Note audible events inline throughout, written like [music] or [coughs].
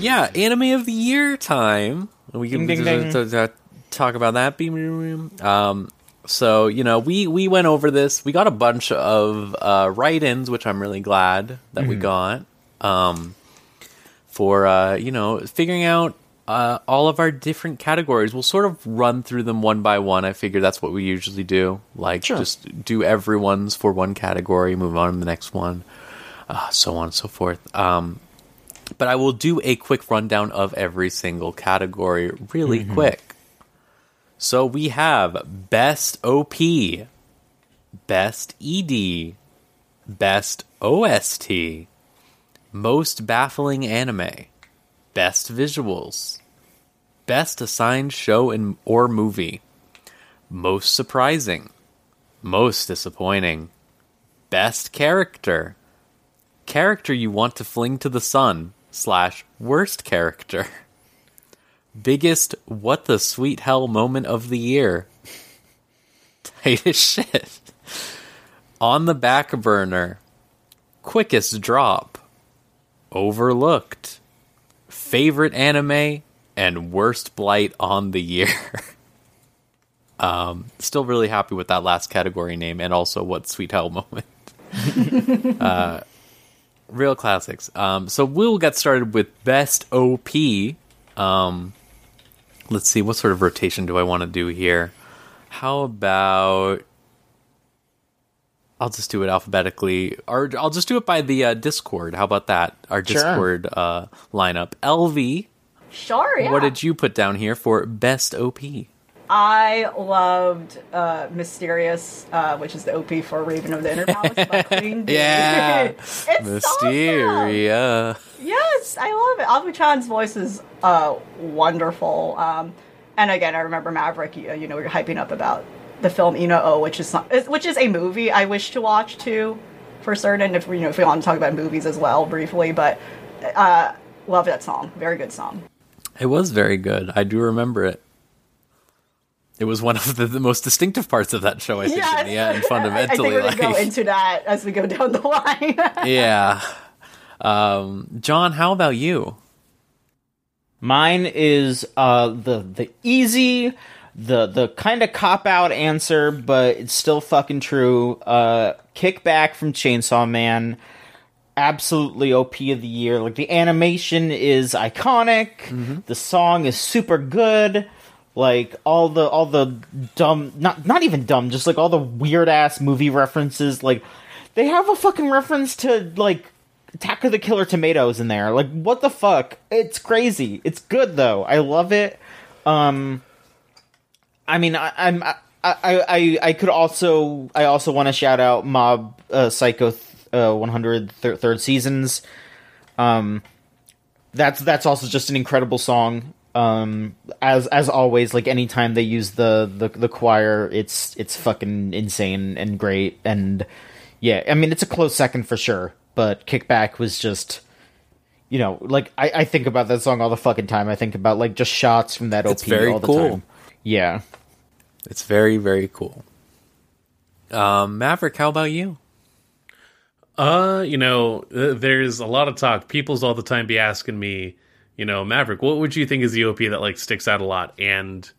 yeah, anime of the year time. We can Ding, ding, t- talk about that. Um, so you know, we we went over this. We got a bunch of uh, write-ins, which I'm really glad that we got. Um, for uh, you know, figuring out uh, all of our different categories. We'll sort of run through them one by one. I figure that's what we usually do. Like Sure. just do everyone's for one category, move on to the next one, uh, so on and so forth. Um, but I will do a quick rundown of every single category really mm-hmm. quick. So we have best OP, best ED, best OST, most baffling anime, best visuals, best assigned show and or movie, most surprising, most disappointing, best character, character you want to fling to the sun slash worst character. Biggest what the sweet hell moment of the year. Tight as shit. On the back burner. Quickest drop. Overlooked. Favorite anime and worst blight on the year. [laughs] Um still really happy with that last category name and also what sweet hell moment [laughs] real classics. Um, so we'll get started with best OP. Um, let's see, what sort of rotation do I want to do here? How about I'll just do it alphabetically, or I'll just do it by the uh, Discord. How about that? Our Sure. Discord uh, lineup. LV, Sure, yeah. what did you put down here for best OP? I loved uh, Mysterious, uh, which is the OP for Raven of the Inner Palace by [laughs] Queen Bee. Yeah. [laughs] it's awesome. Yes, I love it. Avu-chan's voice is uh, wonderful. Um, and again, I remember Maverick. You, you know, you're hyping up about the film Inu-Oh, which is not, which is a movie I wish to watch too, for certain. If you know, if we want to talk about movies as well briefly, but uh, love that song. Very good song. It was very good. I do remember it. It was one of the, the most distinctive parts of that show, I think, in the end, fundamentally. [laughs] I think fundamentally. we're gonna go into that as we go down the line. [laughs] yeah. Um, John, how about you? Mine is uh the the easy, the the kind of cop out answer, but it's still fucking true. Uh, kickback from Chainsaw Man, absolutely OP of the year. Like the animation is iconic, the song is super good. Like all the all the dumb, not not even dumb, just like all the weird ass movie references. Like they have a fucking reference to like Attack of the Killer Tomatoes in there. Like, what the fuck? It's crazy. It's good though. I love it. Um, I mean, I, I'm I, I I could also I also want to shout out Mob uh, Psycho th- uh, 100 thir- third seasons. Um, that's that's also just an incredible song. Um, as as always, like anytime they use the the the choir, it's it's fucking insane and great. And yeah, I mean, it's a close second for sure. But Kickback was just, you know, like I, I think about that song all the fucking time. I think about like just shots from that It's very all the cool. time. Yeah. It's very, very cool. Um, Maverick, how about you? Uh, you know, uh, there's a lot of talk. People's all the time be asking me, you know, Maverick, what would you think is the OP that like sticks out a lot? And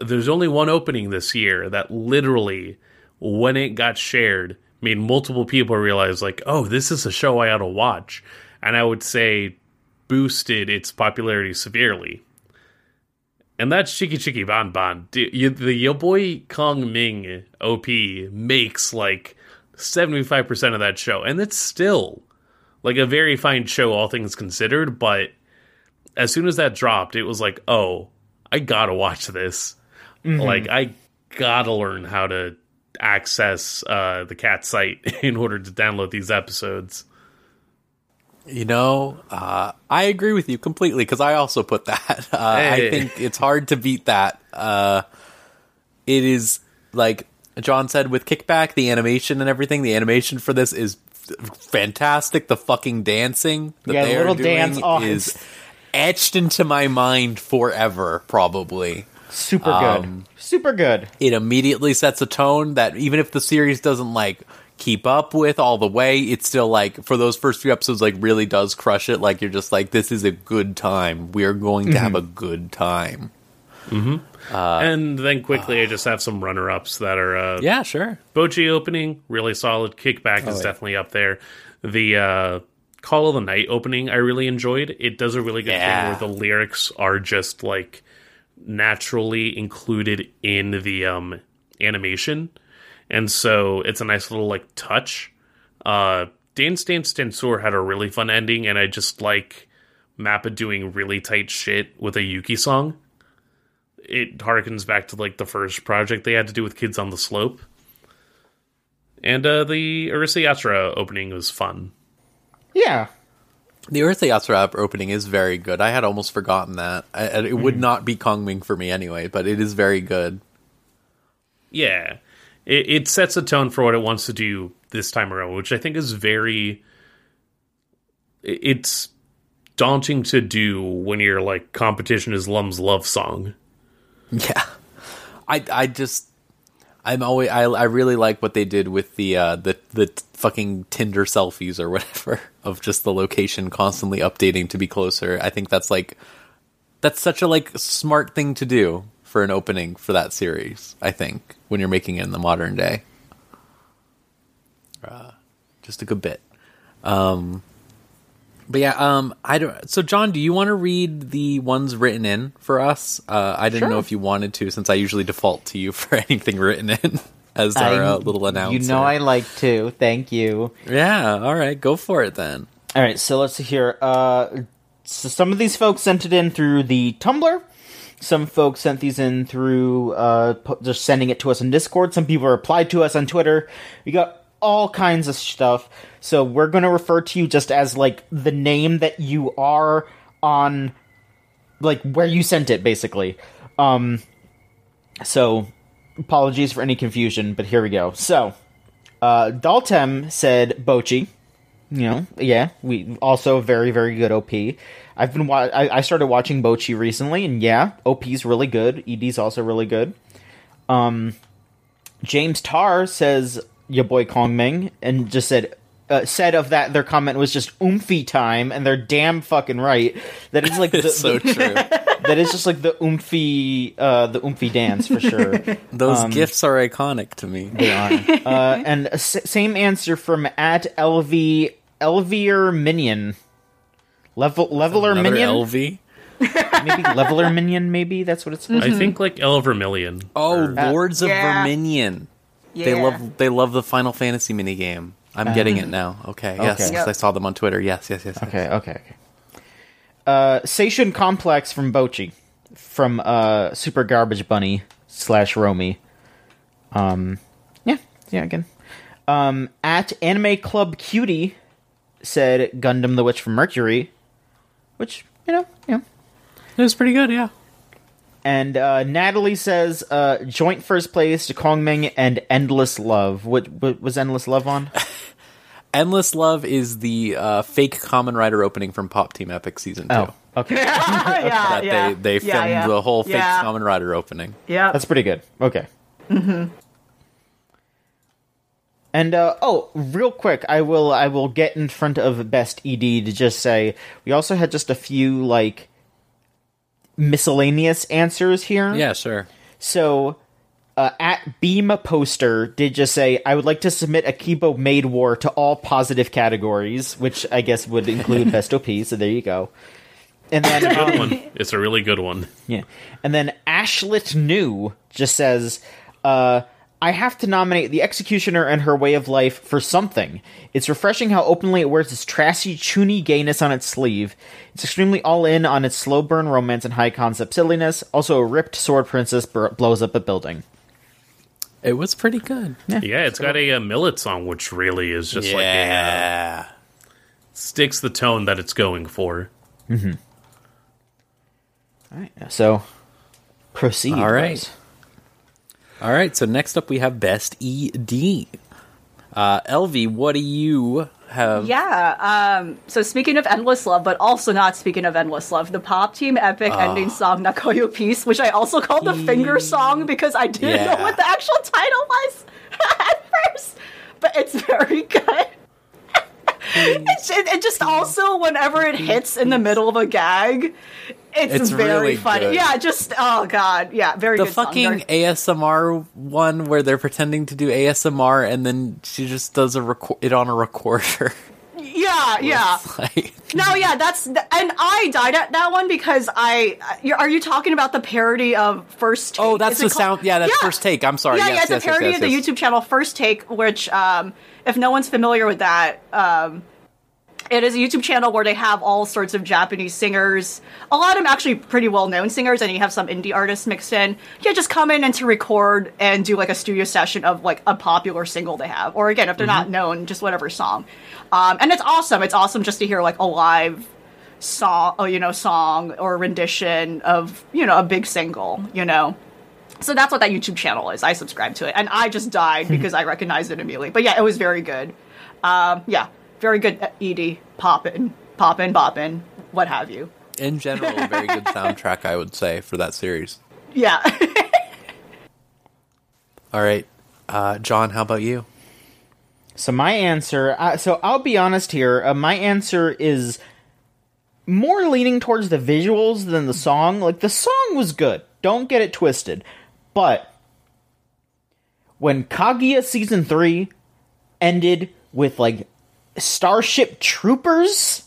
there's only one opening this year that literally, when it got shared, made multiple people realize like, oh, this is a show I ought to watch. And I would say boosted its popularity severely. And that's Chiki Chiki Banban. The Yo Boy Kong Ming OP makes like 75% of that show. And it's still like a very fine show, all things considered. But as soon as that dropped, it was like, oh, I gotta watch this. Like, I gotta learn how to access uh, the cat site [laughs] in order to download these episodes. You know, uh, I agree with you completely because I also put that. [laughs] Uh, I think it's hard to beat that. Uh, it is like John said with Kickback, the animation and everything. The animation for this is f- fantastic. The fucking dancing that Yeah, the they are little doing dance, oh, is it's- [laughs] etched into my mind forever. Probably. Super good. Um, Super good. it immediately sets a tone that even if the series doesn't like keep up with all the way, it's still like for those first few episodes like really does crush it. Like you're just like this is a good time. We are going to have a good time. and then quickly, I just have some runner ups that are uh, Yeah, sure. Bocchi opening, really solid. Kickback is yeah. definitely up there. The uh, Call of the Night opening, I really enjoyed. It does a really good Yeah. thing where the lyrics are just like naturally included in the um, animation, and so it's a nice little like touch. Uh, Dance Dance Danseur had a really fun ending, and I just like Mappa doing really tight shit with a Yuki song. It harkens back to like the first project they had to do with Kids on the Slope. And uh, the Urusei Yatsura opening was fun. Yeah. The Urusei Yatsura opening is very good. I had almost forgotten that. I, and it would mm-hmm. not be Kong Ming for me anyway, but it is very good. Yeah. It, it sets a tone for what it wants to do this time around, which I think is very. It's daunting to do when your like competition is Lum's love song. Yeah, I I just I'm always I I really like what they did with the uh the the fucking Tinder selfies or [laughs] whatever of just the location constantly updating to be closer. I think that's like that's such a like smart thing to do for an opening for that series. I think when you're making it in the modern day, uh, just a good bit. Um, but yeah, um, I don't. So, John, do you want to read the ones written in for us? Uh, I didn't know if you wanted to, since I usually default to you [laughs] for anything written in as our uh, little announcer. You know I like to. Thank you. Yeah. All right, go for it then. All right, so let's see here. Uh, so some of these folks sent it in through the Tumblr. Some folks sent these in through uh, just sending it to us on Discord. Some people replied to us on Twitter. We got all kinds of stuff. So we're going to refer to you just as like the name that you are on, like where you sent it, basically. Um, so apologies for any confusion, but here we go. So uh, Daltem said Bocchi you know, yeah, we also very very good OP. I've been wa- I, I started watching Bocchi recently, and yeah, OP's really good. ED's also really good. Um, James Tar says your boy Kong Ming, and just said uh, said of that their comment was just oomphy time, and they're damn fucking right. That is like [laughs] the, so the- true. [laughs] that is just like the oomphy uh, the oomphy dance for sure. [laughs] Those gifts are iconic to me. They are. uh, and a s- same answer from at LV Elvier Minion. Level leveler Another minion, LV. maybe leveler minion. Maybe that's what it's supposed. I think like El Vermilion. Oh, or- Lords of yeah. Verminion. They love they love the Final Fantasy minigame. I'm getting it now. Okay, yes, Okay. 'cause Yep. I saw them on Twitter. Yes, yes, yes. yes. Okay, okay, okay. Uh, Seishun Complex from Bocchi, from uh, Super Garbage Bunny slash Romy. Um, yeah, yeah, again. Um, at Anime Club Cutie said Gundam the Witch from Mercury, which you know, yeah. It was pretty good. Yeah. And uh, Natalie says uh, joint first place to Kongming and Endless Love. What, what was Endless Love on? [laughs] Endless Love is the uh, fake Kamen Rider opening from Pop Team Epic season two. Oh, okay, [laughs] [laughs] yeah, that yeah. they they filmed Yeah, yeah. the whole fake Yeah. Kamen Rider opening. Yeah. that's pretty good. Okay. Mm-hmm. And uh, oh, real quick, I will I will get in front of Best ED to just say we also had just a few like miscellaneous answers here. Yeah, sure. So, uh, at Beam Poster did just say, I would like to submit Akiba Maid War to all positive categories, which I guess would include [laughs] Best OP, so there you go. And then, Good um, one. It's a really good one. yeah. And then Ashlet New just says, uh, I have to nominate The Executioner and Her Way of Life for something. It's refreshing how openly it wears its trashy, chuny gayness on its sleeve. It's extremely all in on its slow burn romance and high concept silliness. Also, a ripped sword princess bur- blows up a building. It was pretty good. Yeah, it's got a, uh Millet song, which really is just like a, uh, sticks the tone that it's going for. All right. So, proceed. All right. guys. All right. So next up we have Best ED. Uh, LV, what do you have? Yeah. Um, so speaking of endless love, but also not speaking of endless love, the pop team epic Ah. ending song "Nakoyo Peace," which I also called the finger song because I didn't Yeah. know what the actual title was [laughs] at first, but it's very good. [laughs] it's, it, it just also whenever it hits in the middle of a gag, it's, It's very really funny. good. Yeah, just oh god, yeah, very the fucking ASMR one where they're pretending to do ASMR and then she just does a reco- it on a recorder. yeah, [laughs] yeah. like, [laughs] No, yeah, that's and I died at that one because I. you're- Are you talking about the parody of First? Take? oh, that's Is the called- sound. Yeah, that's first take. I'm sorry. Yeah, yes, yeah, it's yes, a parody yes, of the YouTube channel First Take, which, um, if no one's familiar with that, um, it is a YouTube channel where they have all sorts of Japanese singers. A lot of them actually pretty well known singers, and you have some indie artists mixed in. Yeah, just come in and to record and do like a studio session of like a popular single they have, or again, if they're not known, just whatever song. Um, and it's awesome. It's awesome just to hear like a live song, oh, you know, song or rendition of you know a big single, you know. So that's what that YouTube channel is. I subscribe to it, and I just died [laughs] because I recognized it immediately. But yeah, it was very good. Um, yeah, very good. Edie, poppin', poppin', boppin', what have you. In general, a very good [laughs] soundtrack, I would say, for that series. Yeah. [laughs] All right, uh, John, how about you? So my answer, uh, so I'll be honest here. Uh, my answer is more leaning towards the visuals than the song. Like the song was good. Don't get it twisted. But when Kaguya season 3 ended with like Starship Troopers,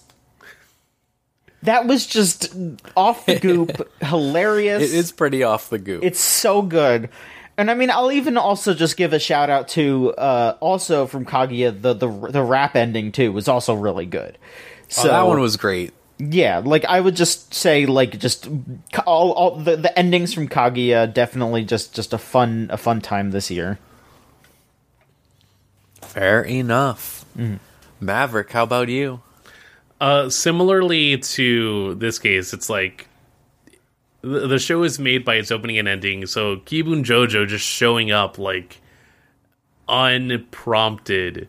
that was just off the goop, [laughs] hilarious. It is pretty off the goop. It's so good. And I mean, I'll even also just give a shout out to uh, also from Kaguya the the the rap ending too was also really good. oh, So that one was great. yeah, like I would just say like just all, all the the endings from Kaguya definitely just just a fun a fun time this year. Fair enough. Maverick, how about you? Uh, similarly to this case, it's like the, the show is made by its opening and ending. So Kibun Jojo just showing up like unprompted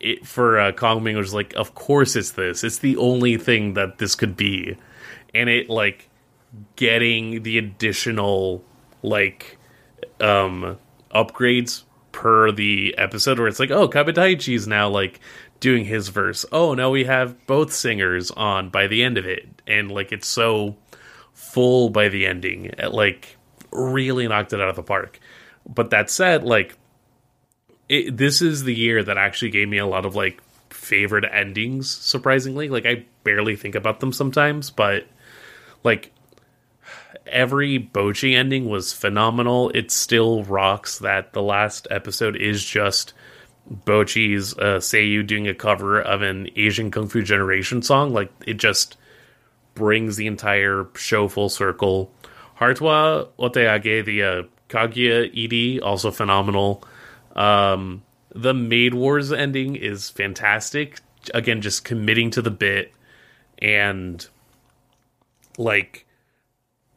it, for uh, Kong Ming was like, of course it's this. It's the only thing that this could be, and it like getting the additional like um upgrades per the episode where it's like, oh, Kabadaichi's now like doing his verse. Oh, now we have both singers on by the end of it, and like it's so full by the ending. It like really knocked it out of the park. But that said, like it, this is the year that actually gave me a lot of like favorite endings. Surprisingly, like I barely think about them sometimes, but like every Bocchi ending was phenomenal. It still rocks that the last episode is just Bocchi's uh, Seiyu doing a cover of an Asian Kung Fu Generation song. Like it just brings the entire show full circle. Hartwa Oteage, the uh, Kaguya ED, also phenomenal. Um, the Maid Wars ending is fantastic. Again, just committing to the bit and like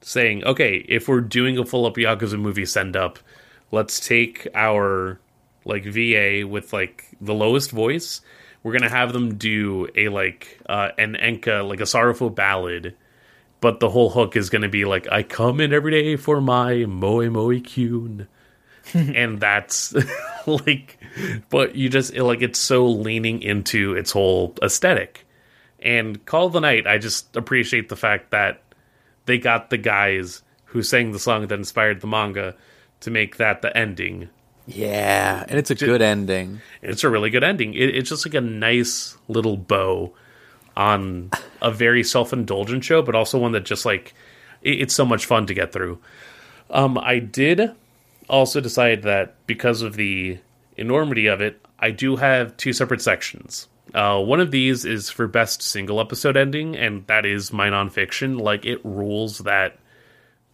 saying, okay, if we're doing a full up Yakuza movie send up, let's take our like VA with like the lowest voice. We're gonna have them do a like uh, an enka, like a sorrowful ballad, but the whole hook is gonna be like, I come in every day for my moe moe kyun. [laughs] and that's [laughs] like but you just like it's so leaning into its whole aesthetic and call of the night i just appreciate the fact that they got the guys who sang the song that inspired the manga to make that the ending Yeah, and it's a good ending. it's a really good ending it, it's just like a nice little bow on a very self-indulgent show but also one that just like it, it's so much fun to get through um i did also decide that because of the enormity of it, I do have two separate sections. Uh, one of these is for best single episode ending, and that is my nonfiction. Like it rules that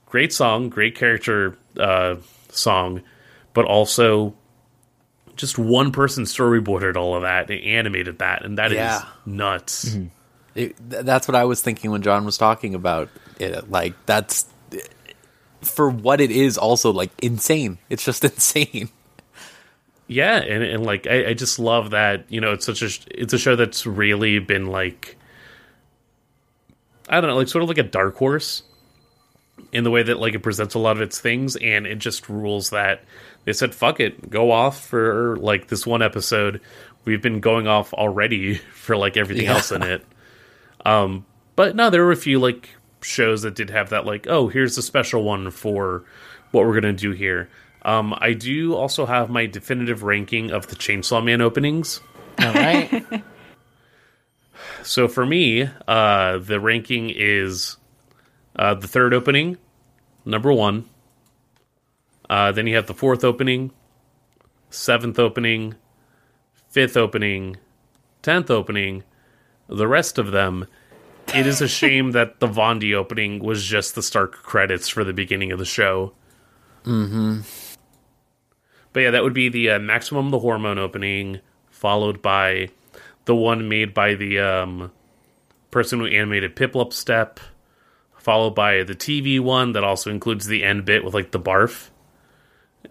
great song, great character uh, song, but also just one person storyboarded all of that, and animated that, and that is Yeah. nuts. Mm-hmm. It, th- that's what I was thinking when John was talking about it. Like that's for what it is. Also, like insane. It's just [laughs] insane. yeah, and, and like I, I just love that you know it's such a it's a show that's really been like I don't know like sort of like a dark horse in the way that like it presents a lot of its things, and it just rules that they said fuck it, go off for like this one episode. We've been going off already [laughs] for like everything Yeah. else in it. Um, but no, there were a few like shows that did have that like oh here's a special one for what we're gonna do here. Um, I do also have my definitive ranking of the Chainsaw Man openings. All right. [laughs] So for me, uh, the ranking is uh, the third opening, number one. Uh, then you have the fourth opening, seventh opening, fifth opening, tenth opening. The rest of them, it is a shame that the Vaundy opening was just the Stark credits for the beginning of the show. Mm-hmm. But yeah, that would be the uh, Maximum the Hormone opening, followed by the one made by the um, person who animated Piplup Step, followed by the TV one that also includes the end bit with like the barf.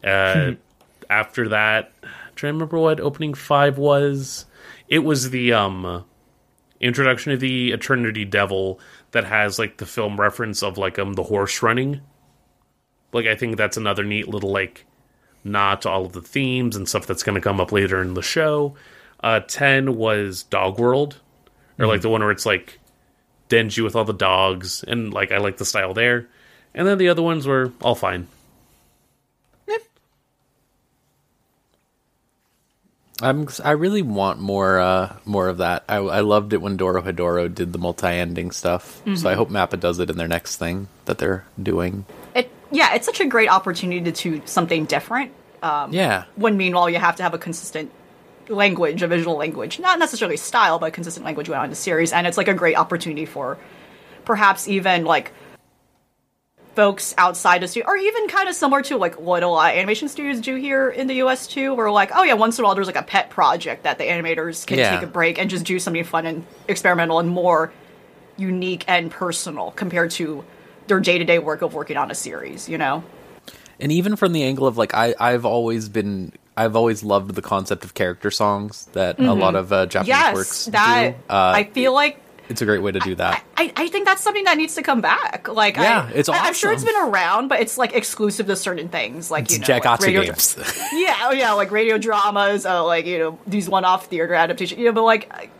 Uh, after that, I'm trying to remember what opening five was. It was the um, introduction of the Eternity Devil that has like the film reference of like um the horse running. Like I think that's another neat little like nod to all of the themes and stuff that's going to come up later in the show. Uh, 10 was Dog World, or like the one where it's like Denji with all the dogs, and like I like the style there. And then the other ones were all fine. I'm I really want more uh more of that. I I loved it when Dorohedoro did the multi-ending stuff. So I hope Mappa does it in their next thing that they're doing. It yeah, it's such a great opportunity to do something different. Um, Yeah. when meanwhile you have to have a consistent language, a visual language, not necessarily style, but consistent language going on in the series, and it's like a great opportunity for perhaps even like folks outside of studio, or even kind of similar to like what a lot of animation studios do here in the U.S. too, where like, oh yeah, once in a while there's like a pet project that the animators can Yeah. take a break and just do something fun and experimental and more unique and personal compared to their day to day work of working on a series, you know. And even from the angle of like I I've always been I've always loved the concept of character songs that a lot of uh, Japanese yes, works that do. Uh, I feel like it's a great way to do that. I, I think that's something that needs to come back. Like, Yeah, I, it's I, am sure it's been around, but it's like exclusive to certain things, like you know, like radio, games. [laughs] yeah, oh yeah, like radio dramas, uh, like you know these one-off theater adaptations. You know, but like,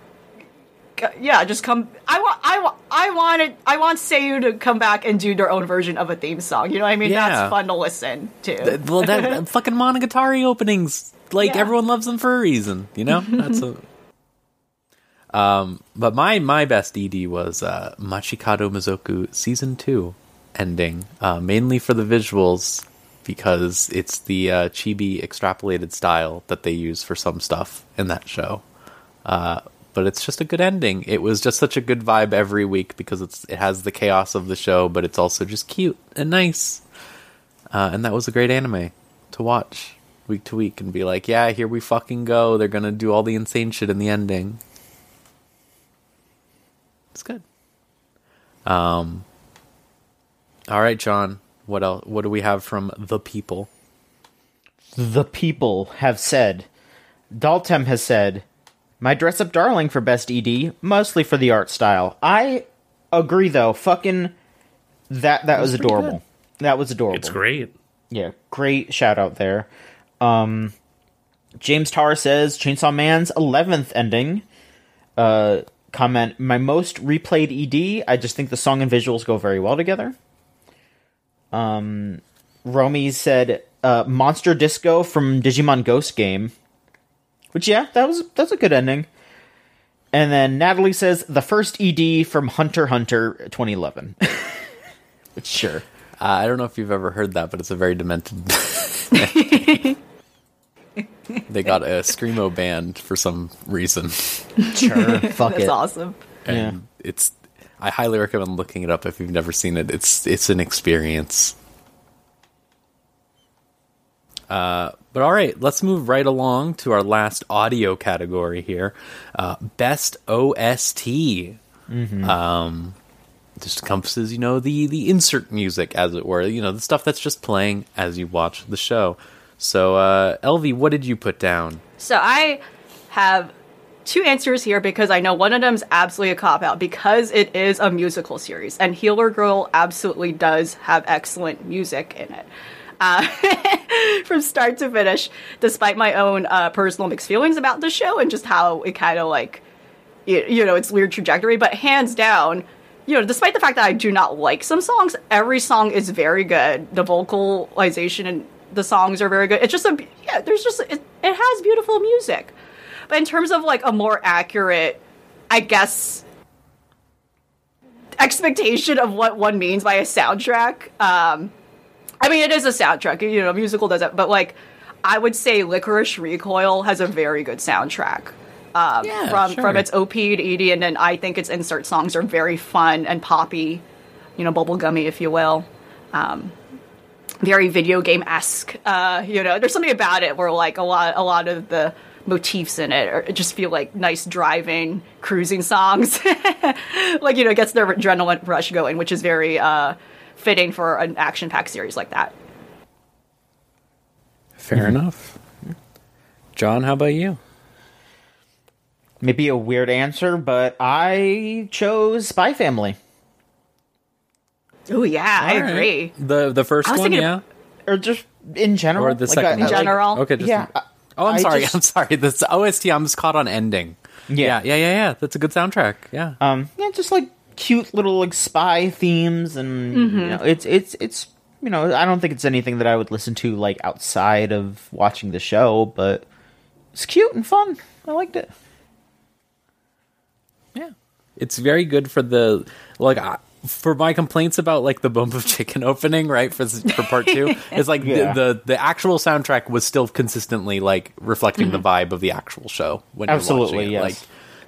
yeah, just come. I want, I want, I wanted, I want Seiyu to come back and do their own version of a theme song. You know what I mean? Yeah. That's fun to listen to. well, that [laughs] fucking Monogatari openings, like Yeah. everyone loves them for a reason, you know. That's a. Um, but my my best ED was uh, Machikado Mizoku season two ending, uh, mainly for the visuals because it's the uh, chibi extrapolated style that they use for some stuff in that show. Uh, but it's just a good ending. It was just such a good vibe every week because it's it has the chaos of the show, but it's also just cute and nice. Uh, and that was a great anime to watch week to week and be like, yeah, here we fucking go. They're gonna do all the insane shit in the ending. It's good. Um. All right, John. What else? What do we have from the people? the people have said. Daltem has said, "My dress up darling for best ED, mostly for the art style." I agree, though. Fucking that that was, pretty adorable. That was adorable. It's great. Yeah, great shout out there. Um, James Tar says Chainsaw Man's eleventh ending. Uh, comment: My most replayed ED. I just think the song and visuals go very well together. Um, Romy said uh, Monster Disco from Digimon Ghost Game, which yeah, that was that's a good ending. And then Natalie says the first ED from Hunter Hunter 2011. Which [laughs] sure. Uh, I don't know if you've ever heard that, but it's a very demented. [laughs] [laughs] they got a screamo band for some reason, Sure. [laughs] Fuck That's it. awesome. and it's. I highly recommend looking it up if you've never seen it. It's it's an experience. Uh, but all right, let's move right along to our last audio category here. Uh, best OST. Um, just encompasses, you know, the the insert music, as it were. You know, the stuff that's just playing as you watch the show. So, uh, Elvie, what did you put down? So I have two answers here because I know one of them is absolutely a cop out because it is a musical series, and Healer Girl absolutely does have excellent music in it. Uh, [laughs] from start to finish, despite my own uh, personal mixed feelings about the show and just how it kind of like, you, you know, its weird trajectory, but hands down, you know, despite the fact that I do not like some songs, every song is very good. The vocalization and the songs are very good. It's just a yeah. There's just it, it has beautiful music, but in terms of like a more accurate, I guess, expectation of what one means by a soundtrack. Um, I mean, it is a soundtrack. You know, musical does it, but like, I would say Lycoris Recoil has a very good soundtrack. Um, Yeah, from sure. from its OP to ED, and then I think its insert songs are very fun and poppy, you know, bubblegummy, if you will. Um, very video game esque. Uh, you know, there's something about it where like a lot a lot of the motifs in it are, just feel like nice driving, cruising songs. [laughs] like you know, gets their adrenaline rush going, which is very uh, fitting for an action packed series like that. Fair enough. John, how about you? Maybe a weird answer, but I chose Spy Family. Oh yeah, I All right. agree. The the first one, thinking yeah, Or just in general. or the Like, second I- one? In general? Okay, just Yeah. Oh, I'm I sorry. [laughs] just- I'm sorry. This OST. I'm just caught on ending. Yeah. yeah, yeah, yeah. yeah. That's a good soundtrack. Yeah. um yeah just like cute little like spy themes and you know it's it's it's you know i don't think it's anything that i would listen to like outside of watching the show but it's cute and fun i liked it Yeah, it's very good for the like I for my complaints about like the bump [laughs] of chicken opening, right? For for part two, [laughs] it's like Yeah. the, the the actual soundtrack was still consistently like reflecting the mm-hmm. vibe of the actual show when you're Absolutely, watching it. yes. Like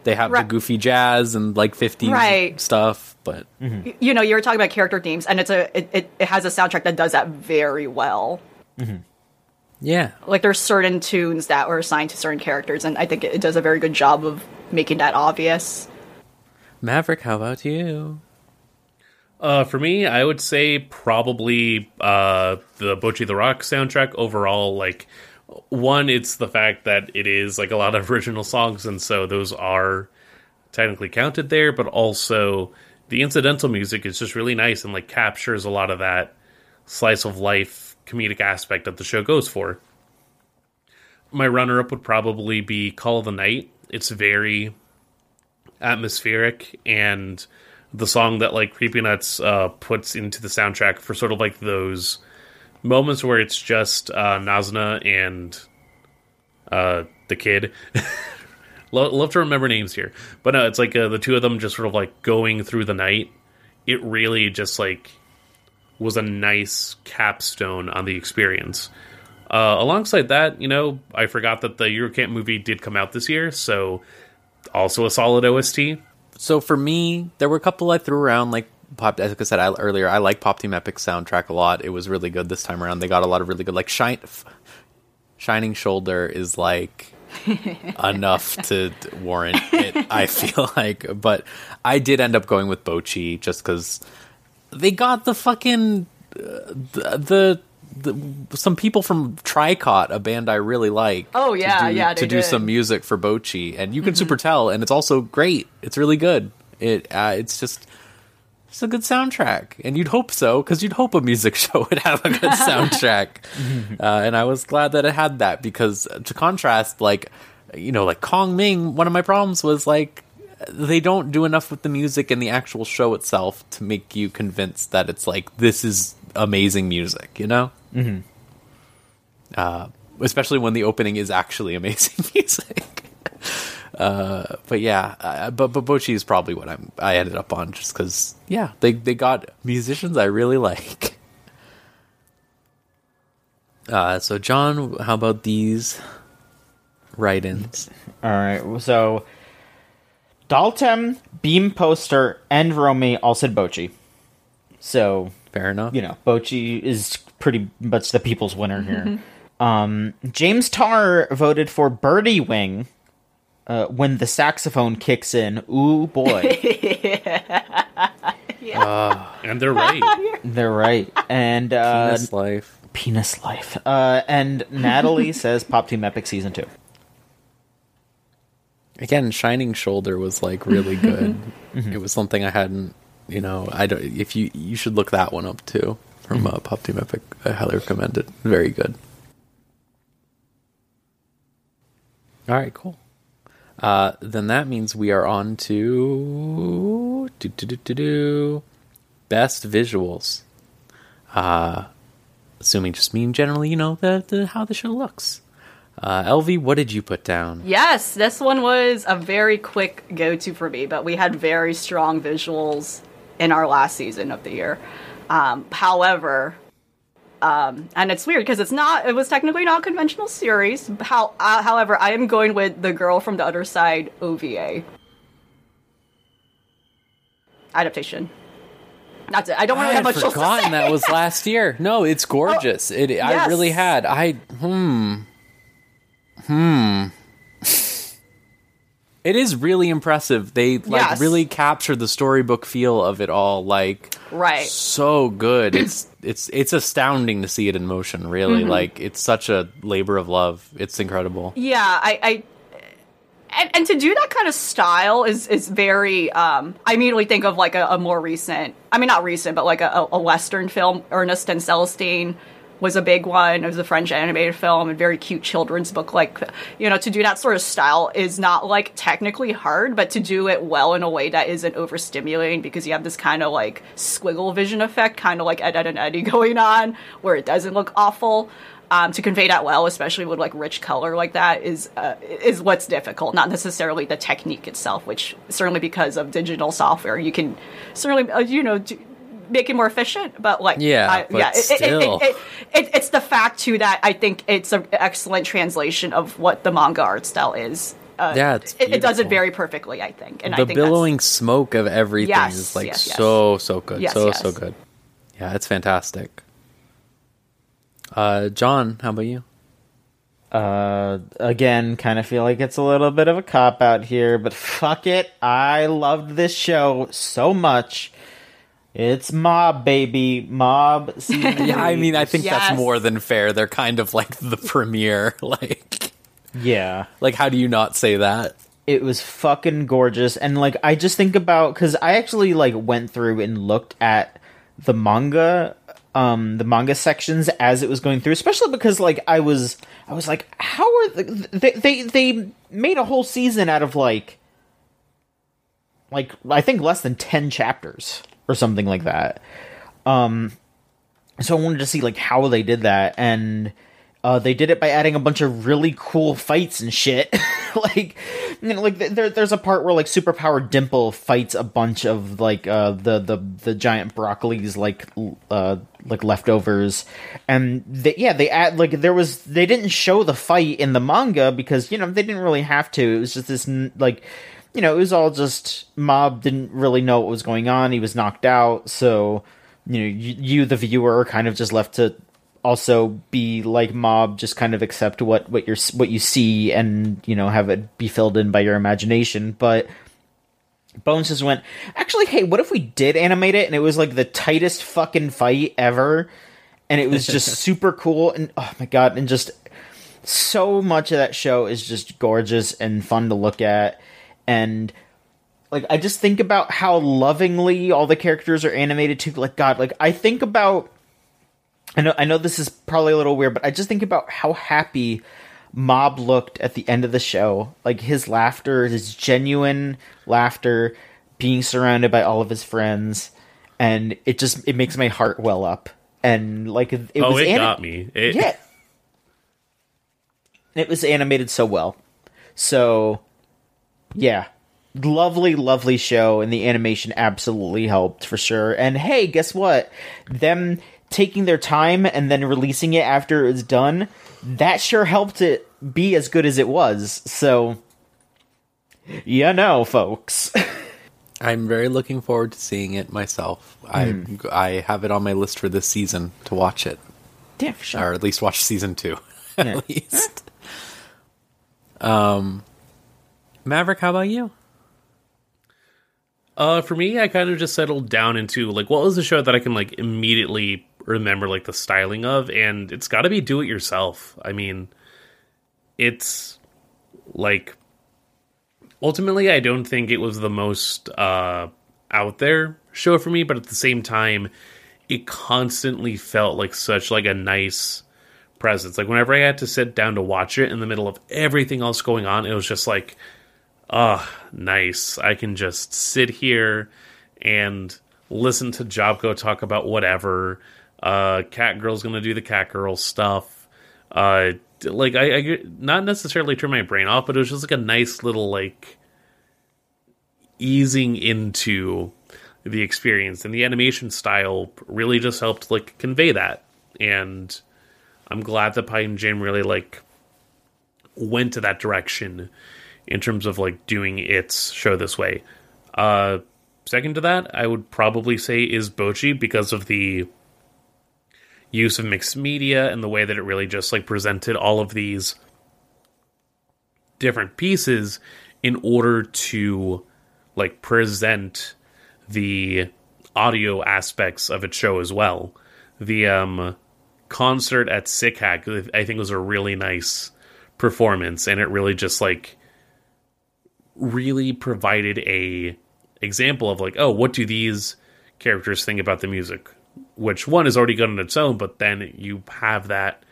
they have Right. the goofy jazz and like 50s Right. stuff, but mm-hmm. You know, you were talking about character themes, and it's a it, it, it has a soundtrack that does that very well. Mm-hmm. yeah, like there's certain tunes that were assigned to certain characters and i think it does a very good job of making that obvious Maverick, how about you? Uh, for me, I would say probably uh, the Bocchi the Rock soundtrack overall. Like, one, it's the fact that it is like a lot of [laughs] original songs, and so those are technically counted there. But also, the incidental music is just really nice and like captures a lot of that slice of life comedic aspect that the show goes for. My runner up would probably be Call of the Night. It's very atmospheric and the song that like creepy nuts uh puts into the soundtrack for sort of like those moments where it's just uh Nazuna and uh the kid. [laughs] Lo- love to remember names here. But no it's like uh, the two of them just sort of like going through the night. It really just like was a nice capstone on the experience. Uh, alongside that, you know, I forgot that the Yuru Camp movie did come out this year, so also a solid OST. So for me, there were a couple I threw around, like Pop. As I said I, earlier, I like Pop Team Epic soundtrack a lot. It was really good this time around. They got a lot of really good, like Shine, Shining Shoulder is like [laughs] enough to warrant it. I feel [laughs] like, but I did end up going with Bocchi just because they got the fucking uh, the. the the, some people from Tricot, a band I really like. Oh, to yeah, do- yeah, to do did. some music for Bocchi, and you can super tell, and it's also great. It's really good. It uh, it's just it's a good soundtrack, and you'd hope so because you'd hope a music [laughs] show would have a good soundtrack. [laughs] uh, and I was glad that it had that because uh, to contrast, like you know, like Kong Ming, one of my problems was like they don't do enough with the music in the actual show itself to make you convinced that it's like this is amazing music. You know. Mm-hmm. Uh, especially when the opening is actually [laughs] amazing music. Uh, but yeah, uh, but but Bocchi is probably what I'm. I ended up on just because yeah, they they got musicians I really [laughs] like. Uh, so John, how about these write-ins? all right so daltem beam poster and romy all said bocchi so Fair enough. you know, Bocchi is pretty much the people's winner here. [laughs] Um, James Tarr voted for Birdie Wing uh, when the saxophone kicks in. Ooh boy, [laughs] And they're right. [laughs] they're right. And uh, This life. Penis life. Uh, and Natalie says Pop Team Epic season two. Again, Shining Shoulder was like really good. It was something I hadn't, you know. I don't. If you you should look that one up too from uh, Pop Team Epic. I highly recommend it. Very good. All right, cool. Uh, then that means we are on to do, do, do, do, do, best visuals. Uh, assuming just mean generally, you know, the, the how the show looks. Uh, LV, what did you put down? Yes, this one was a very quick go to for me, but we had very strong visuals in our last season of the year. Um, however, um, and it's weird because it's not, it was technically not a conventional series. How, uh, however, I am going with The Girl from the Other Side OVA adaptation. That's it. I don't I really have had much forgotten that was last year. No, it's [laughs] gorgeous. it. I really had. I hmm hmm. It is really impressive. They like Yes. really capture the storybook feel of it all. Like Right. so good. It's [clears throat] it's it's astounding to see it in motion. Really, Mm-hmm. like it's such a labor of love. It's incredible. Yeah, I, I and, and to do that kind of style is is very. Um, I immediately think of like a, a more recent. I mean, not recent, but like a, a Western film. Ernest and Celestine was a big one. It was a French animated film and very cute children's book. Like, you know, to do that sort of style is not like technically hard, but to do it well in a way that isn't overstimulating because you have this kind of like squiggle vision effect, kind of like Ed, Ed, and Eddie [laughs] going on, where it doesn't look awful. Um, to convey that well, especially with like rich color like that, is uh, is what's difficult. Not necessarily the technique itself, which certainly because of digital software, you can certainly uh, you know do, make it more efficient. But like Yeah, I, but yeah, it, it, still. it, it, it, it's the fact too that I think it's an excellent translation of what the manga art style is. Uh, Yeah, it's it, it does it very perfectly, I think. And the I think billowing smoke of everything Yes, is like yes, yes. so so good. Yes, so yes. so good. Yeah, it's fantastic. Uh, John, how about you? Uh, again, kind of feel like it's a little bit of a cop out here, but [laughs] fuck it. I loved this show so much. It's Mob, baby. Mob [laughs] season Yeah, I mean, I think that's more than fair. They're kind of like the premiere. [laughs] Like, Yeah. like how do you not say that? it was fucking gorgeous and like i just think about because i actually like went through and looked at the manga um the manga sections as it was going through especially because like i was i was like how are the, they they they made a whole season out of like like i think less than 10 chapters or something like that um so i wanted to see like how they did that and uh, they did it by adding a bunch of really cool fights and shit. [laughs] like, you know, like th- there, there's a part where like superpowered Dimple fights a bunch of like uh, the the the giant broccolis like uh, like leftovers, and they, yeah, they add like there was they didn't show the fight in the manga because you know they didn't really have to. It was just this like you know it was all just Mob didn't really know what was going on. He was knocked out, so you know you, you the viewer are kind of just left to also be like mob just kind of accept what what you're what you see and you know have it be filled in by your imagination. But bones just went actually hey what if we did animate it and it was like the tightest fucking fight ever? And it was [laughs] just super cool and oh my god and just so much of that show is just gorgeous and fun to look at and like I just think about how lovingly all the characters are animated to Like God, like I think about I know I know this is probably a little weird, but I just think about how happy Mob looked at the end of the show. Like his laughter, his genuine laughter, being surrounded by all of his friends, and it just it makes my heart well up. And like it oh, was it ani- got me. It, yeah. It was animated so well. So, yeah. Lovely, lovely show, and the animation absolutely helped for sure. And hey, guess what? Them taking their time and then releasing it after it was done, that sure helped it be as good as it was. So, you know, folks. [laughs] I'm very looking forward to seeing it myself. I I have it on my list for this season to watch it, yeah, for sure. or at least watch season two, [laughs] Yeah. at least. Um, Maverick, how about you? Uh, for me, I kind of just settled down into like what was the show that I can like immediately remember like the styling of, and it's got to be do it yourself. I mean, it's like ultimately, I don't think it was the most uh, out there show for me, but at the same time, it constantly felt like such like a nice presence. Like whenever I had to sit down to watch it in the middle of everything else going on, it was just like, ah, oh, nice. I can just sit here and listen to Jobco talk about whatever. Uh, Cat Girl's gonna do the Cat Girl stuff. Uh, like I, I not necessarily turn my brain off, but it was just like a nice little like easing into the experience, and the animation style really just helped like convey that. And I'm glad that Pine Jam really like went to that direction in terms of like doing its show this way. Uh, second to that, I would probably say is Bocchi because of the use of mixed media and the way that it really just like presented all of these different pieces in order to like present the audio aspects of its show as well. The um concert at Sick Hack I think was a really nice performance and it really just like really provided a example of like oh what do these characters think about the music which one is already good on its own, but then you have that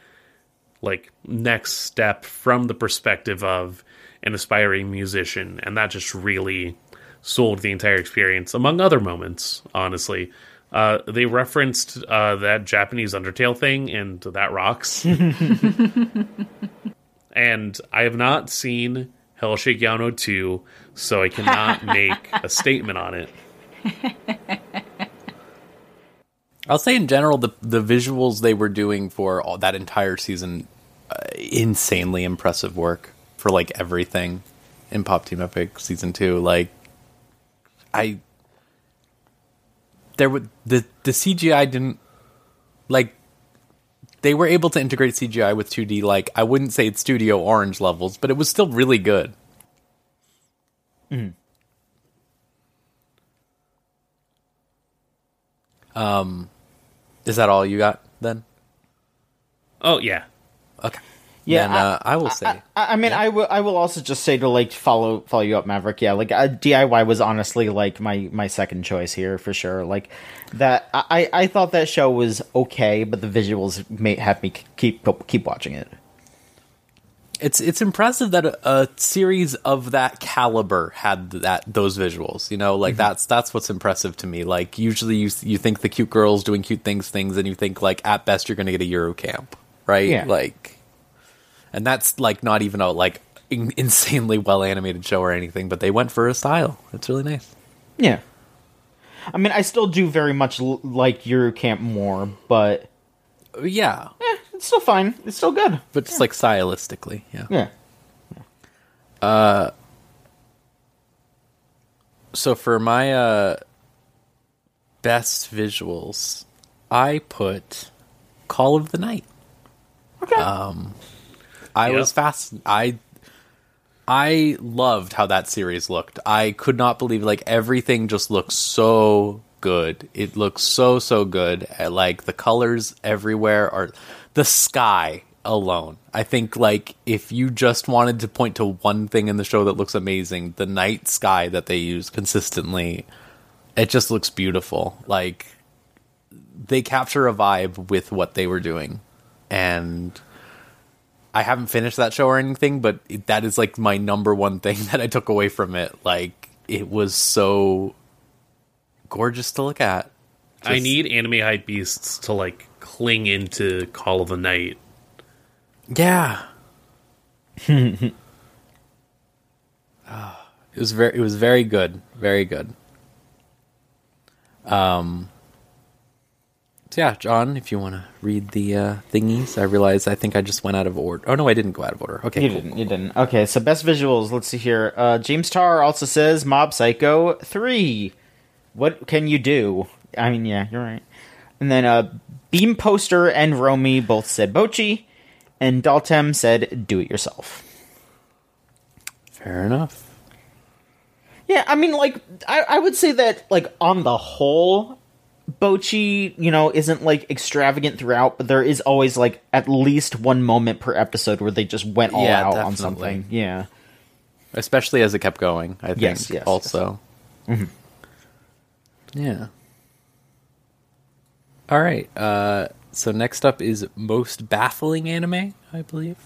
like next step from the perspective of an aspiring musician, and that just really sold the entire experience, among other moments, honestly. Uh, they referenced uh, that Japanese Undertale thing, and that rocks. [laughs] and I have not seen Hell Shake Yano 2, so I cannot [laughs] make a statement on it. [laughs] I'll say in general, the the visuals they were doing for all, that entire season, uh, insanely impressive work for like everything in Pop Team Epic season two. Like, I there would the the CGI didn't like they were able to integrate CGI with 2D. Like, I wouldn't say it's Studio Orange levels, but it was still really good. Mm. Um, is that all you got then? Oh yeah. Okay. Yeah, then, uh, I, I, will say. I, I mean, yeah. I will. I will also just say to like follow follow you up, Maverick. Yeah, like uh, DIY was honestly like my my second choice here for sure. Like that, I I thought that show was okay, but the visuals may have me keep keep watching it it's it's impressive that a, a, series of that caliber had that those visuals. You know, like mm-hmm. that's that's what's impressive to me. Like usually you you think the cute girls doing cute things things, and you think like at best you're going to get a Yuru Camp, right? Yeah. Like, and that's like not even a like in, [laughs] insanely well animated show or anything, but they went for a style. It's really nice. Yeah. I mean, I still do very much l- like Yuru Camp more, but yeah. Eh, it's still fine. It's still good. But it's yeah. like stylistically, yeah. Yeah. Uh so for my uh best visuals, I put Call of the Night. Okay. Um I yep. was fast I I loved how that series looked. I could not believe like everything just looks so good. It looks so so good. Uh, like the colors everywhere are the sky alone. I think like if you just wanted to point to one thing in the show that looks amazing, the night sky that they use consistently, it just looks beautiful. Like they capture a vibe with what they were doing. And I haven't finished that show or anything, but that is like my number one thing [laughs] that I took away from it. Like it was so gorgeous to look at. Just... I need anime hype beasts to like cling into Call of the Night. Yeah. [laughs] it was very it was very good. Very good. Um so yeah, John, if you want to read the uh, thingies, I realize I think I just went out of order. Oh no, I didn't go out of order. Okay, you cool, didn't. Cool. You didn't. Okay, so best visuals. Let's see here. Uh, James Tarr also says Mob Psycho three. What can you do? I mean, yeah, you're right. And then uh, Beam Poster and Romy both said Bocchi, and Daltem said do it yourself. Fair enough. Yeah, I mean, like, I, I would say that, like, on the whole, Bocchi, you know, isn't like extravagant throughout, but there is always like at least one moment per episode where they just went all Yeah, out on something. Yeah. especially as it kept going. I think Yes, yes, also. Yeah. All right. Uh, so next up is most baffling anime, I believe.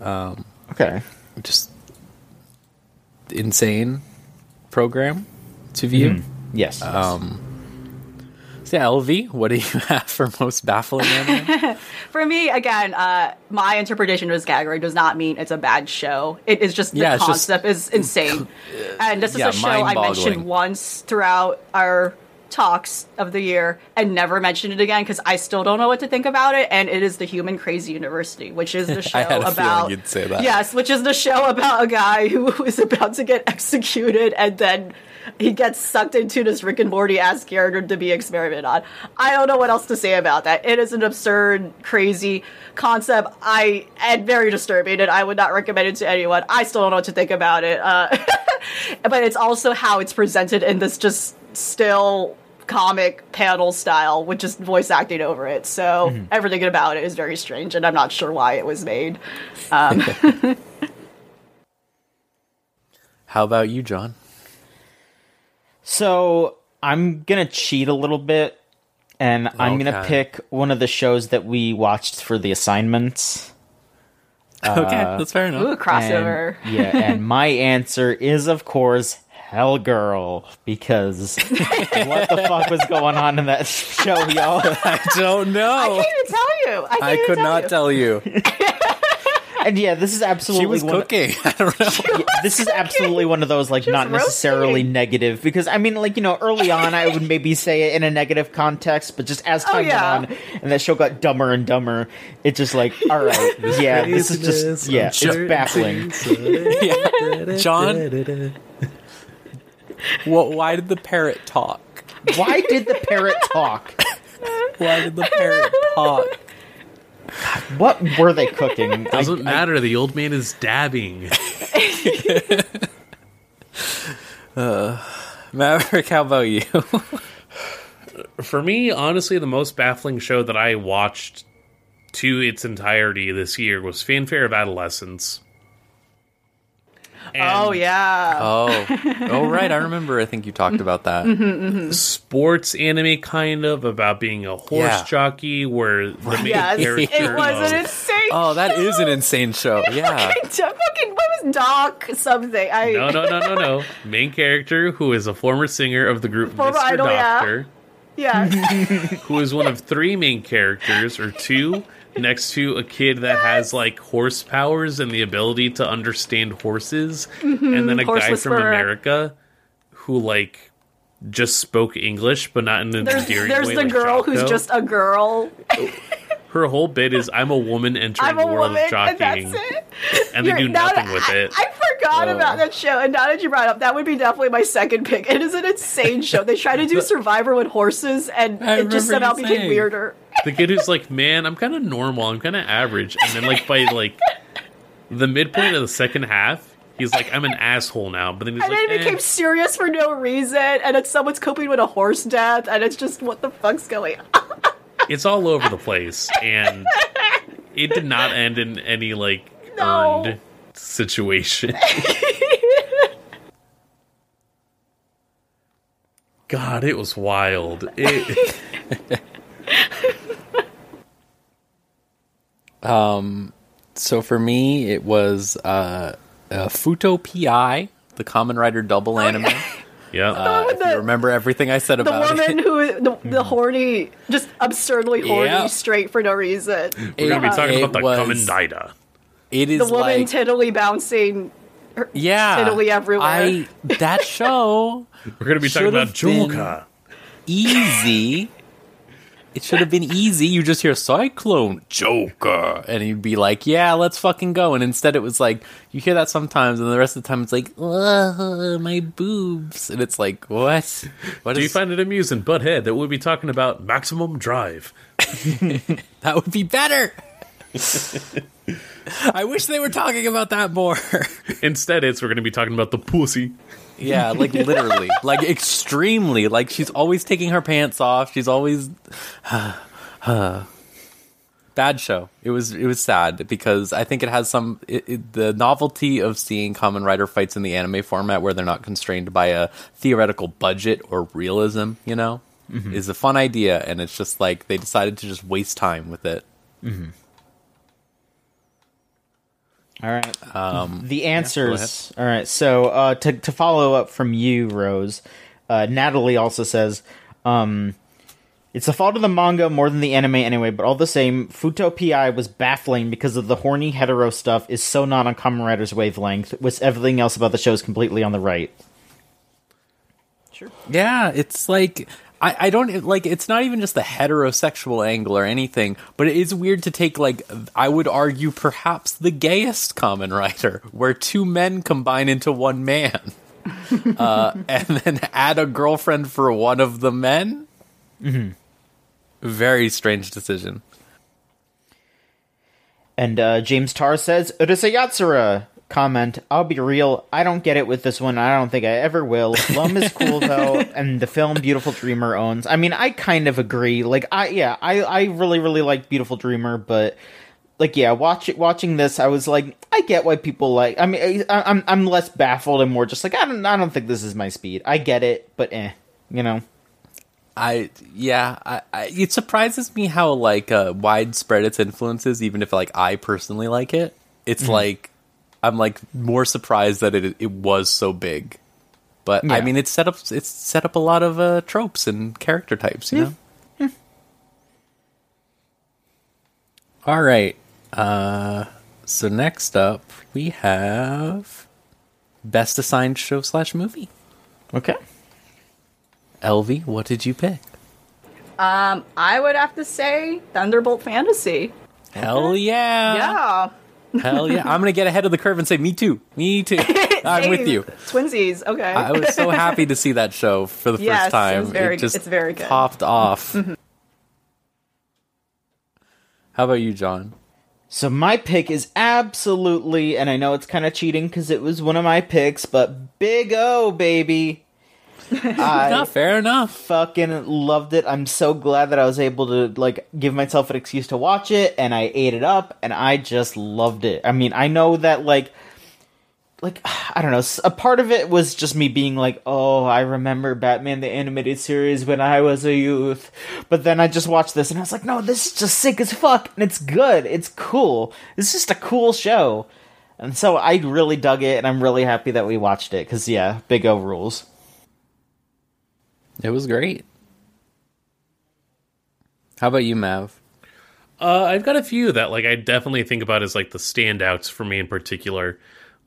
Okay. Just insane program to view. Yes. Um, So yeah, LV, what do you [laughs] have for most baffling anime? [laughs] For me, again, uh, my interpretation of this category does not mean it's a bad show. It is just the Yeah, it's just- concept is [laughs] insane, and this is yeah, a show I mentioned once throughout our talks of the year and never mentioned it again because I still don't know what to think about it. And it is the Human Crazy University, which is the show I had a about you'd say that. yes, which is the show about a guy who is about to get executed and then. He gets sucked into this Rick and Morty ass character to be experimented on. I don't know what else to say about that. It is an absurd, crazy concept. I and very disturbing, and I would not recommend it to anyone. I still don't know what to think about it. Uh, [laughs] but it's also how it's presented in this just still comic panel style with just voice acting over it. So everything about it is very strange, and I'm not sure why it was made. [laughs] How about you, John? So I'm gonna cheat a little bit, and I'm gonna Okay. pick one of the shows that we watched for the assignments. [laughs] okay, uh, that's fair enough. Ooh, crossover. And, yeah, and my answer is of course Hell Girl, because [laughs] what the fuck was going on in that [laughs] show, y'all? I don't know. I can't even tell you. I, can't I even could tell not you. tell you. And yeah, this is absolutely She was one, cooking. [laughs] I don't know. [laughs] this is absolutely one of those like was not necessarily roasting. negative because I mean like you know early [laughs] on I would maybe say it in a negative context, but just as oh, time Oh, yeah. went on and that show got dumber and dumber, it just like all right, yeah, this is just yeah, it's baffling. Yeah. John, what? Why did the parrot talk? Why did the parrot talk? Why did the parrot talk? What were they cooking? [laughs] Doesn't I- matter. the old man is dabbing. [laughs] Uh, Maverick, how about you? [laughs] For me, honestly, the most baffling show that I watched to its entirety this year was Fanfare of Adolescence. Oh, and Oh yeah. oh, [laughs] oh, right. I remember. I think you talked about that. Mm-hmm, mm-hmm. sports anime kind of about being a horse Yeah. jockey where the main yes, character it was an oh. insane. Oh, that is an insane show. [laughs] Yeah. fucking what was Doc something? I No, no, no, no, no. [laughs] Main character who is a former singer of the group Former Mr. Idol, yeah. Doctor, yeah. who is one of three main characters or two next to a kid that has like horse powers and the ability to understand horses, mm-hmm. and then a Horse guy from whisperer. America who like just spoke English but not in an There's endearing there's way. the like girl who's just a girl. [laughs] her whole bit is I'm a woman entering I'm a the world woman, of and jockeying, that's it. [laughs] and they You're- do nothing that- with it. I forgot Oh. about that show, and now that you brought it up, that would be definitely my second pick. It is an insane show. They try to do [laughs] Survivor with horses, and I it just somehow became weirder. The kid who's like, man, I'm kind of normal, I'm kind of average, and then like by like the midpoint of the second half, he's like, I'm an asshole now, but then he's And like, then it eh. became serious for no reason, and it's someone's coping with a horse death, and it's just what the fuck's going on? it's all over the place, and it did not end in any like No. earned situation. [laughs] God, it was wild. It, [laughs] So for me, it was uh, uh, Futo Pi, the Kamen Rider double anime. [laughs] yeah, Uh, if The- you remember everything I said about The woman it. who, the, the horny, just absurdly horny, Yeah. straight for no reason. we're gonna be talking it about the was- Kamen Rider. It is The woman like tiddly bouncing. her- yeah, tiddly everywhere. I that show [laughs] We're gonna be talking about Should've Joker. easy. It should have been easy. You just hear Cyclone Joker, and you'd be like, "Yeah, let's fucking go." And instead, it was like you hear that sometimes, and the rest of the time, it's like, "Ugh, "My boobs," and it's like, "What? What Do you find it amusing, Butthead, that we'll be talking about Maximum Drive? [laughs] that? Would be better." [laughs] I wish they were talking about that more. Instead, it's we're going to be talking about the pussy. Yeah, like [laughs] literally, like extremely. Like she's always taking her pants off. She's always [sighs] [sighs] [sighs] bad show. It was it was sad because I think it has some it, it, the novelty of seeing Kamen Rider fights in the anime format where they're not constrained by a theoretical budget or realism. You know, mm-hmm. is a fun idea, and it's just like they decided to just waste time with it. Mm-hmm. All right. Um, the answers. All right. So uh, to to follow up from you, Rose, uh, Natalie also says, um, "It's the fault of the manga more than the anime anyway. But all the same, Futo Pi was baffling because of the horny hetero stuff is so not on Kamen Rider's wavelength, with everything else about the show is completely on the right." Sure. Yeah, it's like I, I don't like it's not even just the heterosexual angle or anything, but it is weird to take like I would argue perhaps the gayest Kamen Rider, where two men combine into one man. [laughs] uh, and then add a girlfriend for one of the men. Mm-hmm. Very strange decision. And uh, James Tarr says, Urusei Yatsura. Comment, I'll be real, I don't get it with this one, I don't think I ever will. Lum is cool [laughs] though, and the film Beautiful Dreamer owns. I mean, I kind of agree. Like, I, yeah, I, I really, really like Beautiful Dreamer, but, like, yeah, watch it, watching this, I was like, I get why people like, I mean, I, I'm, I'm less baffled and more just like, I don't, I don't think this is my speed. I get it, but eh, you know? I yeah, I, I, it surprises me how like uh, widespread its influence is, even if like I personally like it. It's like I'm like more surprised that it it was so big. But I mean, it's set up it's set up a lot of uh, tropes and character types, you know. All right. Uh, so next up we have best assigned show slash movie. Okay. Elvie, what did you pick? Um, I would have to say Thunderbolt Fantasy. Hell yeah! yeah. [laughs] Hell yeah! I'm gonna get ahead of the curve and say me too. Me too. [laughs] I'm with you. Twinsies. Okay. I was so happy to see that show for the Yes, first time. it very- it just it's very good. topped off. Mm-hmm. How about you, John? So my pick is absolutely, and I know it's kind of cheating because it was one of my picks, but Big O, baby. I Not fair enough. fucking loved it. I'm so glad that I was able to like give myself an excuse to watch it, and I ate it up, and I just loved it. I mean, I know that like, like [sighs] I don't know, a part of it was just me being like, oh, I remember Batman the animated series when I was a youth, but then I just watched this, and I was like, no, this is just sick as fuck, and it's good, it's cool, it's just a cool show. And so I really dug it, and I'm really happy that we watched it because yeah, Big O rules. It was great. How about you, Mav? Uh, I've got a few that like I definitely think about as like the standouts for me in particular.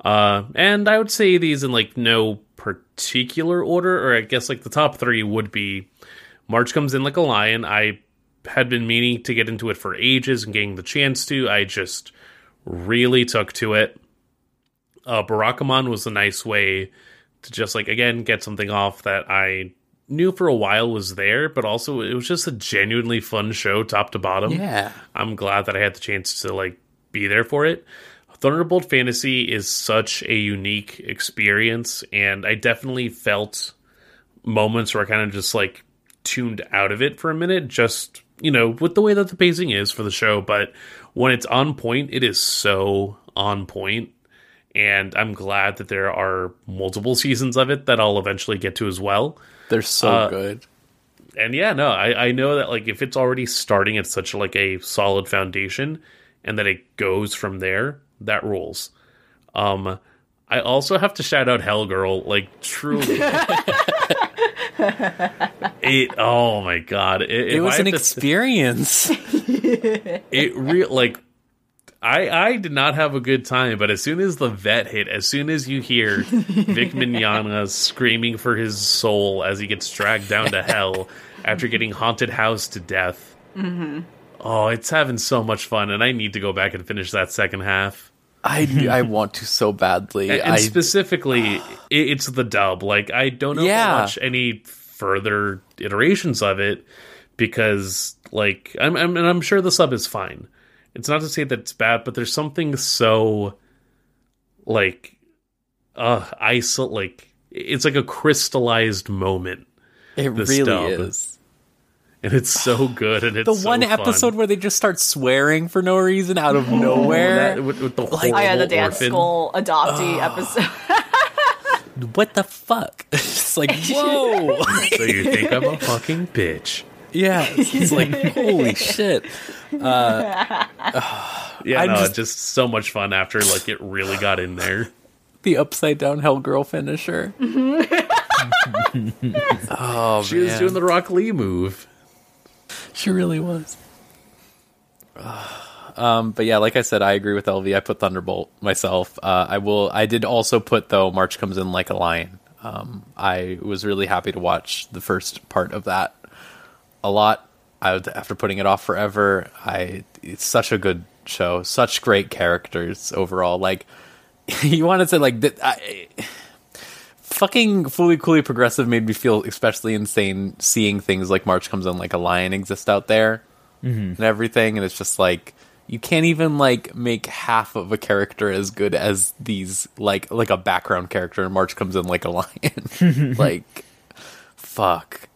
Uh, and I would say these in like no particular order, or I guess like the top three would be March comes in like a lion. I had been meaning to get into it for ages and getting the chance to. I just really took to it. Uh, Barakamon was a nice way to just like again get something off that I knew for a while was there, but also it was just a genuinely fun show, top to bottom. Yeah. I'm glad that I had the chance to like be there for it. Thunderbolt Fantasy is such a unique experience, and I definitely felt moments where I kind of just like tuned out of it for a minute, just you know, with the way that the pacing is for the show. But when it's on point, it is so on point, and I'm glad that there are multiple [laughs] seasons of it that I'll eventually get to as well They're so Uh, good. and yeah, no, I, I know that like if it's already starting at such like a solid foundation and that it goes from there, that rules. Um I also have to shout out Hellgirl, like truly. [laughs] it oh my god. It, It was an experience. [laughs] it real like I I did not have a good time, but as soon as the vet hit, as soon as you hear [laughs] Vic Mignogna screaming for his soul as he gets dragged down to hell after getting haunted house to death, mm-hmm. oh, it's having so much fun, and I need to go back and finish that second half. I I want to so badly. And, I specifically, [sighs] it, it's the dub. Like I don't know if Yeah. I'll watch any further iterations of it because, like, I'm, I'm and I'm sure the sub is fine. It's not to say that it's bad, but there's something so like uh isol like it's like a crystallized moment It the really stub. is. and it's so good and [sighs] it's The so one fun. episode where they just start swearing for no reason out of [laughs] nowhere. That- with, with the Like- Oh yeah, the dance orphan. school adoptee episode. [laughs] what the fuck? [laughs] it's like, whoa. So you think I'm a fucking bitch? Yeah. [laughs] It's like, holy [laughs] shit. [sighs] Yeah, I'm no, just- just... so much fun after like it really got in there. [sighs] The upside down hell girl finisher. [laughs] oh, She was doing the Rock Lee move. She really was. [sighs] Um, but yeah, like I said, I agree with LV. I put Thunderbolt myself. Uh, I will. I did also put though. March comes in like a lion. Um, I was really happy to watch the first part of that a lot. I would, after putting it off forever. I it's such a good show. Such great characters overall. Like [laughs] you want to say like that. I, fucking Fooly Cooly progressive made me feel especially insane seeing things like March comes in like a lion exist out there mm-hmm. and everything, and it's just like you can't even like make half of a character as good as these like like a background character and March comes in like a lion. [laughs] like fuck.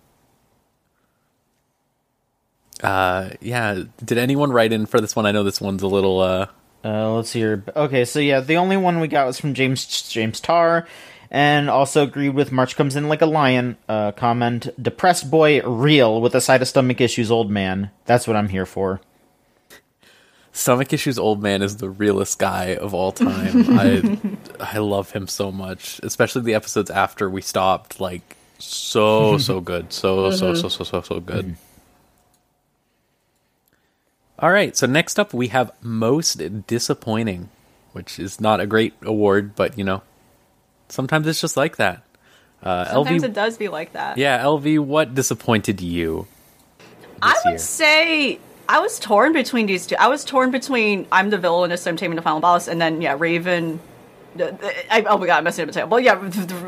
Uh yeah, did anyone write in for this one? I know this one's a little uh Uh, let's see here. Okay, so yeah, the only one we got was from James James Tarr, and also agreed with March comes in like a lion. Uh, comment: depressed boy, real with a side of stomach issues, old man. That's what I'm here for. [laughs] Stomach Issues Old Man is the realest guy of all time. [laughs] I I love him so much, especially the episodes after we stopped. Like so so good, so so so so so so good. All right, so next up we have most disappointing, which is not a great award, but you know, sometimes it's just like that. Uh, Sometimes LV, it does be like that. yeah, LV, what disappointed you? I would year? say I was torn between these two. I was torn between I'm the villainous, I'm taming the final boss, and then yeah, Raven. I, oh my god, I'm messing up the title. Well, yeah,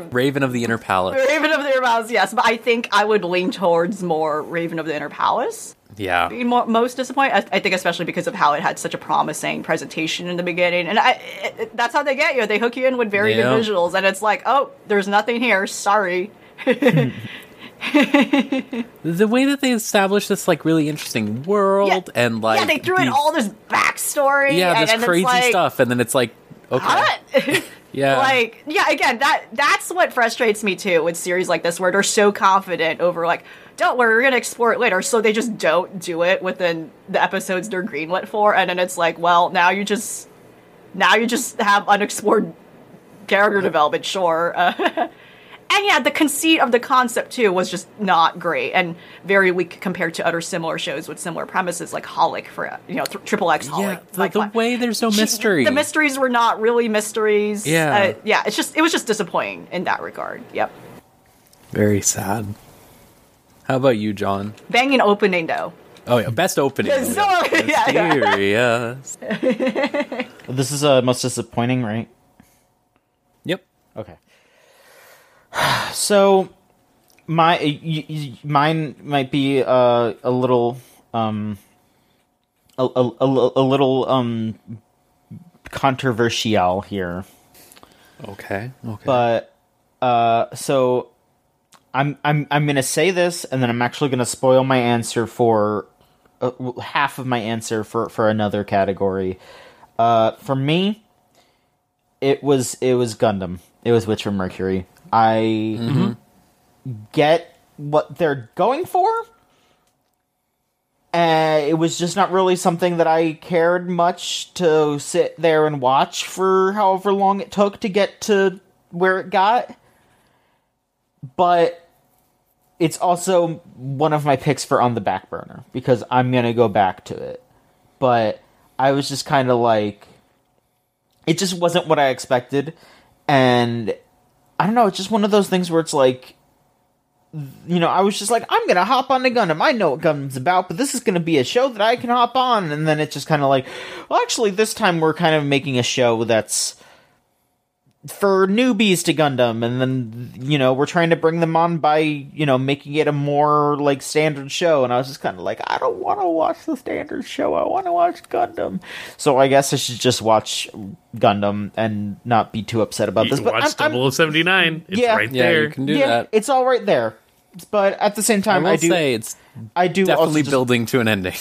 [laughs] Raven of the Inner Palace. Raven of the Inner Palace, yes. But I think I would lean towards more Raven of the Inner Palace. Yeah, Being more, most disappointed, I, I think, especially because of how it had such a promising presentation in the beginning, and I, it, it- that's how they get you. They hook you in with very Yeah. good visuals, and it's like, oh, there's nothing here. Sorry. [laughs] the way that they established this like really interesting world Yeah. and like yeah, they threw in all this backstory. yeah and, this and crazy like, stuff and then it's like okay. [laughs] Yeah. Like yeah again that that's what frustrates me too with series like this where they're so confident over like don't worry we're gonna explore it later. So they just don't do it within the episodes they're greenlit for. And then it's like well now you just now you just have unexplored character development. Sure. [laughs] Uh, and yeah the conceit of the concept too was just not great and very weak compared to other similar shows with similar premises like holic for you know triple x holic yeah the, like, the like- way there's no she- mystery The mysteries were not really mysteries. Yeah. uh, yeah. It's just it was just disappointing in that regard. Yep. very sad how about you john Banging opening though. oh yeah best opening Yeah, so- [laughs] yeah, yeah. Mysterious. [laughs] This is uh, most disappointing, right? yep Okay. [sighs] So, my y- y- mine might be uh, a little um a, a, a, a little um controversial here, okay okay but uh so I'm I'm I'm gonna say this, and then I'm actually gonna spoil my answer for uh, half of my answer for for another category. Uh, for me, it was it was Gundam. It was Witch from Mercury. I get what they're going for. Uh, it was just not really something that I cared much to sit there and watch for however long it took to get to where it got. But it's also one of my picks for on the back burner because I'm gonna go back to it. But I was just kind of like, it just wasn't what I expected, and I don't know. It's just one of those things where it's like, you know, I was just like, I'm gonna hop on the Gundam. I know what Gundam's about, but this is gonna be a show that I can hop on. And then it's just kind of like, well, actually, this time we're kind of making a show that's for newbies to Gundam, and then you know we're trying to bring them on by you know making it a more like standard show. And I was just kind of like, I don't want to watch the standard show. I want to watch Gundam. So I guess I should just watch Gundam and not be too upset about You this. But watch I'm- I'm- 0079. It's Yeah. right Yeah, you can do yeah, that. it's all right there. But at the same I time, will I, do. say it's I do also definitely just- building to an ending.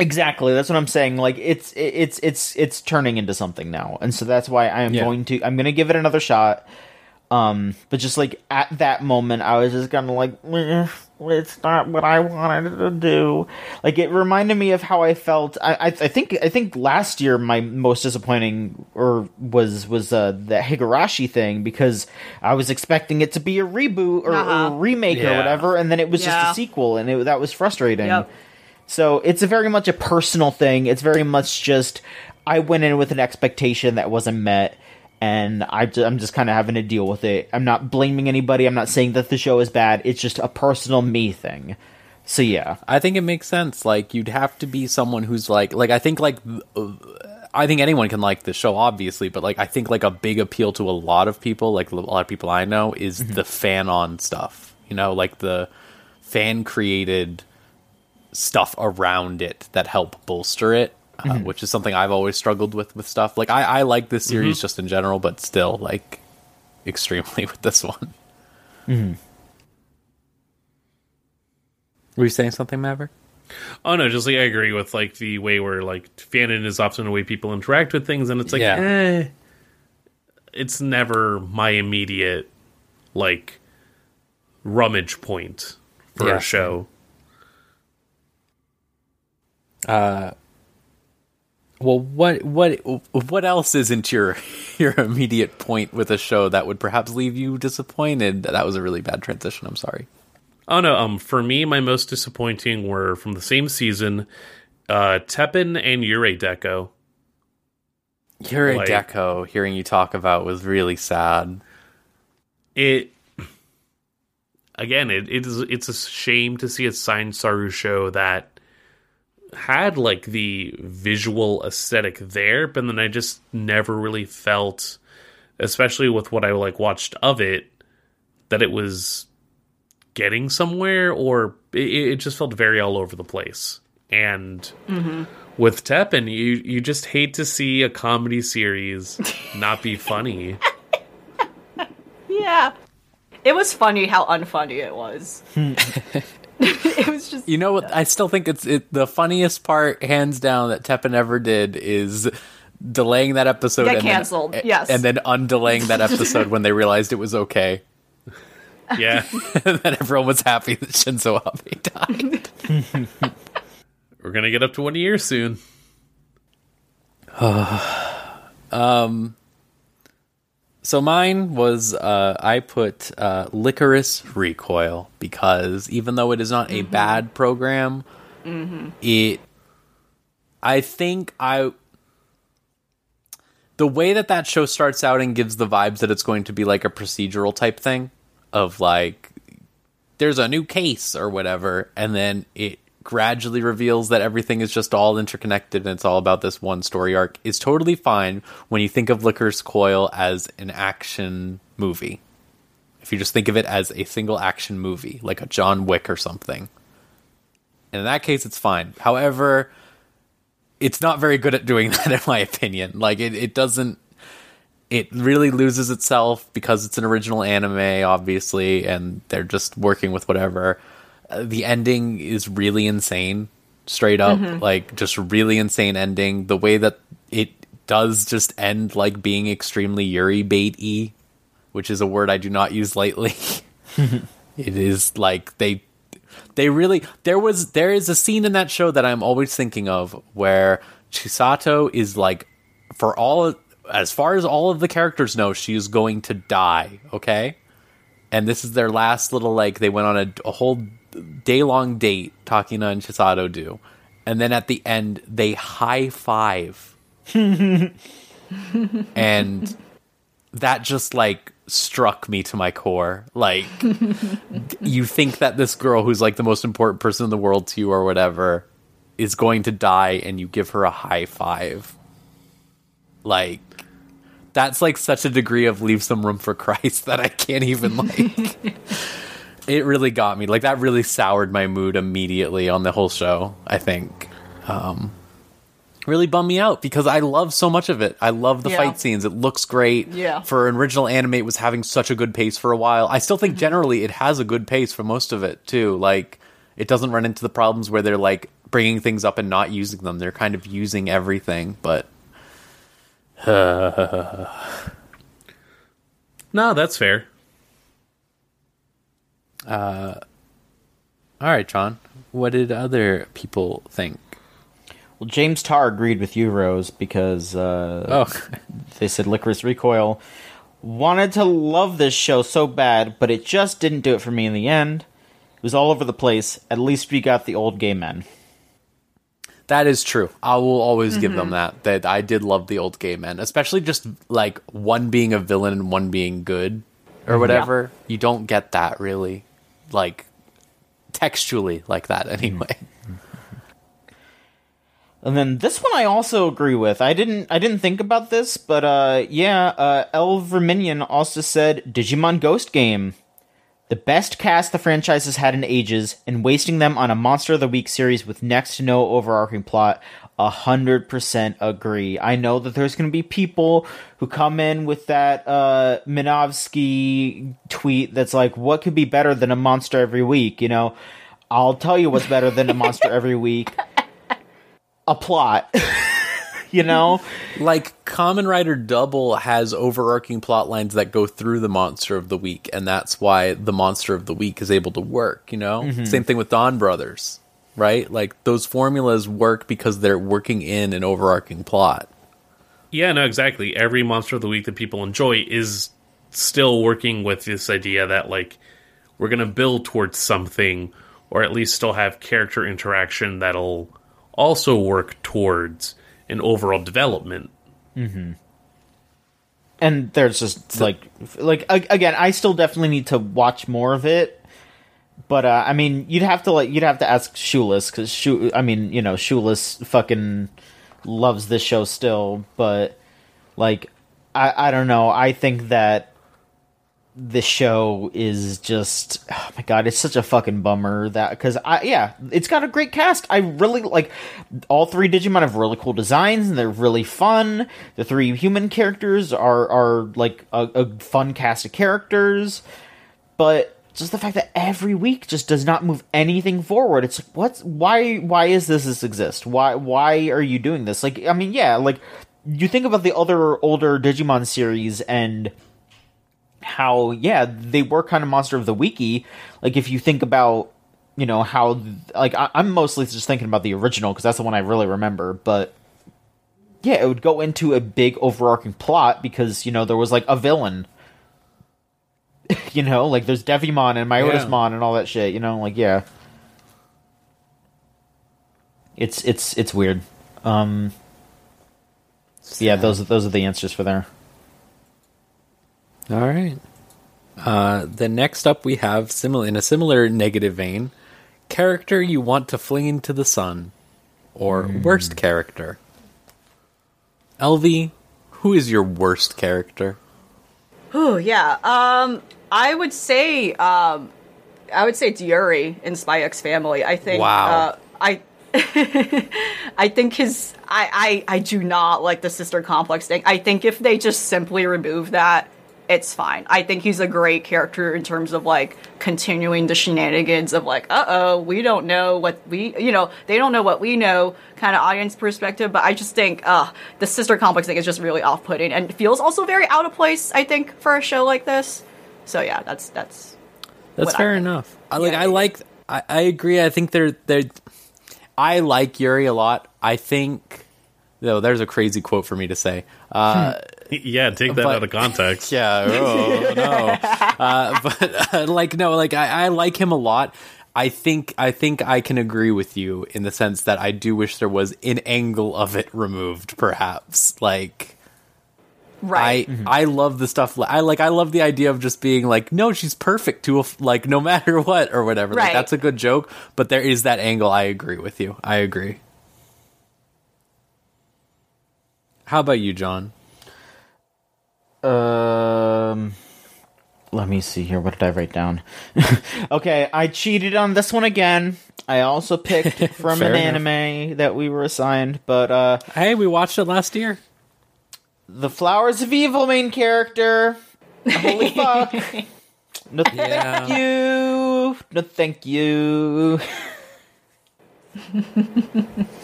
Exactly. That's what I'm saying. Like it's it's it's it's turning into something now, and so that's why I am Yeah. going to I'm going to give it another shot. Um, but just like at that moment, I was just kind of like, "Eh, it's not what I wanted to do. Like it reminded me of how I felt. I I, I think I think last year my most disappointing or was was uh, the Higurashi thing because I was expecting it to be a reboot or, Uh-huh. or remake or whatever, and then it was Yeah. just a sequel, and it, that was frustrating. Yep. So it's a very much a personal thing. It's very much just I went in with an expectation that wasn't met, and I, I'm just kind of having to deal with it. I'm not blaming anybody. I'm not saying that the show is bad. It's just a personal me thing. So yeah, I think it makes sense. Like you'd have to be someone who's like, like I think like, uh, I think anyone can like the show, obviously, but like I think like a big appeal to a lot of people, like a lot of people I know, is the fanon stuff. You know, like the fan created stuff around it that help bolster it. Uh, Which is something I've always struggled with with stuff. Like I, I like this series just in general, but still like extremely [laughs] with this one. Were you saying something, Maverick? Oh no, just like I agree with like the way where like fanon is often the way people interact with things, and it's like, Yeah. eh, it's never my immediate like rummage point for Yeah. a show. Well, what what what else isn't your [laughs] your immediate point with a show that would perhaps leave you disappointed? That was a really bad transition. I'm sorry. Oh no, um, for me, my most disappointing were from the same season, uh, Teppen and Yurei Deco. Yuri Like- Deco, hearing you talk about was really sad. it again it, it is it's a shame to see a Science SARU show that had like the visual aesthetic there but then i just never really felt especially with what i like watched of it that it was getting somewhere or it, it just felt very all over the place and mm-hmm. with Teppen, you you just hate to see a comedy series not be funny. [laughs] Yeah. It was funny how unfunny it was. [laughs] [laughs] it was just You know what? I still think it's it, the funniest part, hands down, that Teppen ever did is delaying that episode Get and then- canceled, a- yes. and then undelaying that episode [laughs] when they realized it was okay, Yeah. [laughs] and then everyone was happy that Shinzo Abe died. We're gonna get up to one year soon. [sighs] Um, So mine was uh, I put uh, Lycoris Recoil because even though it is not a bad program, it I think I the way that that show starts out and gives the vibes that it's going to be like a procedural type thing of like there's a new case or whatever and then it gradually reveals that everything is just all interconnected and it's all about this one story arc is totally fine when you think of Lycoris Coil as an action movie. If you just think of it as a single action movie, like a John Wick or something. And in that case, it's fine. However, it's not very good at doing [laughs] that, in my opinion. Like, it, it doesn't. It really loses itself because it's an original anime, obviously, and they're just working with whatever. The ending is really insane, straight up. Mm-hmm. Like, just really insane ending. The way that it does just end like being extremely Yuri bait y, which is a word I do not use lightly. [laughs] it is like they they really there was there is a scene in that show that I'm always thinking of where Chisato is like for all as far as all of the characters know she is going to die okay and this is their last little like they went on a, a whole day long date Takina and Chisato do. And then at the end they high five [laughs] and that just like struck me to my core. Like [laughs] you think that this girl who's like the most important person in the world to you or whatever is going to die and you give her a high five like that's like such a degree of leave some room for Christ [laughs] that I can't even like. It really got me. Like that really soured my mood immediately on the whole show. I think. Um, really bummed me out because I love so much of it. I love the Yeah. fight scenes. It looks great. Yeah. For an original anime, it was having such a good pace for a while. I still think generally it has a good pace for most of it too. Like it doesn't run into the problems where they're like bringing things up and not using them. They're kind of using everything, but [sighs] No, that's fair. All right, John. What did other people think? Well, James Tarr agreed with you, Rose, because uh, Oh, [laughs] they said Lycoris Recoil wanted to love this show so bad, but it just didn't do it for me in the end. It was all over the place. At least we got the old gay men. That is true. I will always give them that. That I did love the old gay men, especially just like one being a villain and one being good or whatever. You don't get that really, like textually like that [laughs] anyway. And then this one I also agree with. I didn't I didn't think about this, but uh yeah, uh El Verminion also said Digimon Ghost Game. The best cast the franchise has had in ages, and wasting them on a Monster of the Week series with next to no overarching plot. A hundred percent agree. I know that there's gonna be people who come in with that uh Minovsky tweet that's like, what could be better than a monster every week? You know, I'll tell you what's better than a monster [laughs] every week a plot. [laughs] you know? Like Kamen Rider Double has overarching plot lines that go through the monster of the week, and that's why the monster of the week is able to work. You know, same thing with Donbrothers, right? Like those formulas work because they're working in an overarching plot. Yeah, no, exactly. Every monster of the week that people enjoy is still working with this idea that like we're going to build towards something or at least still have character interaction that'll also work towards an overall development. Mm-hmm. And there's just like like again, I still definitely need to watch more of it. But uh, I mean, you'd have to like you'd have to ask Shoeless because Shoe. I mean, you know, Shoeless fucking loves this show still. But like, I I don't know. I think that this show is just oh my god it's such a fucking bummer that because i yeah it's got a great cast i really like all three digimon have really cool designs and they're really fun the three human characters are are like a, a fun cast of characters but just the fact that every week just does not move anything forward. It's like what's why why is this this exist? Why why are you doing this? Like i mean yeah like you think about the other older digimon series and how yeah they were kind of monster of the weeky. Like if you think about you know how like I, i'm mostly just thinking about the original because that's the one i really remember but yeah it would go into a big overarching plot because you know there was like a villain [laughs] you know like there's devimon and myotismon and all that shit you know like yeah it's it's it's weird um yeah those those are the answers for there All right. Uh, the next up we have similar in a similar negative vein, character you want to fling into the sun, or worst character. LV, who is your worst character? Oh yeah. Um, I would say, um, I would say Yuri in Spy X Family. I think. Wow. Uh, I. [laughs] I think his. I, I I do not like the sister complex thing. I think if they just simply remove that, it's fine. I think he's a great character in terms of like continuing the shenanigans of like, uh oh, we don't know what we, you know, they don't know what we know, kind of audience perspective. But I just think, uh, the sister complex thing is just really off putting and feels also very out of place. I think for a show like this. So yeah, that's that's That's what I fair think. enough. I like. Yeah. I like. I, I agree. I think they're they're. I like Yuri a lot. I think. Though there's a crazy quote for me to say. Uh, [laughs] Yeah, take that But- out of context. [laughs] Yeah. Oh no. [laughs] Uh, but uh, like no, like I, I like him a lot. I think I think I can agree with you in the sense that I do wish there was an angle of it removed, perhaps. Like right. I I love the stuff. I like I love the idea of just being like, no, she's perfect to a f- like no [laughs] matter what or whatever. Like Right. that's a good joke, but there is that angle. I agree with you. I agree. How about you, John? Um, let me see here. What did I write down? [laughs] okay, I cheated on this one again. I also picked [laughs] from an enough. anime that we were assigned, but uh, Hey, we watched it last year. The Flowers of Evil main character. Holy [laughs] fuck! No, Yeah. thank you. No, thank you.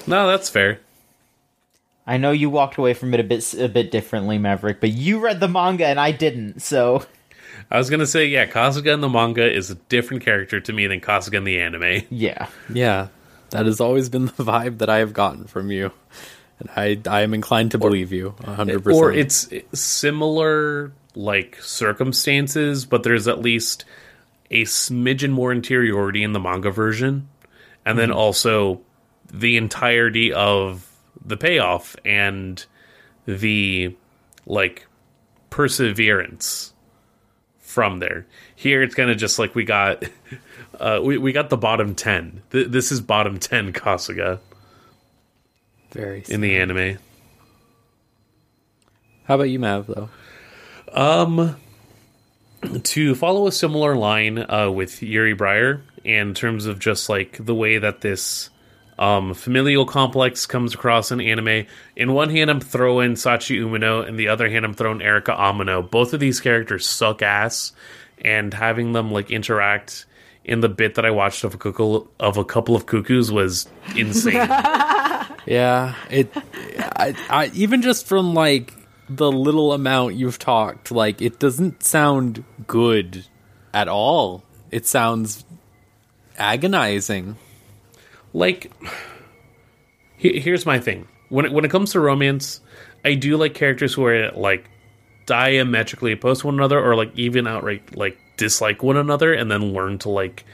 No, that's fair. I know you walked away from it a bit a bit differently, Maverick, but you read the manga and I didn't. So I was gonna say, yeah, Kasuga in the manga is a different character to me than Kasuga in the anime. yeah, Yeah, that has always been the vibe that I have gotten from you, and I I am inclined to believe you hundred percent. Or it's similar like circumstances, but there's at least a smidgen more interiority in the manga version, and then also the entirety of the payoff and the like perseverance from there. Here it's kind of just like we got [laughs] uh we, we got the bottom 10. Th- this is bottom 10 Kasuga very. in the anime. How about you, Mav? Though um, to follow a similar line uh, with Yuri Briar in terms of just like the way that this um, familial complex comes across in anime. In one hand, I'm throwing Sachi Umino, and the other hand, I'm throwing Erika Amano. Both of these characters suck ass, and having them like interact in the bit that I watched of a couple of a couple of cuckoos was [laughs] insane. Yeah, it. [laughs] I, I even just from like the little amount you've talked, like it doesn't sound good at all. It sounds agonizing. like he- here's my thing when it, when it comes to romance i do like characters who are like diametrically opposed to one another or like even outright like dislike one another and then learn to like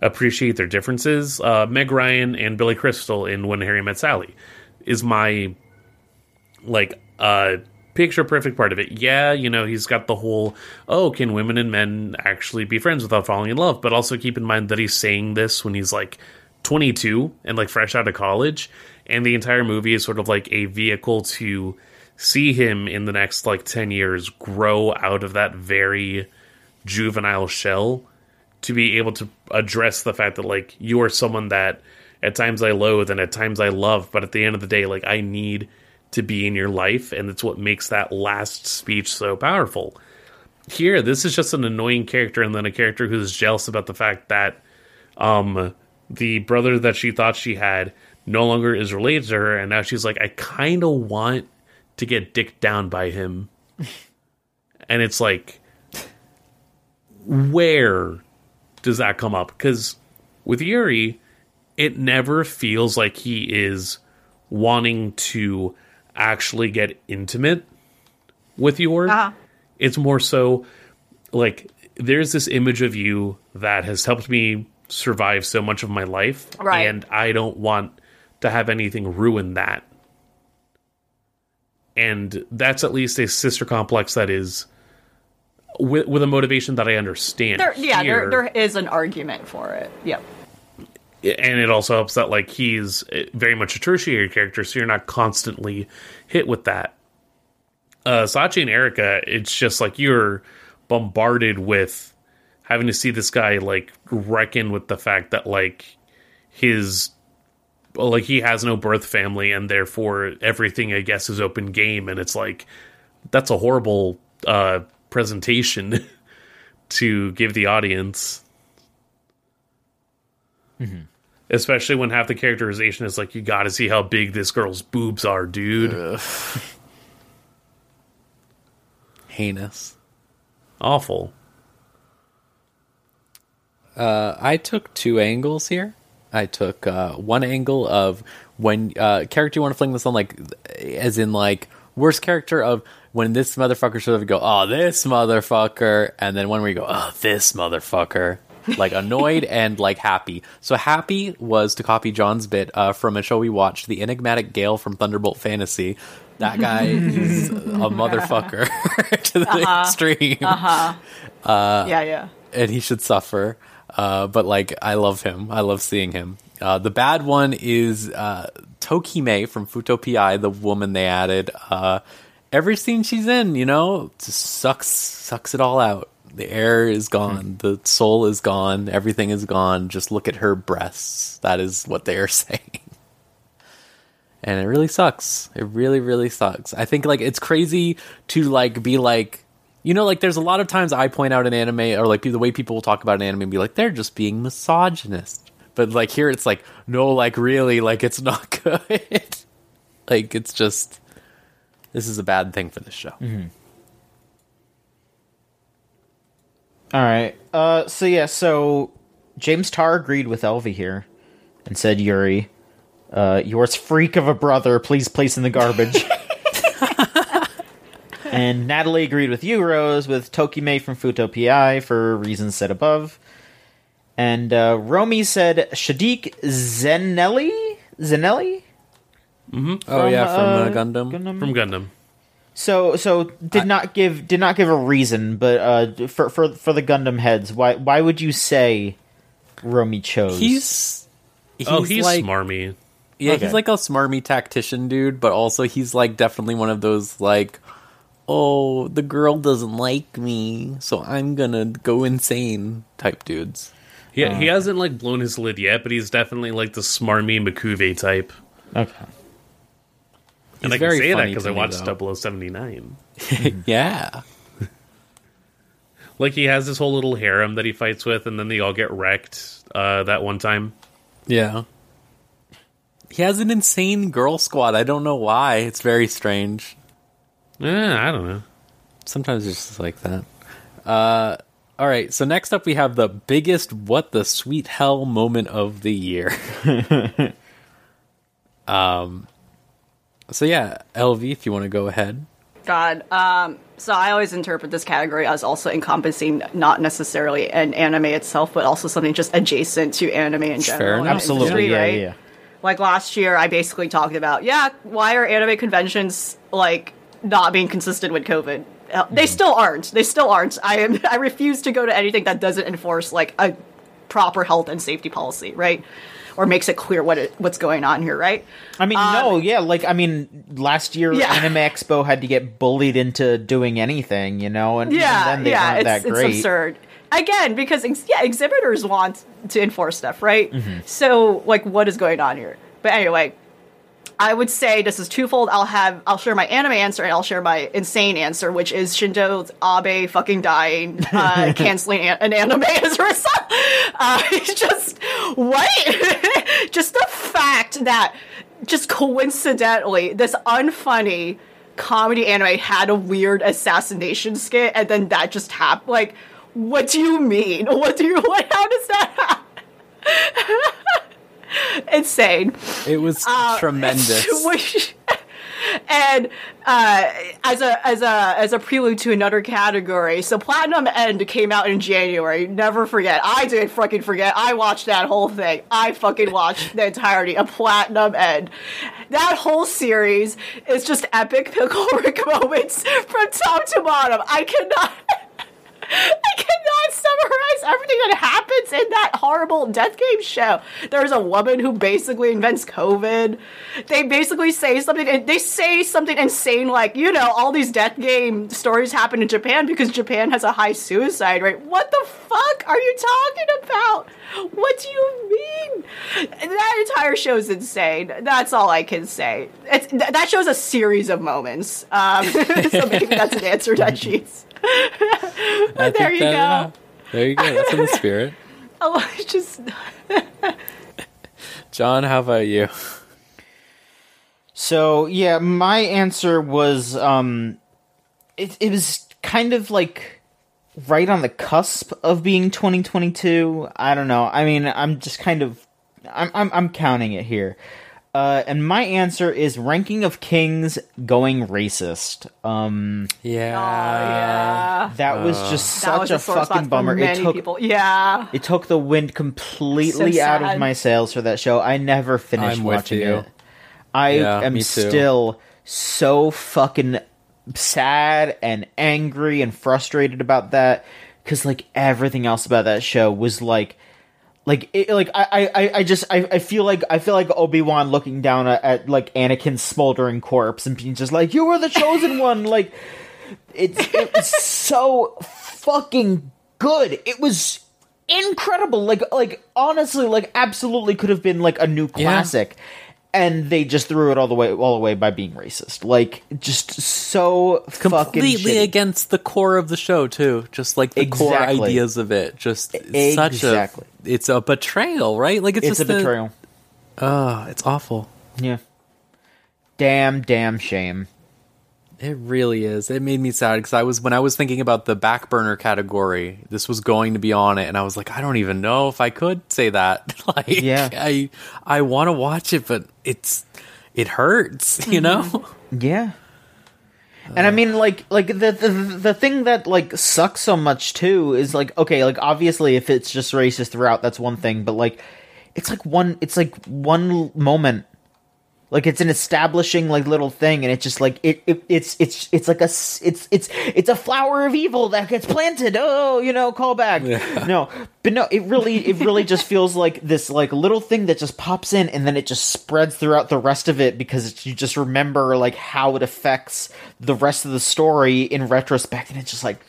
appreciate their differences. Uh meg ryan and billy crystal in when harry met sally is my like uh picture perfect part of it. Yeah you know he's got the whole oh can women and men actually be friends without falling in love? But also keep in mind that he's saying this when he's like 22 and like fresh out of college. And the entire movie is sort of like a vehicle to see him in the next like 10 years grow out of that very juvenile shell to be able to address the fact that like you are someone that at times I loathe and at times I love, but at the end of the day, like I need to be in your life, and it's what makes that last speech so powerful. Here, this is just an annoying character, and then a character who's jealous about the fact that um the brother that she thought she had no longer is related to her, and now she's like, I kind of want to get dicked down by him, [laughs] and it's like, where does that come up? Because with Yuri, it never feels like he is wanting to actually get intimate with Yor. Uh-huh. It's more so like there's this image of you that has helped me survive so much of my life, Right. and I don't want to have anything ruin that. And that's at least a sister complex that is with, with a motivation that I understand. There, yeah, there, there is an argument for it. Yep. and it also helps that like he's very much a tertiary character, so you're not constantly hit with that. Uh, Sachi and Erika, it's just like you're bombarded with having to see this guy like reckon with the fact that like his like he has no birth family and therefore everything I guess is open game and it's like that's a horrible uh presentation [laughs] to give the audience. Especially when half the characterization is like you got to see how big this girl's boobs are dude. [laughs] Heinous. awful. Uh, I took two angles here. I took uh, one angle of when uh, character you want to fling this on, like as in like worst character of when this motherfucker should have go, oh this motherfucker, and then one where you go, oh this motherfucker, like annoyed [laughs] and like happy. So happy was to copy John's bit uh, from a show we watched, the enigmatic Gale from Thunderbolt Fantasy. That guy is a [laughs] motherfucker [laughs] to the extreme yeah, yeah. and he should suffer. Uh, but like, I love him. I love seeing him. Uh, the bad one is uh, Tokime from Fuuto PI, the woman they added, uh, every scene she's in, you know, just sucks sucks it all out. The air is gone, hmm. the soul is gone, everything is gone. Just look at her breasts. That is what they are [laughs] saying. And it really sucks. It really, really sucks. I think like it's crazy to like be like you know, like there's a lot of times I point out an anime or like the way people will talk about an anime and be like, they're just being misogynist. But like here it's like, no, like really, like it's not [laughs] good. like it's just this is a bad thing for the show. All right. Uh, so yeah, so James Tarr agreed with Elvie here and said, "Yuri, uh, yours freak of a brother, please place in the garbage." [laughs] [laughs] and Natalie agreed with you, Rose, with Tokime from Fuuto PI for reasons said above. And uh, Romy said Shaddiq Zenelli, Zenelli. Oh yeah, from uh, uh, Gundam. From Gundam. So so did not give did not give a reason, but uh, for for for the Gundam heads, why why would you say Romy chose? He's, he's oh, he's like smarmy. yeah, Okay. he's like a smarmy tactician dude, but also he's like definitely one of those like oh, the girl doesn't like me, so I'm gonna go insane type dudes. He, Uh. he hasn't like blown his lid yet, but he's definitely like the smarmy M'Quve type. okay. And I can say that because I watched though. 0079. [laughs] yeah. Like he has this whole little harem that he fights with, and then they all get wrecked uh, that one time. Yeah. He has an insane girl squad. I don't know why. It's very strange. Eh, I don't know. Sometimes it's just like that. Uh, all right. So next up, we have the biggest "what the sweet hell" moment of the year. [laughs] um. So yeah, LV, if you want to go ahead. God. Um, so I always interpret this category as also encompassing not necessarily an anime itself, but also something just adjacent to anime in general. enough. Absolutely, yeah, right? yeah, yeah. Like last year, I basically talked about, yeah, why are anime conventions like not being consistent with COVID? Uh, They still aren't. They still aren't. I am. [laughs] I refuse to go to anything that doesn't enforce like a proper health and safety policy, right? Or makes it clear what it, what's going on here, right? I mean, no, yeah, like I mean, last year Yeah. Anime Expo had to get bullied into doing anything, you know, and yeah, even then they yeah, it's, that great. it's absurd. Again, because ex- yeah, exhibitors want to enforce stuff, right? Mm-hmm. So, like, what is going on here? But anyway, I would say this is twofold. I'll have I'll share my anime answer and I'll share my insane answer, which is Shinzo Abe fucking dying, uh, [laughs] canceling an, an anime [laughs] as a result. Uh, [laughs] it's just what? just the fact that just coincidentally this unfunny comedy anime had a weird assassination skit, and then that just happened. Like, what do you mean? What do you? What? How does that happen? [laughs] Insane. It was Uh, tremendous. [laughs] Which- and uh, as a as a as a prelude to another category, so Platinum End came out in January. Never forget. I did fucking forget. I watched that whole thing. I fucking watched the entirety of Platinum End. That whole series is just epic pickle [laughs] Rick moments from top to bottom. I cannot. I cannot summarize everything that happens in that horrible Death Game show. There's a woman who basically invents COVID. They basically say something, they say something insane like, you know, all these Death Game stories happen in Japan because Japan has a high suicide rate. What the fuck are you talking about? What do you mean? That entire show is insane. That's all I can say. It's, th- that show's a series of moments. Um, [laughs] so maybe that's an answer to that she's. [laughs] I there think you go. yeah. There you go. That's in the spirit. [laughs] [laughs] Oh, it's just John, how about you? So yeah, my answer was um, it it was kind of like right on the cusp of being 2022. I don't know. I mean, I'm just kind of I'm I'm, I'm counting it here. Uh, and my answer is ranking of kings going racist. Um, Yeah. yeah. that was just That such was a a fucking bummer. It took people. Yeah. it took the wind completely So out of my sails for that show. I never finished I'm watching you. it. I Yeah, am still so fucking sad and angry and frustrated about that because like everything else about that show was like like it, like I, I I just I, I feel like I feel like Obi Wan looking down at, at like Anakin's smoldering corpse and being just like you were the chosen [laughs] one. Like it's it was so fucking good. It was incredible. Like like honestly like absolutely could have been like a new classic and they just threw it all the way all away by being racist. Like just so fucking completely against the core of the show too. Just like the core ideas of it. Just such Exactly. a it's a betrayal right? Like it's, it's a just betrayal. Oh it's awful. Yeah. Damn damn shame it really is it made me sad because i was when i was thinking about the back burner category this was going to be on it and i was like i don't even know if i could say that [laughs] like Yeah. i i want to watch it but it's it hurts you mm-hmm. know Yeah. And I mean like like the, the the thing that like sucks so much too is like okay, like obviously if it's just racist throughout that's one thing, but like it's like one it's like one moment like it's an establishing like little thing and it's just like it, it it's it's it's like a it's it's it's a flower of evil that gets planted. Oh you know call back. No but no it really it really just feels like this like little thing that just pops in and then it just spreads throughout the rest of it because it's, you just remember like how it affects the rest of the story in retrospect and it's just like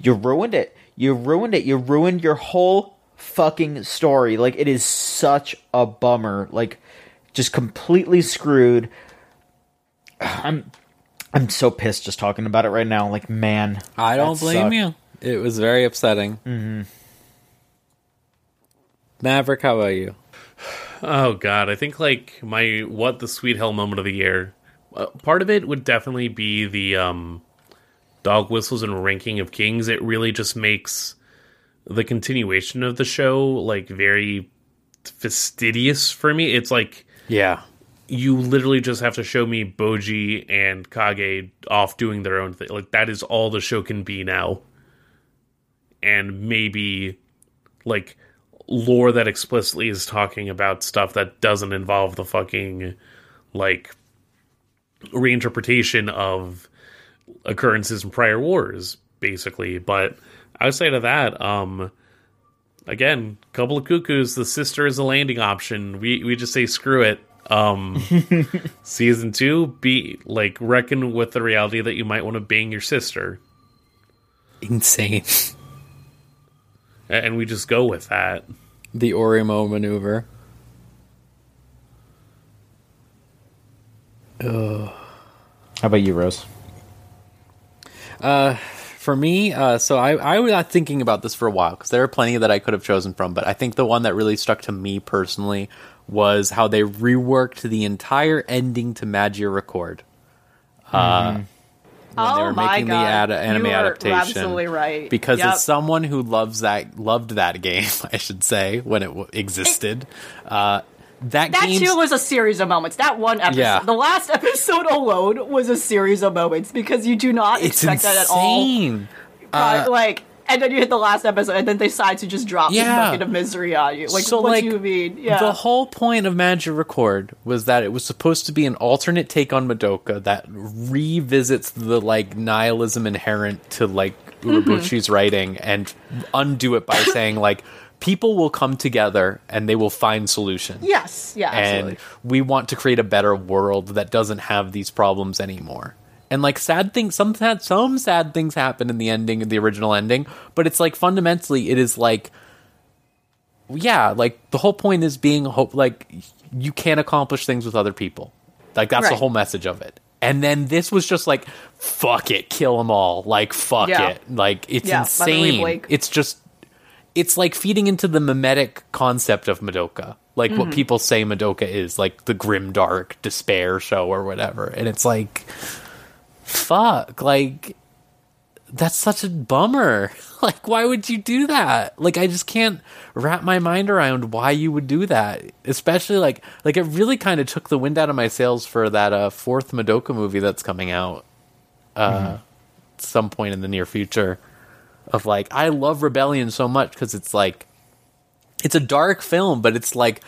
you ruined it. You ruined it. You ruined your whole fucking story. Like it is such a bummer. Like just completely screwed. [sighs] I'm I'm so pissed just talking about it right now. Like, man, i don't blame sucked. you it was very upsetting mm-hmm. maverick how about you Oh god, I think like my what the sweet hell moment of the year. Uh, part of it would definitely be the um dog whistles and ranking of kings. It really just makes the continuation of the show like very fastidious for me. It's like yeah you literally just have to show me Bojji and Kage off doing their own thing. Like that is all the show can be now. And maybe like lore that explicitly is talking about stuff that doesn't involve the fucking like reinterpretation of occurrences in prior wars, basically. But outside of that, um again, couple of cuckoos, the sister is a landing option. We we just say screw it. Um [laughs] season two, be like reckon with the reality that you might want to bang your sister. insane [laughs] And we just go with that. the Oreimo maneuver How about you, Rose? For me, uh, so I, I was not thinking about this for a while because there are plenty that I could have chosen from, but I think the one that really stuck to me personally was how they reworked the entire ending to Magia Record. Uh, when Oh they were making God. the ad- anime You adaptation. absolutely right. Because Yep. as someone who loves that, loved that [laughs] game, I should say, when it w- existed, uh, that, That game's- too was a series of moments. That one episode, Yeah. the last episode alone, was a series of moments because you do not it's expect that at all. insane. Uh, like, and then you hit the last episode, and then they decide to just drop Yeah. the bucket of misery on you. Like, so what like do you mean? Yeah. the whole point of Magia Record was that it was supposed to be an alternate take on Madoka that revisits the like nihilism inherent to like Mm-hmm. Writing and undo it by [laughs] saying like people will come together and they will find solutions. yes. Yeah. Absolutely. and we want to create a better world that doesn't have these problems anymore. And like sad things, some sad, some sad things happen in the ending, in the original ending, but it's like fundamentally, it is like, yeah, like the whole point is being hope. Like you can't accomplish things with other people. Like that's the whole message of it. And then this was just like, fuck it, kill them all. Like fuck Yeah. it. Like it's Yeah, by the way, insane. It's just it's like feeding into the mimetic concept of Madoka. Like Mm-hmm. what people say Madoka is, like the grim dark despair show or whatever. And it's like fuck, like that's such a bummer. [laughs] Like why would you do that? Like I just can't wrap my mind around why you would do that. Especially like like it really kind of took the wind out of my sails for that uh fourth Madoka movie that's coming out uh some point in the near future of like I love Rebellion so much because it's like it's a dark film, but it's like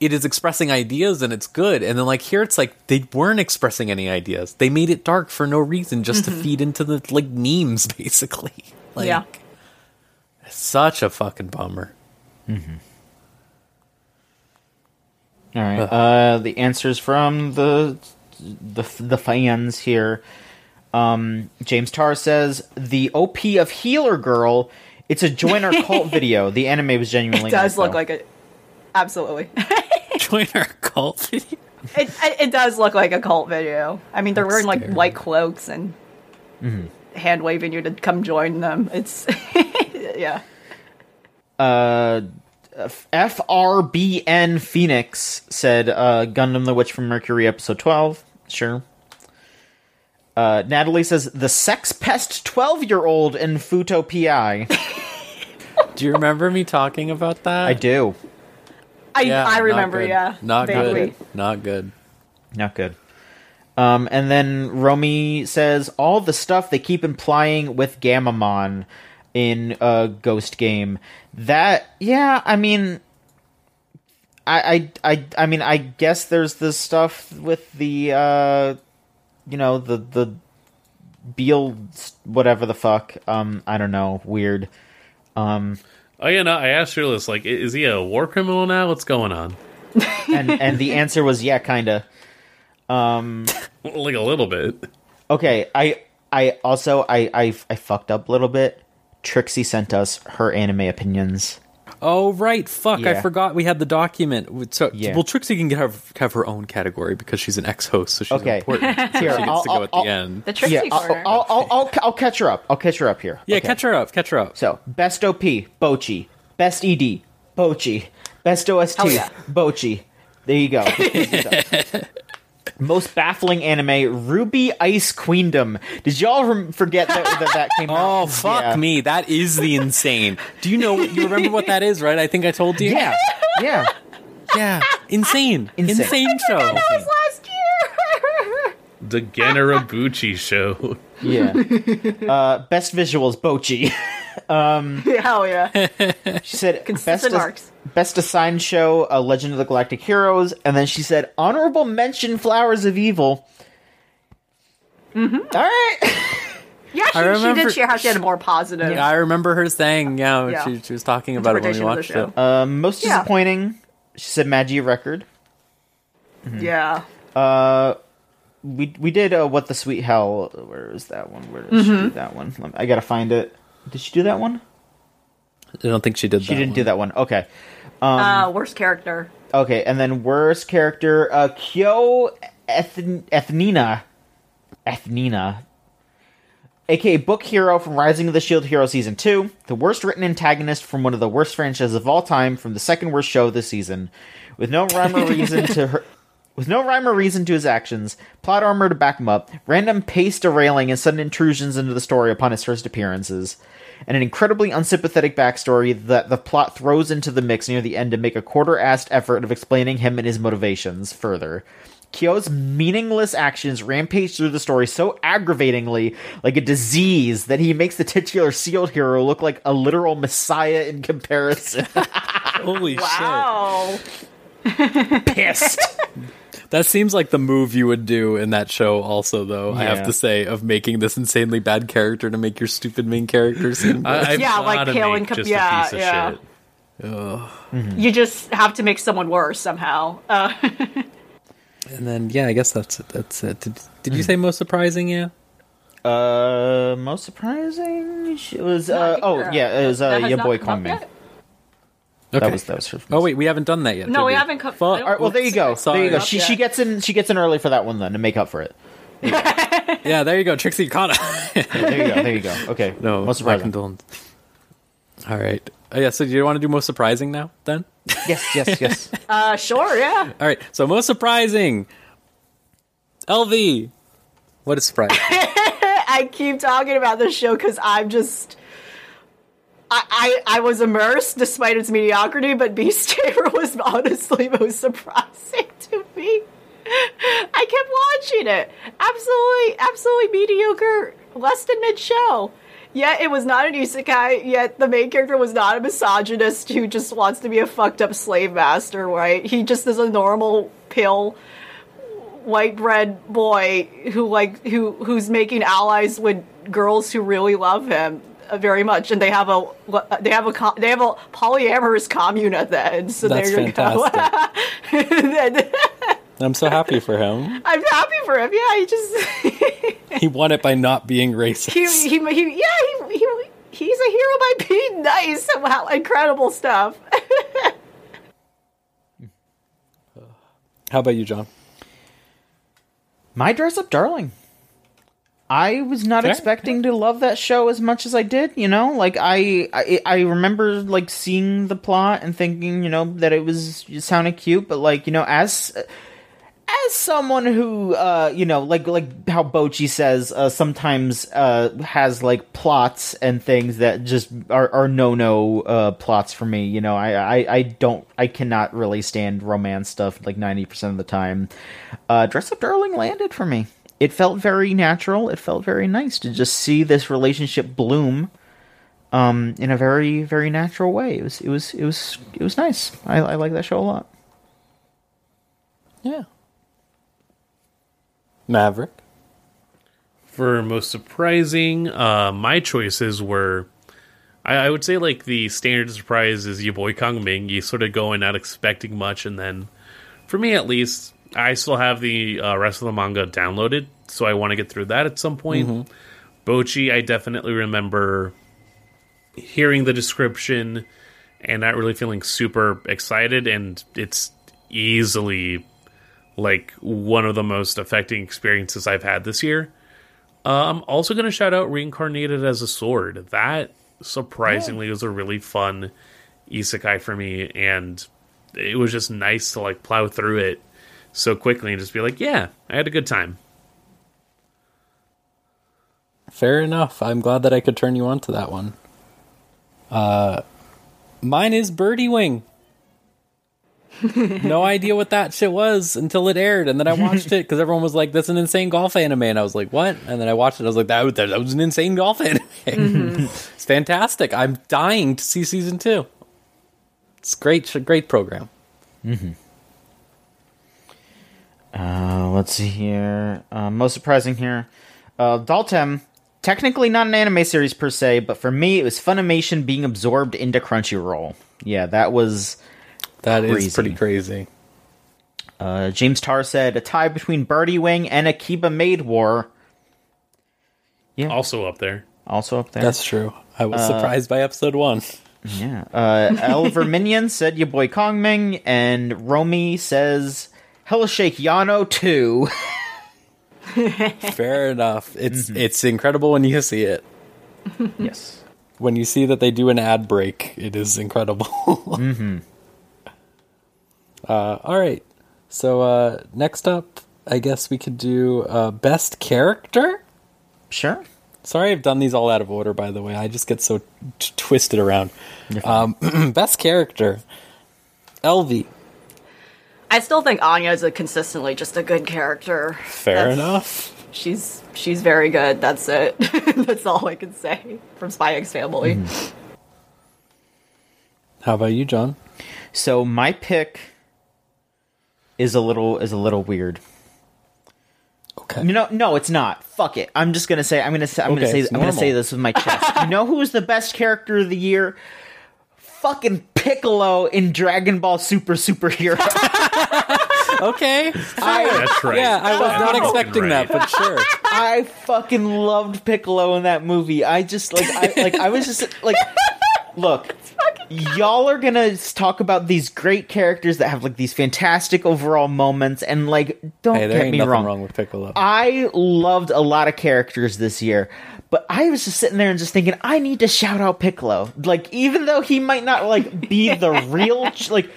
it is expressing ideas and it's good. And then like here it's like they weren't expressing any ideas. They made it dark for no reason, just to feed into the like memes, [laughs] basically. Like Yeah. such a fucking bummer. mhm All right. Uh, the answers from the the the fans here. Um, James Tarr says the OP of Healer Girl. It's a join our cult [laughs] video. The anime was genuinely. It does nice, look though. like it. Absolutely. [laughs] Join our cult video. it, it it does look like a cult video. I mean, they're That's wearing like scary. white cloaks and hand waving you to come join them. It's [laughs] yeah. Uh, FRBN Phoenix said uh, Gundam the Witch from Mercury episode 12. Sure. Uh, Natalie says the sex pest 12 year old in Fuuto PI. [laughs] Do you remember me talking about that? I do. I Yeah, I remember. good. Yeah, Not vaguely. good. Not good. Not good. Um, and then Romy says all the stuff they keep implying with Gamamon in uh, Ghost Game. That yeah, I mean, I I I I mean, I guess there's this stuff with the uh, you know the the Beal whatever the fuck. Um, I don't know, weird. Um, Oh yeah, no. I asked Fearless, like, is he a war criminal now? What's going on? [laughs] and and the answer was yeah, kinda. Um. [laughs] Like a little bit. Okay, I I also I I I fucked up a little bit. Trixie sent us her anime opinions. Oh right, fuck! I forgot we had the document. So, Yeah. well, Trixie can have have her own category because she's an ex-host, so she's Okay. important. [laughs] So Here, she gets I'll- to go I'll- at the I'll- end. The Trixie yeah, I'll, corner. I'll, I'll, I'll, I'll catch her up. I'll catch her up here. yeah, Okay. catch her up, catch her up. So best OP, Bocchi. Best ED, Bocchi. Best OST, Hell yeah. Bocchi. There you go. [laughs] Most baffling anime, RWBY Ice Queendom. Did y'all rem- forget that that, that [laughs] came out? Oh fuck Yeah. me, that is the insane. Do you know? You remember what that is, right? I think I told you. Yeah, yeah. yeah, insane, Insane. insane, show. last year. The Gen Urobuchi show. Yeah. [laughs] Uh, best visuals, Bocchi. [laughs] Um, Hell yeah. She said Consistent best, marks. Best assigned show, A Legend of the Galactic Heroes, and then she said honorable mention, Flowers of Evil. Mm-hmm. right. [laughs] Yeah, she, she did share how she had a more positive. Yeah, I remember her saying, yeah, Yeah. She, she was talking about it when we watched it. Uh, most Yeah. disappointing, she said Magia Record. Yeah. Uh, we we did uh, what the sweet hell. Where is that one? Where did she Mm-hmm. do that one? Me- I gotta find it. Did she do that one? I don't think she did. That. She didn't do that one. Okay. Um, uh, worst character. Okay, and then worst character, uh, Kyo Eth- Ethnina. Ethnina. aka Book Hero from Rising of the Shield Hero Season 2, the worst written antagonist from one of the worst franchises of all time from the second worst show this season. With no rhyme or reason to her. [laughs] With no rhyme or reason to his actions, plot armor to back him up, random pace derailing and sudden intrusions into the story upon his first appearances, and an incredibly unsympathetic backstory that the plot throws into the mix near the end to make a quarter-assed effort of explaining him and his motivations further. Kyo's meaningless actions rampage through the story so aggravatingly, like a disease, that he makes the titular shield hero look like a literal messiah in comparison. [laughs] Holy [laughs] Wow. [laughs] Pissed. Shit. That seems like the move you would do in that show, also, though, I have to say, of making this insanely bad character to make your stupid main character seem I, Yeah, like gotta killing make just yeah, a piece of yeah. shit. You just have to make someone worse somehow. Uh, [laughs] And then, yeah, I guess that's it. That's it. Did, did you say most surprising? Yeah. uh, most surprising? It was, uh, think oh, yeah, it was, uh, your not boy come Kong up Man. yet? Okay. That was, that was her. oh wait, we haven't done that yet. No, did we haven't come- Fuck. I don't- All right, well, there you go. Sorry. There you go. She, yet. she gets in. She gets in early for that one then to make up for it. Yeah, there you go, Trixie Kana. There you go. There you go. Okay. [laughs] no, most surprising. All right. Oh, yeah. So, do you want to do most surprising now? Then. Yes, yes, [laughs] yes. Uh, sure, yeah. All right. So, most surprising. LV. What is surprising? [laughs] I keep talking about this show because I'm just. I, I, was immersed despite its mediocrity, but Beast Tamer [laughs] was honestly most surprising to me. I kept watching it. Absolutely, absolutely mediocre, less than mid show. Yet it was not an isekai, yet the main character was not a misogynist who just wants to be a fucked up slave master, right? He just is a normal pill white bread boy who like who who's making allies with girls who really love him. Uh, very much, and they have a they have a co- they have a polyamorous commune at the end. So That's there you fantastic. go. [laughs] I'm so happy for him. I'm happy for him. Yeah, he just [laughs] He won it by not being racist. he, he, he yeah he, he he's a hero by being nice. Wow, incredible stuff. [laughs] How about you, John? My dress up darling. I was not Fair. expecting to love that show as much as I did, you know? Like I, I I remember like seeing the plot and thinking, you know, that it was it sounded cute, but like, you know, as as someone who uh you know like like how bocchi says uh sometimes uh has like plots and things that just are are no no uh plots for me you know I, I i don't i cannot really stand romance stuff like 90% of the time uh dress up darling landed for me it felt very natural it felt very nice to just see this relationship bloom um in a very very natural way it was it was it was it was nice i, I like that show a lot Yeah. Maverick. For most surprising, uh, my choices were, I, I would say like the standard surprise is your boy Kong Ming. You sort of go in not expecting much, and then, for me at least, I still have the uh, rest of the manga downloaded, so I want to get through that at some point. Bocchi, I definitely remember hearing the description and not really feeling super excited, and it's easily like one of the most affecting experiences I've had this year. Uh, I'm also going to shout out Reincarnated as a Sword. That surprisingly was a really fun isekai for me, and it was just nice to like plow through it so quickly and just be like, yeah, I had a good time. Fair enough. I'm glad that I could turn you on to that one. Uh, mine is Birdie Wing. no [laughs] idea what that shit was until it aired, and then I watched it because everyone was like, "That's an insane golf anime," and I was like, "What?" And then I watched it. I was like, "That, that, that was an insane golf [laughs] anime. it's fantastic. I'm dying to see season two. It's great, great program. Uh, let's see here. Uh, most surprising here. Uh, Daltem, technically not an anime series per se, but for me, it was Funimation being absorbed into Crunchyroll. Yeah, that was. That is Crazy. pretty crazy. Uh, James Tarr said a tie between Birdie Wing and Akiba Maid War. Yeah. Also up there. Also up there. That's true. I was surprised by episode one. Yeah. Uh, Elver [laughs] Minion said your boy Kongming, and Romy says Hell Shake Yano 2. [laughs] Fair enough. It's it's incredible when you see it. [laughs] yes. When you see that they do an ad break, it is incredible. [laughs] mm-hmm. uh, all right. So uh, next up, I guess we could do uh, best character. Sure. Sorry, I've done these all out of order. By the way, I just get so t- twisted around. Um, [clears throat] best character, LV. I still think Anya is a consistently just a good character. Fair That's- enough. She's she's very good. That's it. [laughs] That's all I can say from Spy X Family. Mm-hmm. How about you, John? So my pick is a little is a little weird. Okay. No, no, it's not. Fuck it. I'm just gonna say. I'm gonna say. I'm Okay, gonna say. I'm gonna say this with my chest. [laughs] you know who was the best character of the year? Fucking Piccolo in Dragon Ball Super Superhero. [laughs] Okay. That's right. Yeah, I was not expecting right. that, but sure. I fucking loved Piccolo in that movie. I just like I like I was just like look y'all are gonna talk about these great characters that have like these fantastic overall moments and like don't Hey, there get ain't me nothing wrong. wrong with Piccolo. I loved a lot of characters this year, but I was just sitting there and just thinking, I need to shout out Piccolo. Like, even though he might not like be the real, like,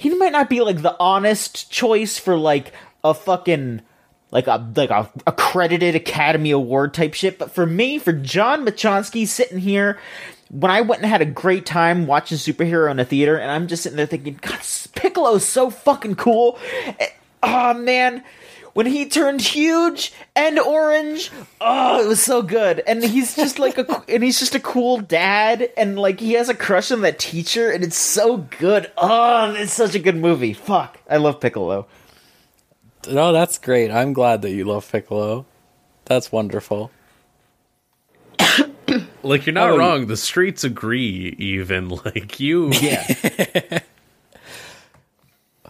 he might not be like the honest choice for like a fucking like a like a accredited Academy Award type shit. But for me, for John Machonsky sitting here. When I went and had a great time watching superhero in a theater, and I'm just sitting there thinking, God, Piccolo's so fucking cool. Oh man, when he turned huge and orange oh it was so good and he's just like a [laughs] and he's just a cool dad and like he has a crush on that teacher and it's so good oh it's such a good movie fuck i love piccolo No, that's great. I'm glad that you love Piccolo. That's wonderful. [coughs] Like you're not How about wrong. The streets agree. Even like you, Yeah. [laughs]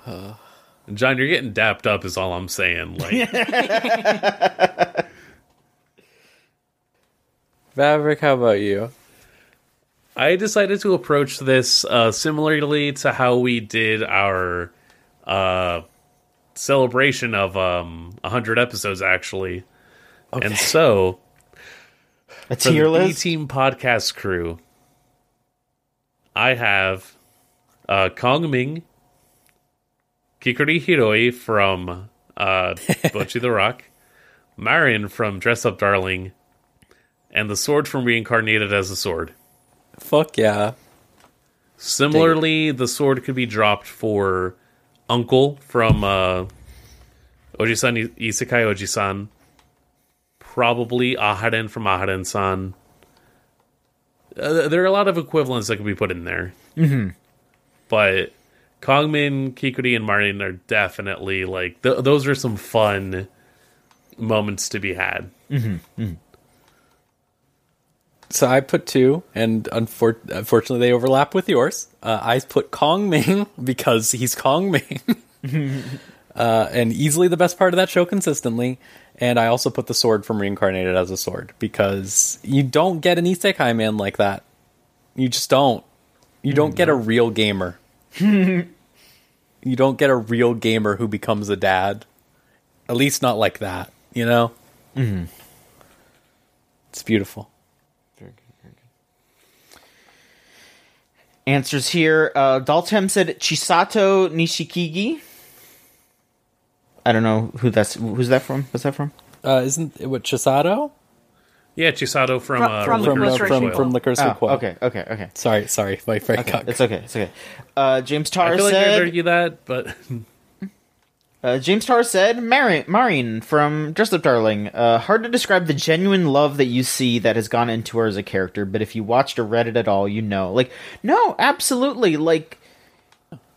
[laughs] John, you're getting dapped up. Is all I'm saying. Like [laughs] Maverick, how about you? I decided to approach this uh, similarly to how we did our uh, celebration of um, 100 episodes, actually. And so, A for tier the B list. Team podcast crew, I have uh, Kong Ming, Kikuri Hiroi from uh, [laughs] Bocchi the Rock, Marin from Dress Up Darling, and the sword from Reincarnated as a Sword. Fuck yeah. Similarly, the sword could be dropped for Uncle from uh, Oji-san Isekai Oji-san. Probably Aharen from Aharen-san. Uh, there are a lot of equivalents that could be put in there. Mm-hmm. But Kongmin, Kikuri, and Marin are definitely like th- those are some fun moments to be had. So I put two, and unfor- unfortunately they overlap with yours. Uh, I put Kong Ming [laughs] because he's Kong Ming, [laughs] uh, and easily the best part of that show consistently. And I also put the sword from Reincarnated as a sword because you don't get an Isekai man like that. You just don't. You don't get a real gamer. [laughs] you don't get a real gamer who becomes a dad. At least not like that. You know. Mm-hmm. It's beautiful. Very good, very good. Answers here. Uh, Daltem said Chisato Nishikigi. I don't know who that's. Who's that from? What's that from? Uh, isn't it what Chisato? Yeah, Chisato from, From- uh, from from Lycoris from Recoil. from Lycoris Oh, okay, okay, okay. Sorry, sorry, my friend Okay, it's okay. It's okay. Uh, James Tarr I feel like I'd said. argue that, but [laughs] Uh, James Tarr said, Marin, Marin from Dress Up Darling. Uh, hard to describe the genuine love that you see that has gone into her as a character, but if you watched or read it at all, you know. Like, no, absolutely. Like,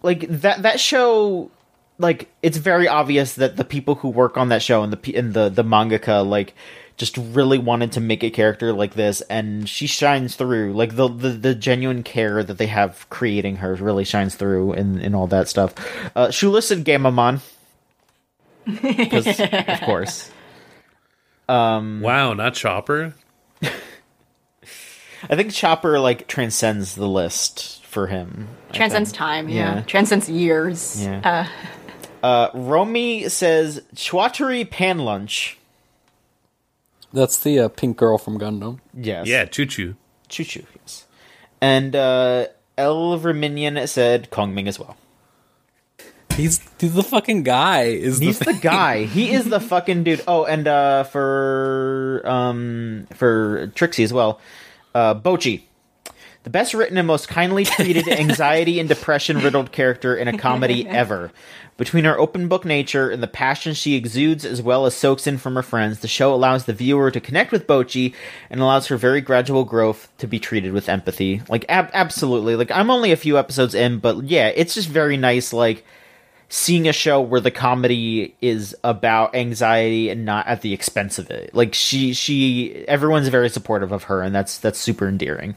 like that that show. Like, it's very obvious that the people who work on that show and the pe- and the the mangaka like just really wanted to make a character like this, and she shines through. Like the the, the genuine care that they have creating her really shines through in in all that stuff. Uh, Shula said Gamamon. Because, [laughs] of course. um wow, not Chopper. [laughs] I think Chopper, like, transcends the list for him. Transcends time, yeah. Yeah. Transcends years. Yeah. Uh, Uh, Romy says Chuatury Panlunch. That's the uh, pink girl from Gundam. Yes. Yeah, Chuchu. Choo Choo, yes. And uh, El Verminion said Kong Ming as well. He's he's the fucking guy. Is He's the, the [laughs] guy. He is the fucking dude. Oh, and uh, for um for Trixie as well, uh, Bocchi, the best written and most kindly treated [laughs] anxiety and depression riddled character in a comedy [laughs] ever. Between her open book nature and the passion she exudes, as well as soaks in from her friends, the show allows the viewer to connect with Bocchi and allows her very gradual growth to be treated with empathy. Like, ab- absolutely. Like, I'm only a few episodes in, but yeah, it's just very nice. Like seeing a show where the comedy is about anxiety and not at the expense of it. Like she she everyone's very supportive of her and that's that's super endearing.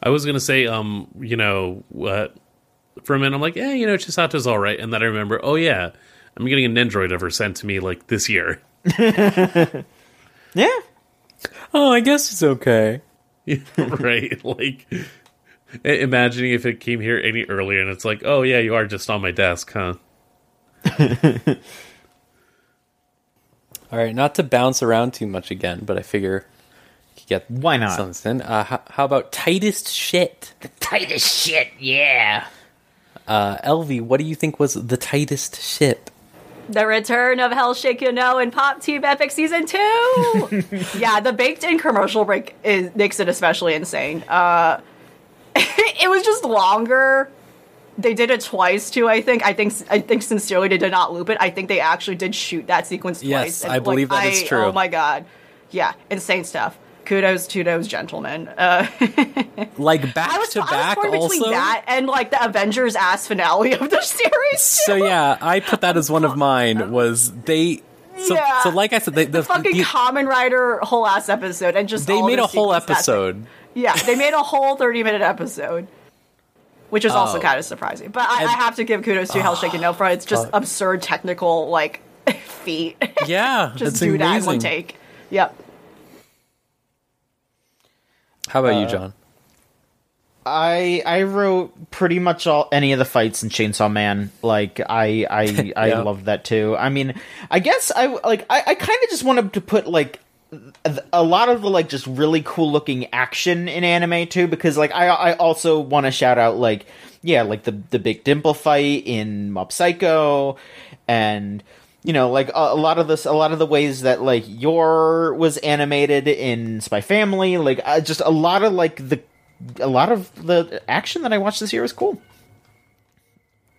I was gonna say, um, you know, what? For a minute, I'm like, yeah, you know, Chisato's all right, and then I remember, oh yeah, I'm getting an Nendroid of her sent to me like this year. [laughs] Yeah. oh, I guess it's okay. [laughs] right? Like, imagining if it came here any earlier, and it's like, oh yeah, you are just on my desk, huh? [laughs] All right, not to bounce around too much again, but I figure you get Why not? something. Uh, how, how about tightest shit? The Tightest shit, yeah. Uh, Elvie, what do you think was the tightest ship? the return of Hell Shake Yano in Pop Team Epic Season 2! [laughs] yeah, the baked in commercial break is, makes it especially insane. Uh, [laughs] it was just longer. They did it twice too. I think. I think. I think sincerely they did not loop it. I think they actually did shoot that sequence twice. Yes, twice. I believe that that is is true. Oh my god, yeah, insane stuff. Kudos to those gentlemen. Uh, [laughs] Like back was, to back, also. that and like the Avengers ass finale of the [laughs] series. So too. yeah, I put that as one of mine. [laughs] Was they So, Yeah. so like I said, they, the, fucking the- Kamen Rider whole ass episode and just they made the a whole episode. Yeah, they made a whole 30 minute episode. Which is also Oh. kind of surprising. But I, And- I have to give kudos to Hell Shake Yano for it's just fuck. absurd technical like feat. Yeah, just do amazing. that in one take. Yep. How about Uh, you, John? I I wrote pretty much all any of the fights in Chainsaw Man. Like I I [laughs] I Yeah. loved that too. I mean, I guess I like I, I kind of just wanted to put like a- a lot of the like just really cool looking action in anime too because like I I also want to shout out like yeah like the the big dimple fight in Mob Psycho and you know like a, a lot of this a lot of the ways that like Yor was animated in Spy Family like uh, just a lot of like the a lot of the action that I watched this year was cool.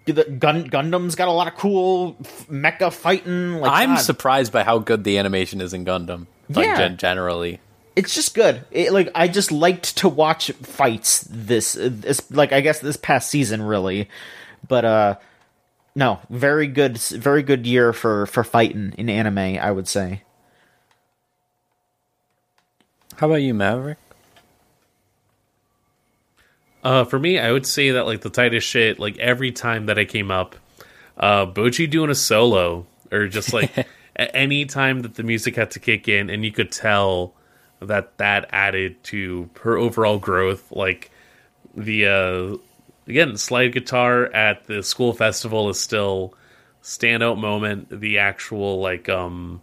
The Gun Gundam's got a lot of cool f- mecha fighting. Like I'm God, surprised by how good the animation is in Gundam. Like Yeah. gen- generally. it's just good. It, like I just liked to watch fights this this like I guess this past season really, but uh no, very good very good year for for fighting in anime. I would say. How about you, Maverick? Uh, for me, I would say that like the tightest shit. Like every time that I came up, uh, Bocchi doing a solo, or just like [laughs] any time that the music had to kick in, and you could tell that that added to her overall growth. Like the uh, again, slide guitar at the school festival is still standout moment. The actual like um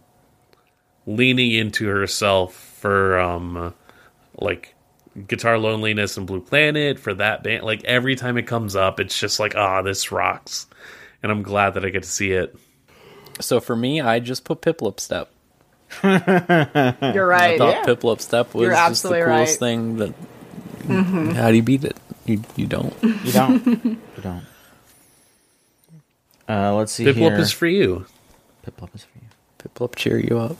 leaning into herself for um like guitar loneliness and blue planet for that band like every time it comes up it's just like ah this rocks and i'm glad that i get to see it So for me, I just put Piplup Step. [laughs] You're I right. thought Yeah. Piplup Step was just the coolest right. thing that. How do you beat it? You you don't. You don't. you don't. Uh, let's see Piplup here. is for you Piplup is for you. Piplup cheer you up.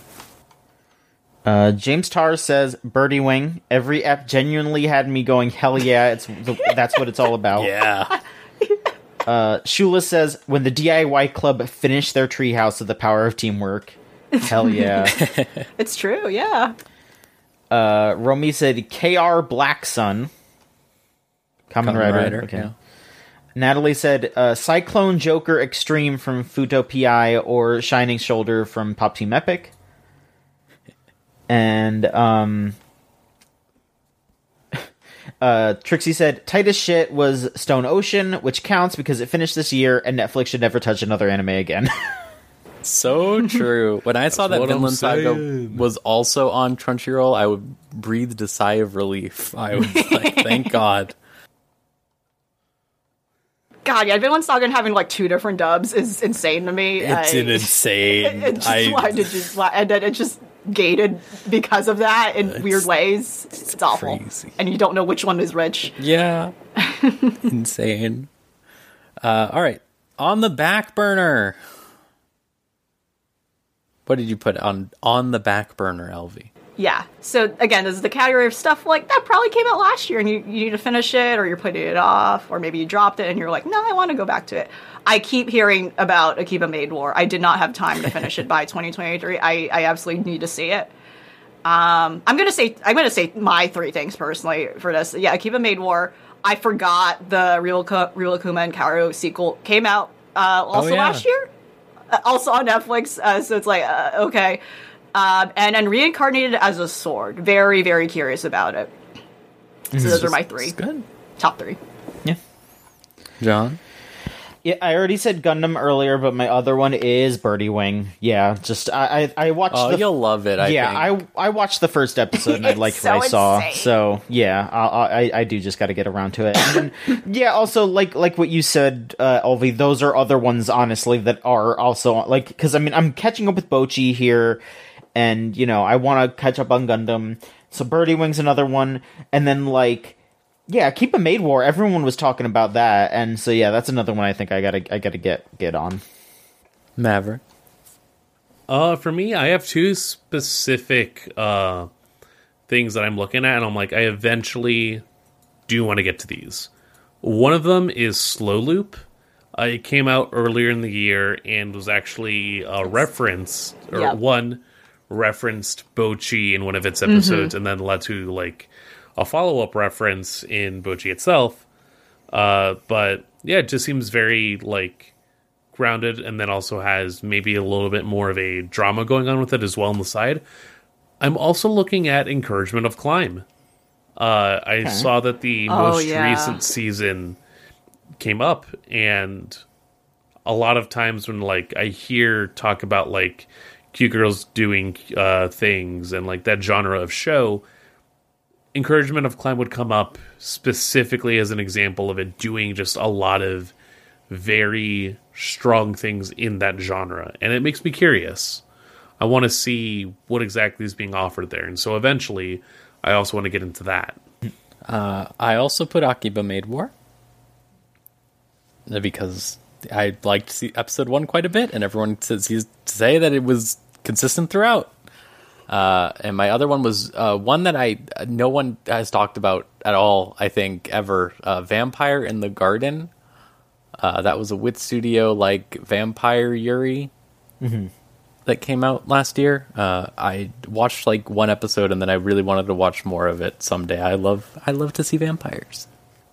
Uh, James Tarr says Birdie Wing. Every app genuinely had me going. Hell yeah! It's the, that's what it's all about. [laughs] Yeah. [laughs] Uh, Shula says when the DIY club finished their treehouse of the power of teamwork. Hell yeah! [laughs] It's true, yeah. uh, Romy said KR Black Sun. Kamen Kamen Rider. Rider, Okay. yeah. Natalie said uh, Cyclone Joker Extreme from Fuuto PI or Shining Shoulder from Pop Team Epic. And um [laughs] uh Trixie said tightest shit was Stone Ocean, which counts because it finished this year and Netflix should never touch another anime again. [laughs] So true. When I saw that what I'm Vinland Saga saying. was also on Crunchyroll, I would breathed a sigh of relief. I was like, thank [laughs] God. God, yeah, Vinland Saga having like two different dubs is insane to me. It's I- an insane. [laughs] It's just I, why did you why, and then it just gated because of that in weird ways. It's, awful, crazy. and you don't know which one is rich. yeah. [laughs] insane. Uh, all right. On the back burner. What did you put on on the back burner, LV? Yeah. So again, this is the category of stuff like that probably came out last year, and you, you need to finish it, or you're putting it off, or maybe you dropped it, and you're like, no, I want to go back to it. I keep hearing about Akiba Maid War. I did not have time to finish it by [laughs] 2023. I, I absolutely need to see it. Um, I'm gonna say I'm gonna say my three things personally for this. Yeah, Akiba Maid War. I forgot the Real Real Akuma and Kaoru sequel came out uh, also yeah. last year, uh, also on Netflix. Uh, so it's like uh, okay, um, and then reincarnated as a sword. Very very curious about it. So those are my three good. top three. yeah. John? Yeah, I already said Gundam earlier, but my other one is Birdie Wing. Yeah, just I I, I watched Oh, the you'll love it. I yeah, think. I I watched the first episode and I [laughs] liked so what I saw. insane. So yeah, I, I I do just got to get around to it. And then, [laughs] yeah, also like like what you said, uh, Olvi, those are other ones honestly that are also like because I mean I'm catching up with Bocchi here, and you know I want to catch up on Gundam. So Birdie Wing's another one, and then like. Yeah, Akiba Maid War. Everyone was talking about that, and so yeah, that's another one I think I gotta I gotta get get on. Maverick. Uh, for me, I have two specific uh things that I'm looking at, and I'm like, I eventually do want to get to these. One of them is Slow Loop. Uh, it came out earlier in the year and was actually a reference or Yep. one referenced Bocchi in one of its episodes, and then led to like a follow up reference in Bocchi itself. Uh, but yeah, it just seems very like grounded, and then also has maybe a little bit more of a drama going on with it as well on the side. I'm also looking at Encouragement of Climb. Uh, I saw that the Oh, most yeah. recent season came up, and a lot of times when like I hear talk about like cute girls doing uh, things and like that genre of show, encouragement of climb would come up specifically as an example of it doing just a lot of very strong things in that genre, and it makes me curious. I want to see what exactly is being offered there, and so eventually, I also want to get into that. I also put Akiba Maid War Uh, because I liked episode one quite a bit, and everyone says to say that it was consistent throughout. Uh, and my other one was uh, one that I no one has talked about at all. I think ever uh, Vampire in the Garden. Uh, that was a Wit Studio like Vampire Yuri that came out last year. Uh, I watched like one episode, and then I really wanted to watch more of it someday. I love I love to see vampires.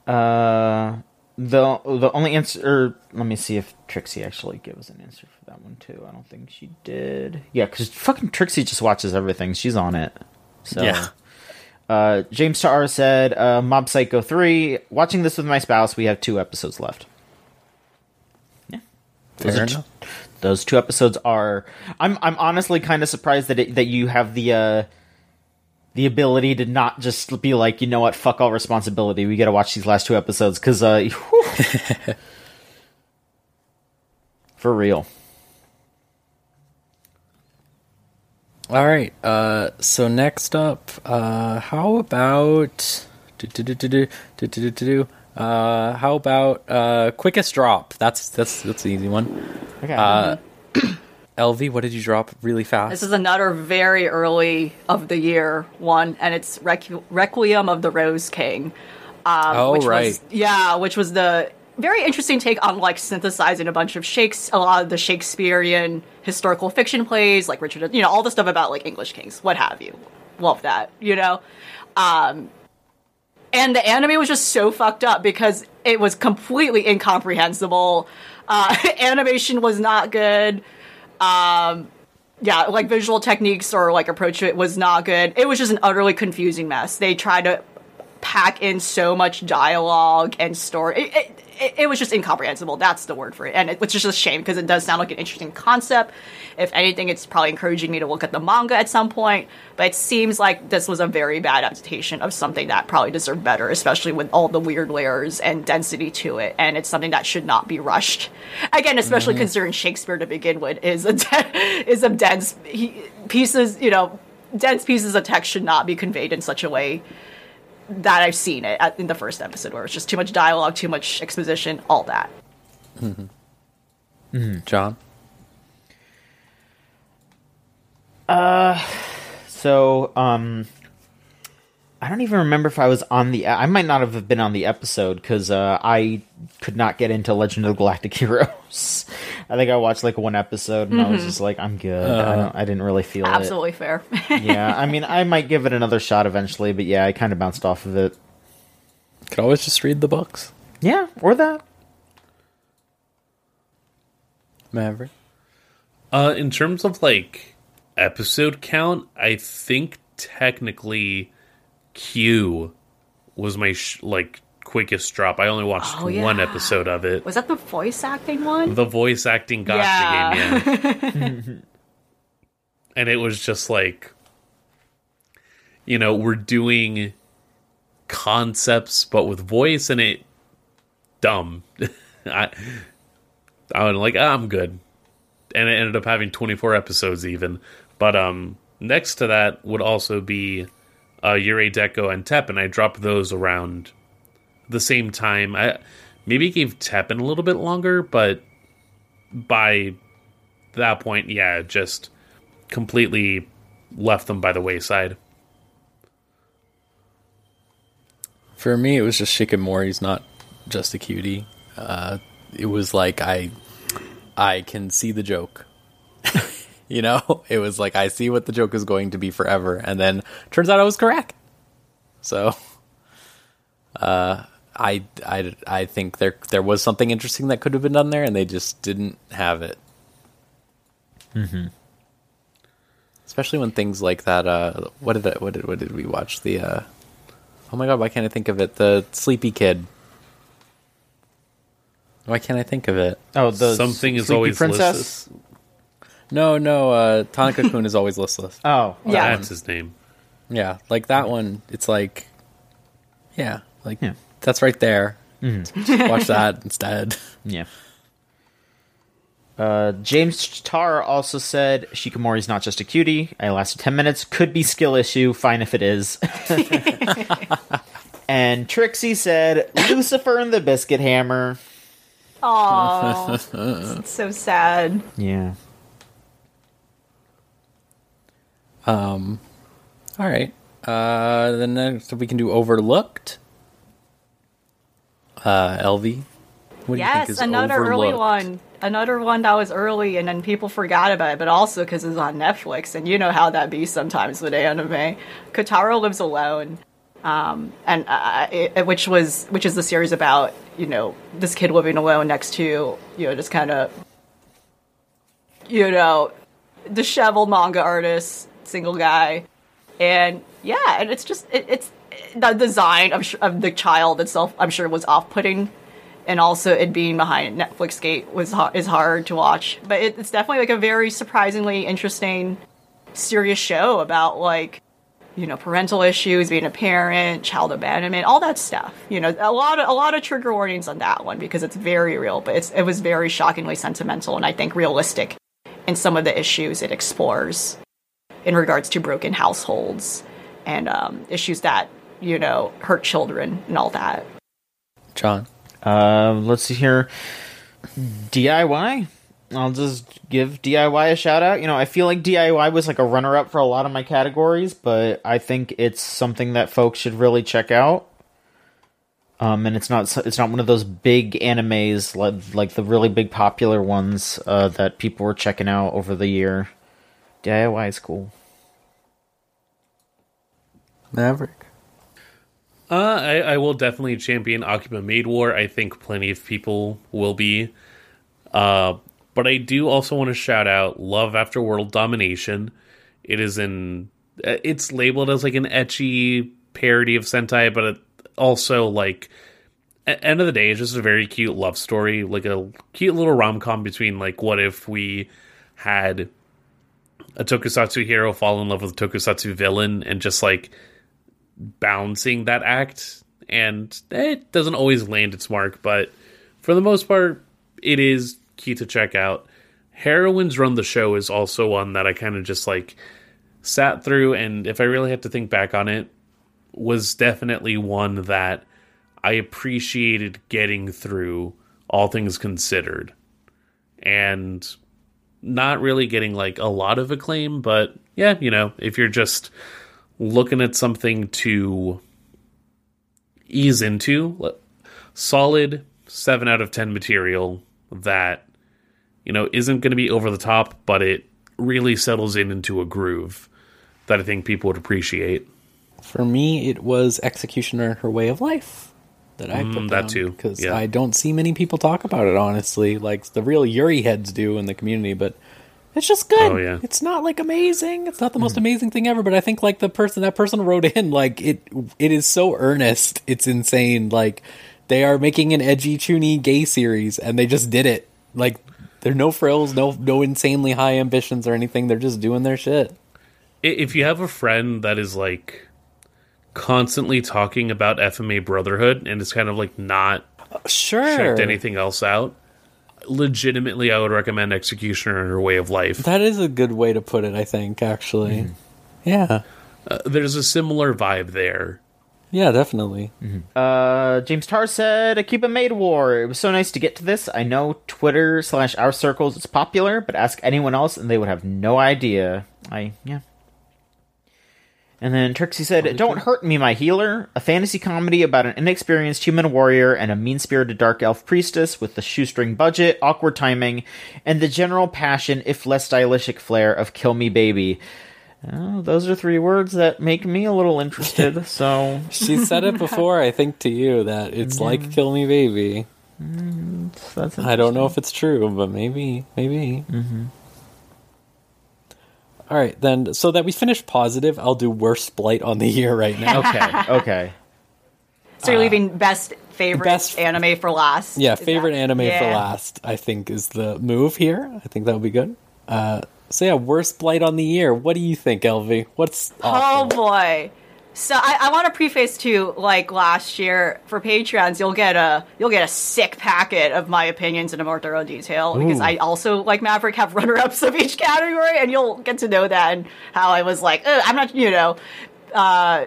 Uh, the the only answer. Let me see if Trixie actually gives an answer for that one too. I don't think she did. Yeah, because fucking Trixie just watches everything. She's on it. So. Yeah. Uh, James Tarr said, uh, "Mob Psycho three. Watching this with my spouse. We have two episodes left. Yeah, those, Fair are t- those two episodes are. I'm I'm honestly kind of surprised that it, that you have the uh, the ability to not just be like, you know what, fuck all responsibility. We got to watch these last two episodes because, uh, [laughs] [laughs] for real. All right. Uh, so next up, uh, how about uh, how about uh, quickest drop? That's that's that's an easy one. Okay. Uh, LV, what did you drop really fast? This is another very early of the year one, and it's Requ- Requiem of the Rose King. Um, oh which right. Was, yeah, which was the very interesting take on like synthesizing a bunch of Shakes, a lot of the Shakespearean historical fiction plays, like Richard, you know, all the stuff about like English kings, what have you. Love that, you know. Um, and the anime was just so fucked up because it was completely incomprehensible. Uh, [laughs] animation was not good. Um, yeah, like visual techniques or like approach to it was not good. It was just an utterly confusing mess. They tried to pack in so much dialogue and story. It, it, it, it was just incomprehensible. That's the word for it, and it, which is just a shame because it does sound like an interesting concept. If anything, it's probably encouraging me to look at the manga at some point. But it seems like this was a very bad adaptation of something that probably deserved better, especially with all the weird layers and density to it. And it's something that should not be rushed. Again, especially mm-hmm. considering Shakespeare to begin with is a [laughs] de- is a dense he, pieces. You know, dense pieces of text should not be conveyed in such a way that I've seen it at, in the first episode, where it's just too much dialogue, too much exposition, all that. John. Uh, so, um, I don't even remember if I was on the. I might not have been on the episode because uh, I could not get into Legend of Galactic [laughs] Heroes. I think I watched like one episode and I was just like, I'm good. I, don't, I didn't really feel Absolutely fair. [laughs] Yeah, I mean, I might give it another shot eventually, but yeah, I kind of bounced off of it. Could always just read the books. Yeah, or that. Maverick. Uh, in terms of like episode count, I think technically Q was my sh- like quickest drop. I only watched Oh, one yeah. episode of it. Was that the voice acting one? the voice acting gotcha Yeah. game, yeah. [laughs] and it was just like, you know, we're doing concepts but with voice, and it dumb. [laughs] I, I was like, ah, I'm good, and it ended up having 24 episodes even. But um, next to that would also be uh, Yurei Deco and Tep, and I dropped those around the same time. I maybe gave Teppen a little bit longer, but by that point, yeah, just completely left them by the wayside. For me, it was just Shikamori's not just a cutie. Uh, it was like I I can see the joke. [laughs] you know, [laughs] it was like I see what the joke is going to be forever, and then turns out I was correct. So, [laughs] uh, I I I think there there was something interesting that could have been done there, and they just didn't have it. Mm-hmm. Especially when things like that. Uh, what did I, what did what did we watch? The uh, oh my god, why can't I think of it? The Sleepy Kid. Why can't I think of it? Oh, the Something is Sleepy always princess. listless. No, no. Uh, Tanaka Kun is always listless. [laughs] Oh, Yeah. That's his name. Yeah, like that one. It's like, yeah, like Yeah. that's right there. [laughs] Just watch that instead. [laughs] Yeah. Uh, James Tarr also said Shikamori's not just a cutie. I lasted 10 minutes. Could be skill issue. Fine if it is. and Trixie said Lucifer and the Biscuit Hammer. Oh, it's so sad. Yeah. Um, all right. Uh, then next we can do overlooked. Uh, LV. What do you think Yes, is another early one. Another one that was early, and then people forgot about it, but also because it's on Netflix, and you know how that be sometimes with anime. Kotaro lives alone, um, and uh, it, which was which is the series about you know this kid living alone next to you know just kind of you know disheveled manga artist, single guy, and yeah, and it's just it, it's the design of, of the child itself. I'm sure was off putting and also it being behind Netflix gate was is hard to watch. But it, it's definitely like a very surprisingly interesting, serious show about like you know parental issues, being a parent, child abandonment, all that stuff. You know, a lot of a lot of trigger warnings on that one because it's very real, but it's it was very shockingly sentimental and I think realistic in some of the issues it explores in regards to broken households and um, issues that you know hurt children and all that. John. Uh, let's see here. DIY. I'll just give DIY a shout out. You know, I feel like DIY was like a runner up for a lot of my categories, but I think it's something that folks should really check out. Um, and it's not it's not one of those big animes like like the really big popular ones uh, that people were checking out over the year. DIY is cool. Maverick. Uh, I, I will definitely champion Akiba Maid War. I think plenty of people will be. Uh, but I do also want to shout out Love After World Domination. It is in. uh, It's labeled as like an ecchi parody of Sentai, but it also like. At end of the day, it's just a very cute love story, like a cute little rom com between like what if we had a tokusatsu hero fall in love with a tokusatsu villain and just like balancing that act and it doesn't always land its mark but for the most part it is key to check out. Heroines run the show is also one that i kind of just like sat through and if i really had to think back on it was definitely one that i appreciated getting through all things considered. And not really getting like a lot of acclaim but yeah you know if you're just looking at something to ease into solid 7 out of 10 material that you know isn't going to be over the top but it really settles in into a groove that i think people would appreciate. For me, it was Executioner Her Way of Life that I put Mm, that too, because yeah. I don't see many people talk about it. Honestly, like the real Yuri heads do in the community, but it's just good. Oh, yeah. It's not like amazing. It's not the most amazing thing ever, but I think like the person that person wrote in, like it it is so earnest. It's insane. Like they are making an edgy, chuny gay series, and they just did it. Like there are no frills, no no insanely high ambitions or anything. They're just doing their shit. If you have a friend that is like constantly talking about fma brotherhood and it's kind of like not Sure. checked anything else out legitimately i would recommend executioner and her way of life That is a good way to put it, I think, actually. Yeah. Uh, there's a similar vibe there Yeah, definitely. Uh, James Tarr said, Akiba Maid War. It was so nice to get to this. I know Twitter slash our circles is popular, but ask anyone else and they would have no idea. I, yeah. And then Trixie said, Don't Hurt Me, My Healer, a fantasy comedy about an inexperienced human warrior and a mean spirited dark elf priestess with the shoestring budget, awkward timing, and the general passion, if less stylistic flair, of Kill Me Baby. Oh, those are three words that make me a little interested, [laughs] so. She said it before, I think, to you that it's like Kill Me Baby. That's I don't know if it's true, but maybe, maybe. Mm-hmm. All right, then. So that we finish positive, I'll do worst blight on the year right now. [laughs] Okay, okay. So you're leaving best favorite best- anime for last. yeah, Is that- favorite anime for last. I think is the move here. I think that would be good. Uh, so yeah, worst blight on the year. What do you think, LV? What's Oh boy. So I, I want to preface too, like last year for Patreons, you'll get a you'll get a sick packet of my opinions in a more thorough detail because I also like Maverick have runner ups of each category, and you'll get to know that and how I was like, "Ugh, I'm not, you know, uh,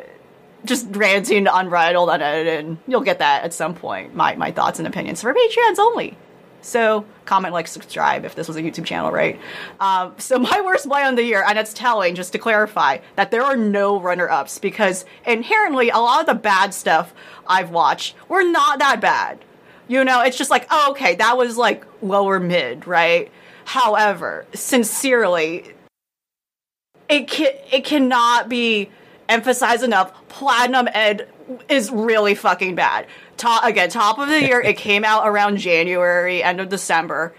just ranting unbridled, unedited. And you'll get that at some point. My my thoughts and opinions for Patreons only. So comment, like, subscribe if this was a YouTube channel, right? Um, so [laughs] my worst play on the year, and it's telling, just to clarify, that there are no runner-ups because inherently a lot of the bad stuff I've watched were not that bad. You know, it's just like, oh, okay, that was like lower mid, right? However, sincerely, it can it cannot be emphasized enough. Platinum End is really fucking bad. Top again, top of the year. it came out around January, end of December,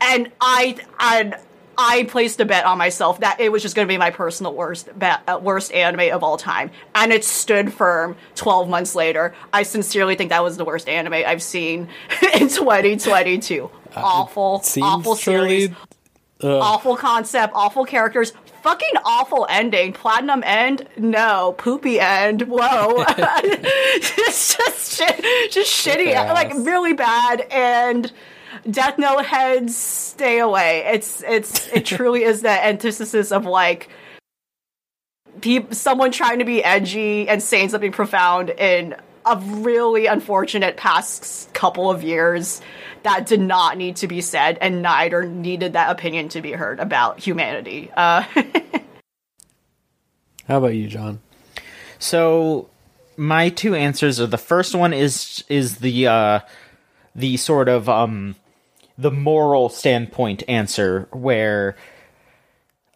and I and I placed a bet on myself that it was just going to be my personal worst bet, uh, worst anime of all time, and it stood firm. Twelve months later, I sincerely think that was the worst anime I've seen [laughs] in 2022. Awful, Seems awful series truly awful concept, awful characters, fucking awful ending. Platinum end, no. Poopy end, whoa. [laughs] [laughs] it's just shit, just shitty, like really bad. And Death Note heads, stay away. It's it's it [laughs] truly is the antithesis of like peop- someone trying to be edgy and saying something profound in a really unfortunate past couple of years that did not need to be said and neither needed that opinion to be heard about humanity. Uh, [laughs] How about you, John? So my two answers are the first one is is the uh the sort of um the moral standpoint answer where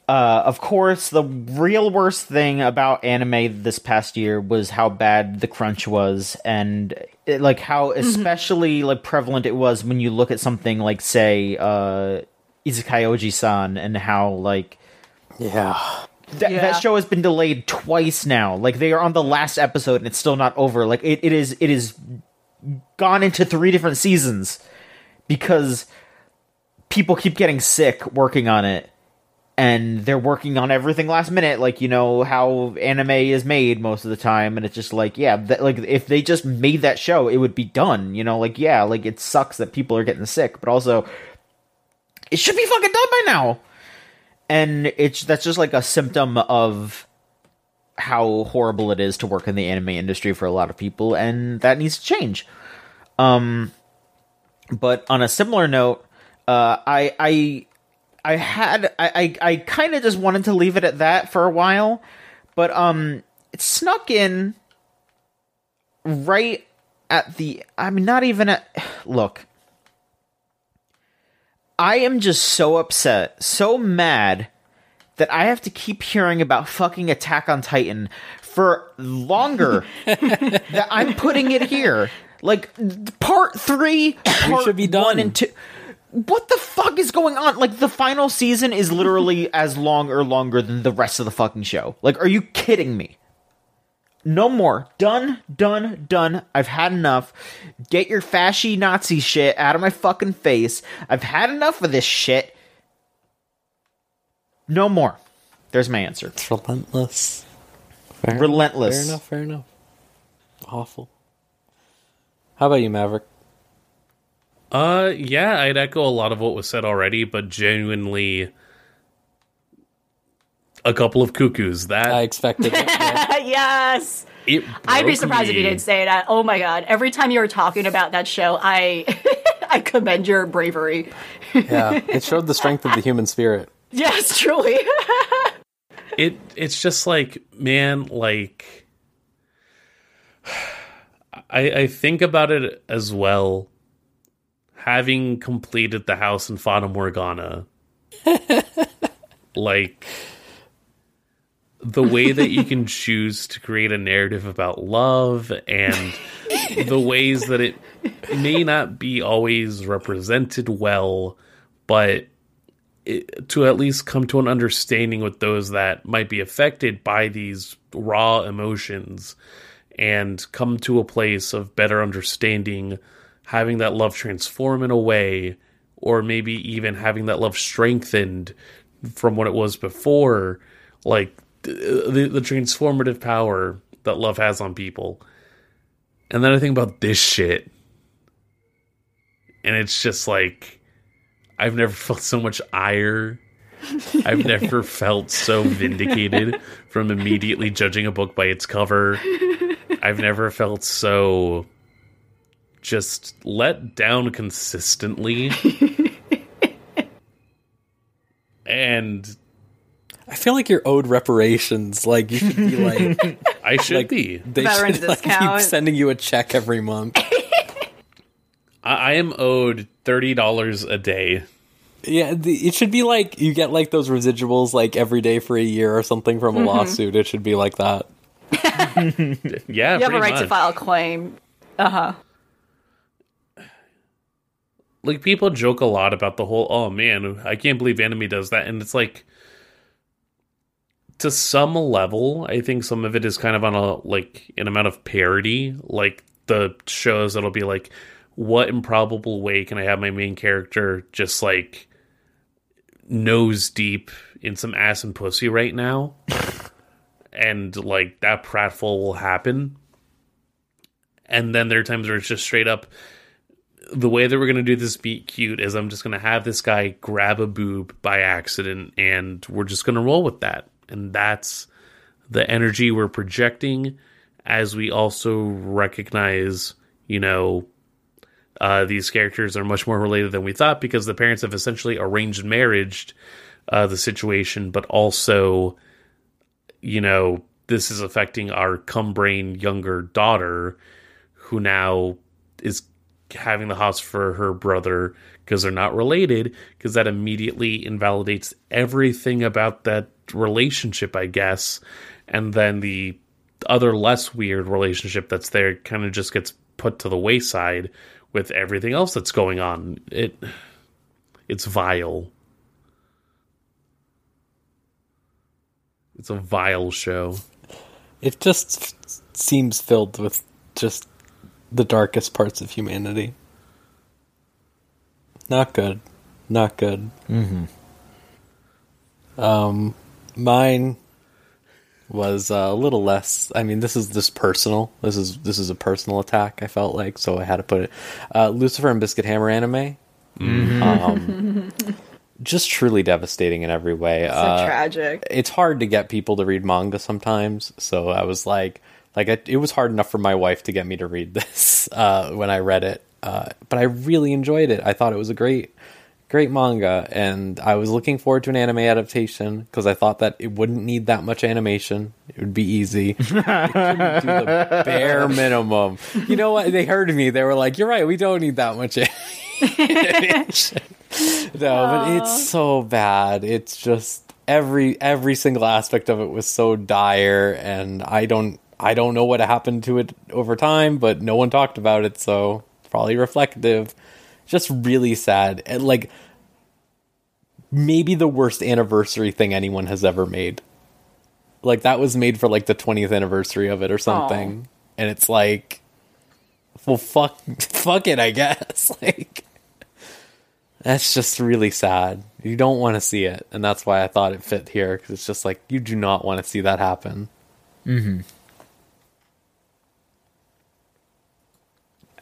uh of course the real worst thing about anime this past year was how bad the crunch was and it, like how especially like prevalent it was when you look at something like say uh Isekai Oji-san and how like Yeah. that, Yeah. that show has been delayed twice now. Like they are on the last episode and it's still not over. Like it, it is it is gone into three different seasons because people keep getting sick working on it and they're working on everything last minute like you know how anime is made most of the time and it's just like yeah like if they just made that show it would be done you know like yeah like it sucks that people are getting sick but also it should be fucking done by now. And it's that's just like a symptom of how horrible it is to work in the anime industry for a lot of people and that needs to change. Um but on a similar note uh i i i had i i, I kind of just wanted to leave it at that for a while but um it snuck in right at the i mean not even at [sighs] look I am just so upset, so mad that I have to keep hearing about fucking Attack on Titan for longer [laughs] that I'm putting it here. Like part three, part should be one done. and two. What the fuck is going on? Like the final season is literally [laughs] as long or longer than the rest of the fucking show. Like, are you kidding me? No more. Done, done, done. I've had enough. Get your fashy Nazi shit out of my fucking face. I've had enough of this shit. No more. There's my answer. It's relentless. Fair Relentless. Fair enough, fair enough. Awful. How about you, Maverick? Uh, yeah, I'd echo a lot of what was said already, but genuinely, a couple of cuckoos. That I expected it. yeah. [laughs] yes. it I'd be broke surprised if you didn't say that. Oh my god! Every time you were talking about that show, I [laughs] I commend your bravery. Yeah. [laughs] It showed the strength of the human spirit. Yes, truly. it it's just like man like [sighs] I I think about it as well having completed the house in Fata Morgana [laughs] like the way that you can choose to create a narrative about love and the ways that it may not be always represented well but it, to at least come to an understanding with those that might be affected by these raw emotions and come to a place of better understanding having that love transform in a way or maybe even having that love strengthened from what it was before like the, the transformative power that love has on people and then i think about this shit and it's just like I've never [laughs] felt so much ire. I've [laughs] never felt so vindicated from immediately judging a book by its cover. [laughs] I've never felt so just let down consistently. [laughs] and I feel like you're owed reparations. Like you should be [laughs] like I should like be. they Veterans should [laughs] like, keep sending you a check every month. I, I am owed thirty dollars a day. Yeah, the, it should be like you get like those residuals like every day for a year or something from a Mm-hmm. lawsuit. It should be like that. Yeah, You have a pretty right to file a claim. Uh huh. Like people joke a lot about the whole oh man i can't believe anime does that. And it's like to some level i think some of it is kind of on a like an amount of parody. Like the shows that'll be like what improbable way can i have my main character just like nose deep in some ass and pussy right now? [laughs] And like that pratfall will happen. And then there are times where it's just straight up the way that we're going to do this beat cute is I'm just going to have this guy grab a boob by accident and we're just going to roll with that. And that's the energy we're projecting as we also recognize, you know, uh, these characters are much more related than we thought because the parents have essentially arranged marriage uh, the situation, but also, you know, this is affecting our cum brain younger daughter who now is having the house for her brother because they're not related because that immediately invalidates everything about that relationship i guess. And then the other less weird relationship that's there kind of just gets put to the wayside with everything else that's going on. It it's vile. It's a vile show. It just seems filled with just the darkest parts of humanity. Not good. Not good. Mm-hmm. Um, mine was uh, a little less. I mean, this is this personal. This is this is a personal attack. I felt like so I had to put it. Uh, Lucifer and Biscuit Hammer anime. Um, [laughs] just truly devastating in every way. So Uh, tragic. it's hard to get people to read manga sometimes. So I was like, like I, it was hard enough for my wife to get me to read this [laughs] uh, when I read it. Uh, but I really enjoyed it. I thought it was a great, great manga, and I was looking forward to an anime adaptation because I thought that it wouldn't need that much animation. It would be easy. it do the [laughs] bare minimum. You know what? They heard me. They were like, "You're right. We don't need that much [laughs] animation." no, but it's so bad. It's just every every single aspect of it was so dire, and I don't I don't know what happened to it over time, but no one talked about it, so probably reflective. Just really sad, and like maybe the worst anniversary thing anyone has ever made. Like that was made for like the 20th anniversary of it or something, and it's like, well, fuck, [laughs] fuck it, I guess. [laughs] Like that's just really sad. You don't want to see it, and that's why I thought it fit here because it's just like you do not want to see that happen. Mm-hmm.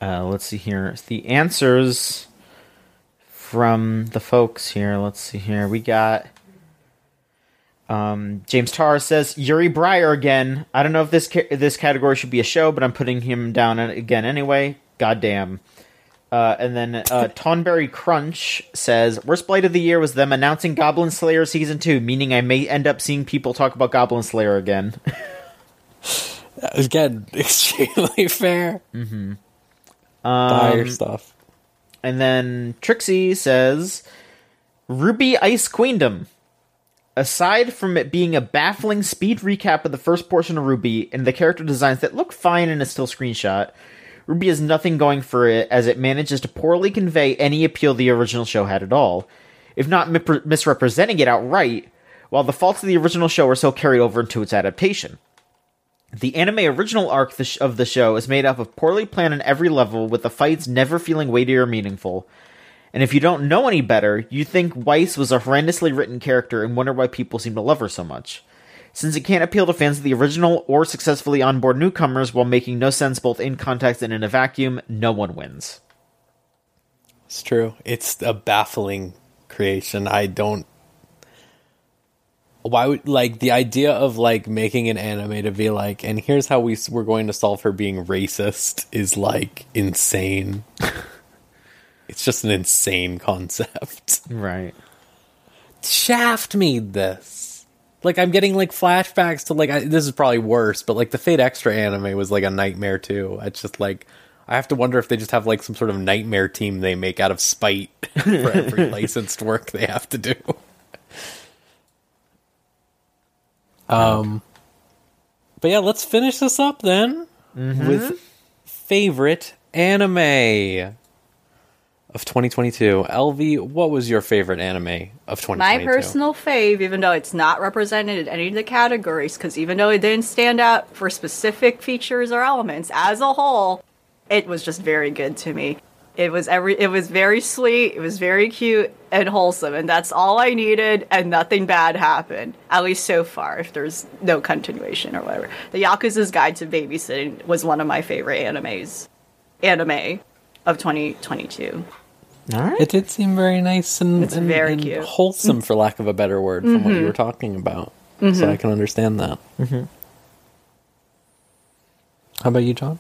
Uh, let's see here. The answers from the folks here. Let's see here. We got um, James Tarr says Yuri Briar again. I don't know if this ca- this category should be a show, but I'm putting him down again anyway. Goddamn. Uh, and then uh, [laughs] Tonberry Crunch says, "Worst blight of the year was them announcing Goblin Slayer season two, meaning I may end up seeing people talk about Goblin Slayer again." [laughs] Again, [laughs] extremely fair. Mm-hmm. Dire um, stuff. And then Trixie says, "RWBY Ice Queendom." Aside from it being a baffling speed recap of the first portion of RWBY and the character designs that look fine in a still screenshot, RWBY has nothing going for it as it manages to poorly convey any appeal the original show had at all, if not mi- misrepresenting it outright, while the faults of the original show are so carried over into its adaptation. The anime original arc of the show is made up of poorly planned on every level, with the fights never feeling weighty or meaningful. And if you don't know any better, you think Weiss was a horrendously written character and wonder why people seem to love her so much. Since it can't appeal to fans of the original or successfully onboard newcomers while making no sense both in context and in a vacuum, no one wins. It's true. It's a baffling creation. I don't. Why would like the idea of like making an anime to be like, and here's how we we're going to solve her being racist is like insane. [laughs] it's just an insane concept. Right. Shaft made this. Like I'm getting like flashbacks to like I, this is probably worse, but like the Fate Extra anime was like a nightmare too. It's just like I have to wonder if they just have like some sort of nightmare team they make out of spite [laughs] for every [laughs] licensed work they have to do. Um, but yeah, let's finish this up then with favorite anime of 2022. LV, what was your favorite anime of 2022? My personal fave, even though it's not represented in any of the categories, because even though it didn't stand out for specific features or elements, as a whole, it was just very good to me. It was every. It was very sweet. It was very cute and wholesome, and that's all I needed. And nothing bad happened, at least so far. If there's no continuation or whatever, the Yakuza's Guide to Babysitting was one of my favorite animes, anime of 2022. All right. It did seem very nice and, It's and- very and cute. Mm-hmm. wholesome, for lack of a better word, from what you were talking about. So I can understand that. Mm-hmm. How about you, John?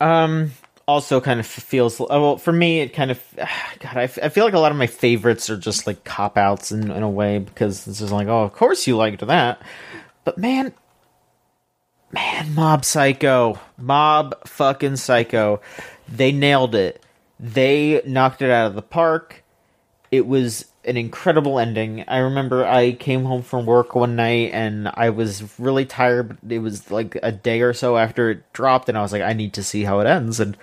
Um, also kind of feels uh, well for me. It kind of [sighs] God, I, feel like a lot of my favorites are just like cop outs in, in a way because it's just like, oh, of course you liked that, but man, man, Mob Psycho, Mob fucking Psycho, they nailed it. They knocked it out of the park. It was an incredible ending. I remember I came home from work one night and I was really tired. But it was like a day or so after it dropped, and I was like, I need to see how it ends. And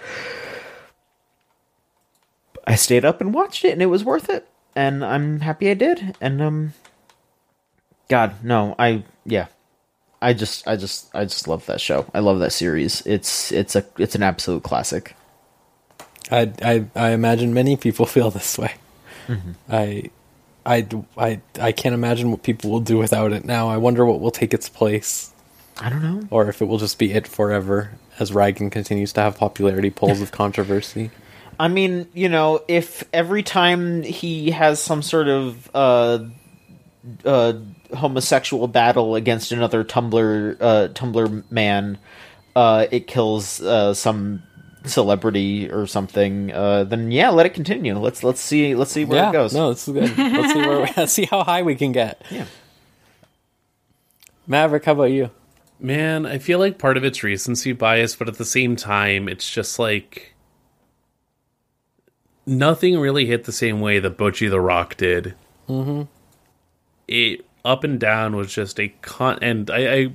I stayed up and watched it, and it was worth it. And I'm happy I did. And um, God, no, I yeah, I just, I just, I just love that show. I love that series. It's, it's a, it's an absolute classic. I, I, I imagine many people feel this way. Mm-hmm. I, I, I, I can't imagine what people will do without it now. I wonder what will take its place, I don't know. or if it will just be it forever as Reigen continues to have popularity polls of [laughs] controversy. I mean, you know, if every time he has some sort of uh, uh, homosexual battle against another Tumblr uh, Tumblr man, uh, it kills uh, some celebrity or something, uh, then yeah, let it continue. Let's let's see let's see where yeah, it goes. no, this is good. Let's see where [laughs] let's see how high we can get. Yeah. Maverick, how about you? Man, I feel like part of it's recency bias, but at the same time, it's just like nothing really hit the same way that Bocchi the Rock did. Mm-hmm. It up and down was just a con, and I, I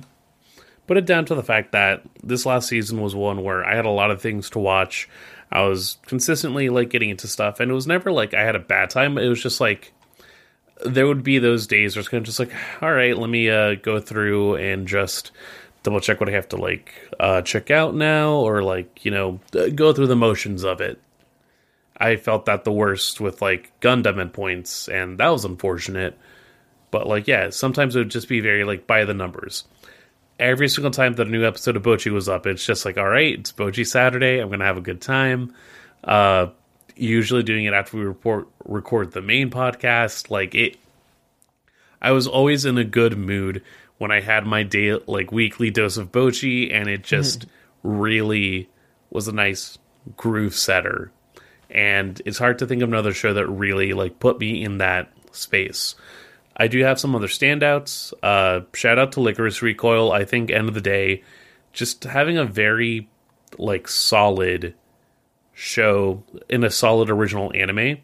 put it down to the fact that this last season was one where I had a lot of things to watch. I was consistently like getting into stuff, and it was never like I had a bad time. It was just like there would be those days where it's kind of just like, all right, let me uh, go through and just double check what I have to like uh, check out now, or like you know uh, go through the motions of it. I felt that the worst with like Gundam endpoints, and that was unfortunate. But like, yeah, sometimes it would just be very like by the numbers. Every single time that a new episode of Bocchi was up, it's just like, all right, it's Bocchi Saturday. I'm gonna have a good time. Uh, usually doing it after we report record the main podcast. Like it, I was always in a good mood when I had my day like weekly dose of Bocchi, and it just really was a nice groove setter. And it's hard to think of another show that really like put me in that space. I do have some other standouts. Uh, shout out to Lycoris Recoil. I think end of the day, just having a very like solid show in a solid original anime,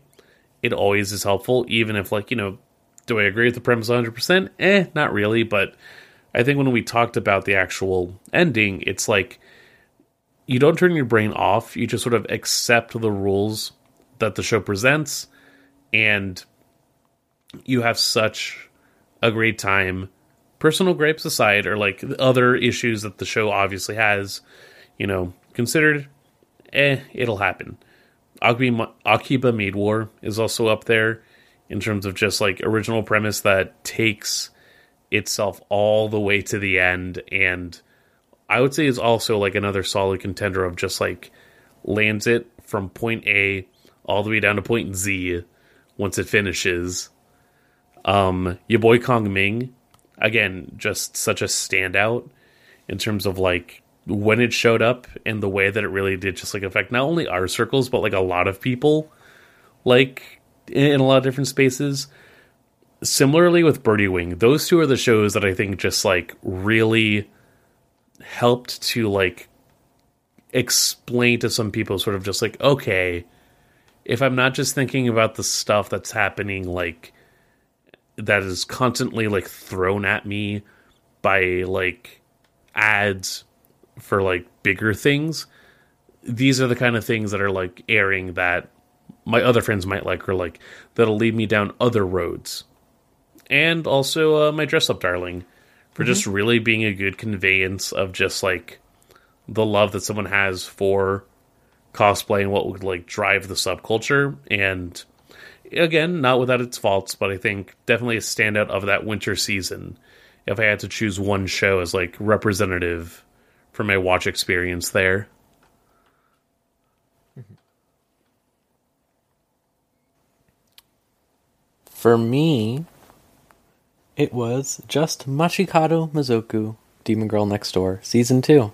it always is helpful. Even if like you know, do I agree with the premise 100? percent Eh, not really. But I think when we talked about the actual ending, it's like you don't turn your brain off. You just sort of accept the rules that the show presents, and you have such a great time. Personal gripes aside, or like other issues that the show obviously has, you know, considered, eh, it'll happen. Akiba, Akiba Maid War is also up there in terms of just like original premise that takes itself all the way to the end and I would say is also like another solid contender of just like lands it from point A all the way down to point Z once it finishes. Um, your boy Kong Ming, again, just such a standout in terms of like when it showed up and the way that it really did just like affect not only our circles but like a lot of people, like in a lot of different spaces. Similarly with Birdie Wing, those two are the shows that I think just like really helped to like explain to some people sort of just like okay if i'm not just thinking about the stuff that's happening like that is constantly like thrown at me by like ads for like bigger things. These are the kind of things that are like airing that my other friends might like or like that'll lead me down other roads. And also uh, my dress up darling for just really being a good conveyance of just like the love that someone has for cosplay and what would like drive the subculture and again not without its faults but i think definitely a standout of that winter season. If i had to choose one show as like representative for my watch experience there. For me, it was just Machikado Mazoku, Demon Girl Next Door, season two.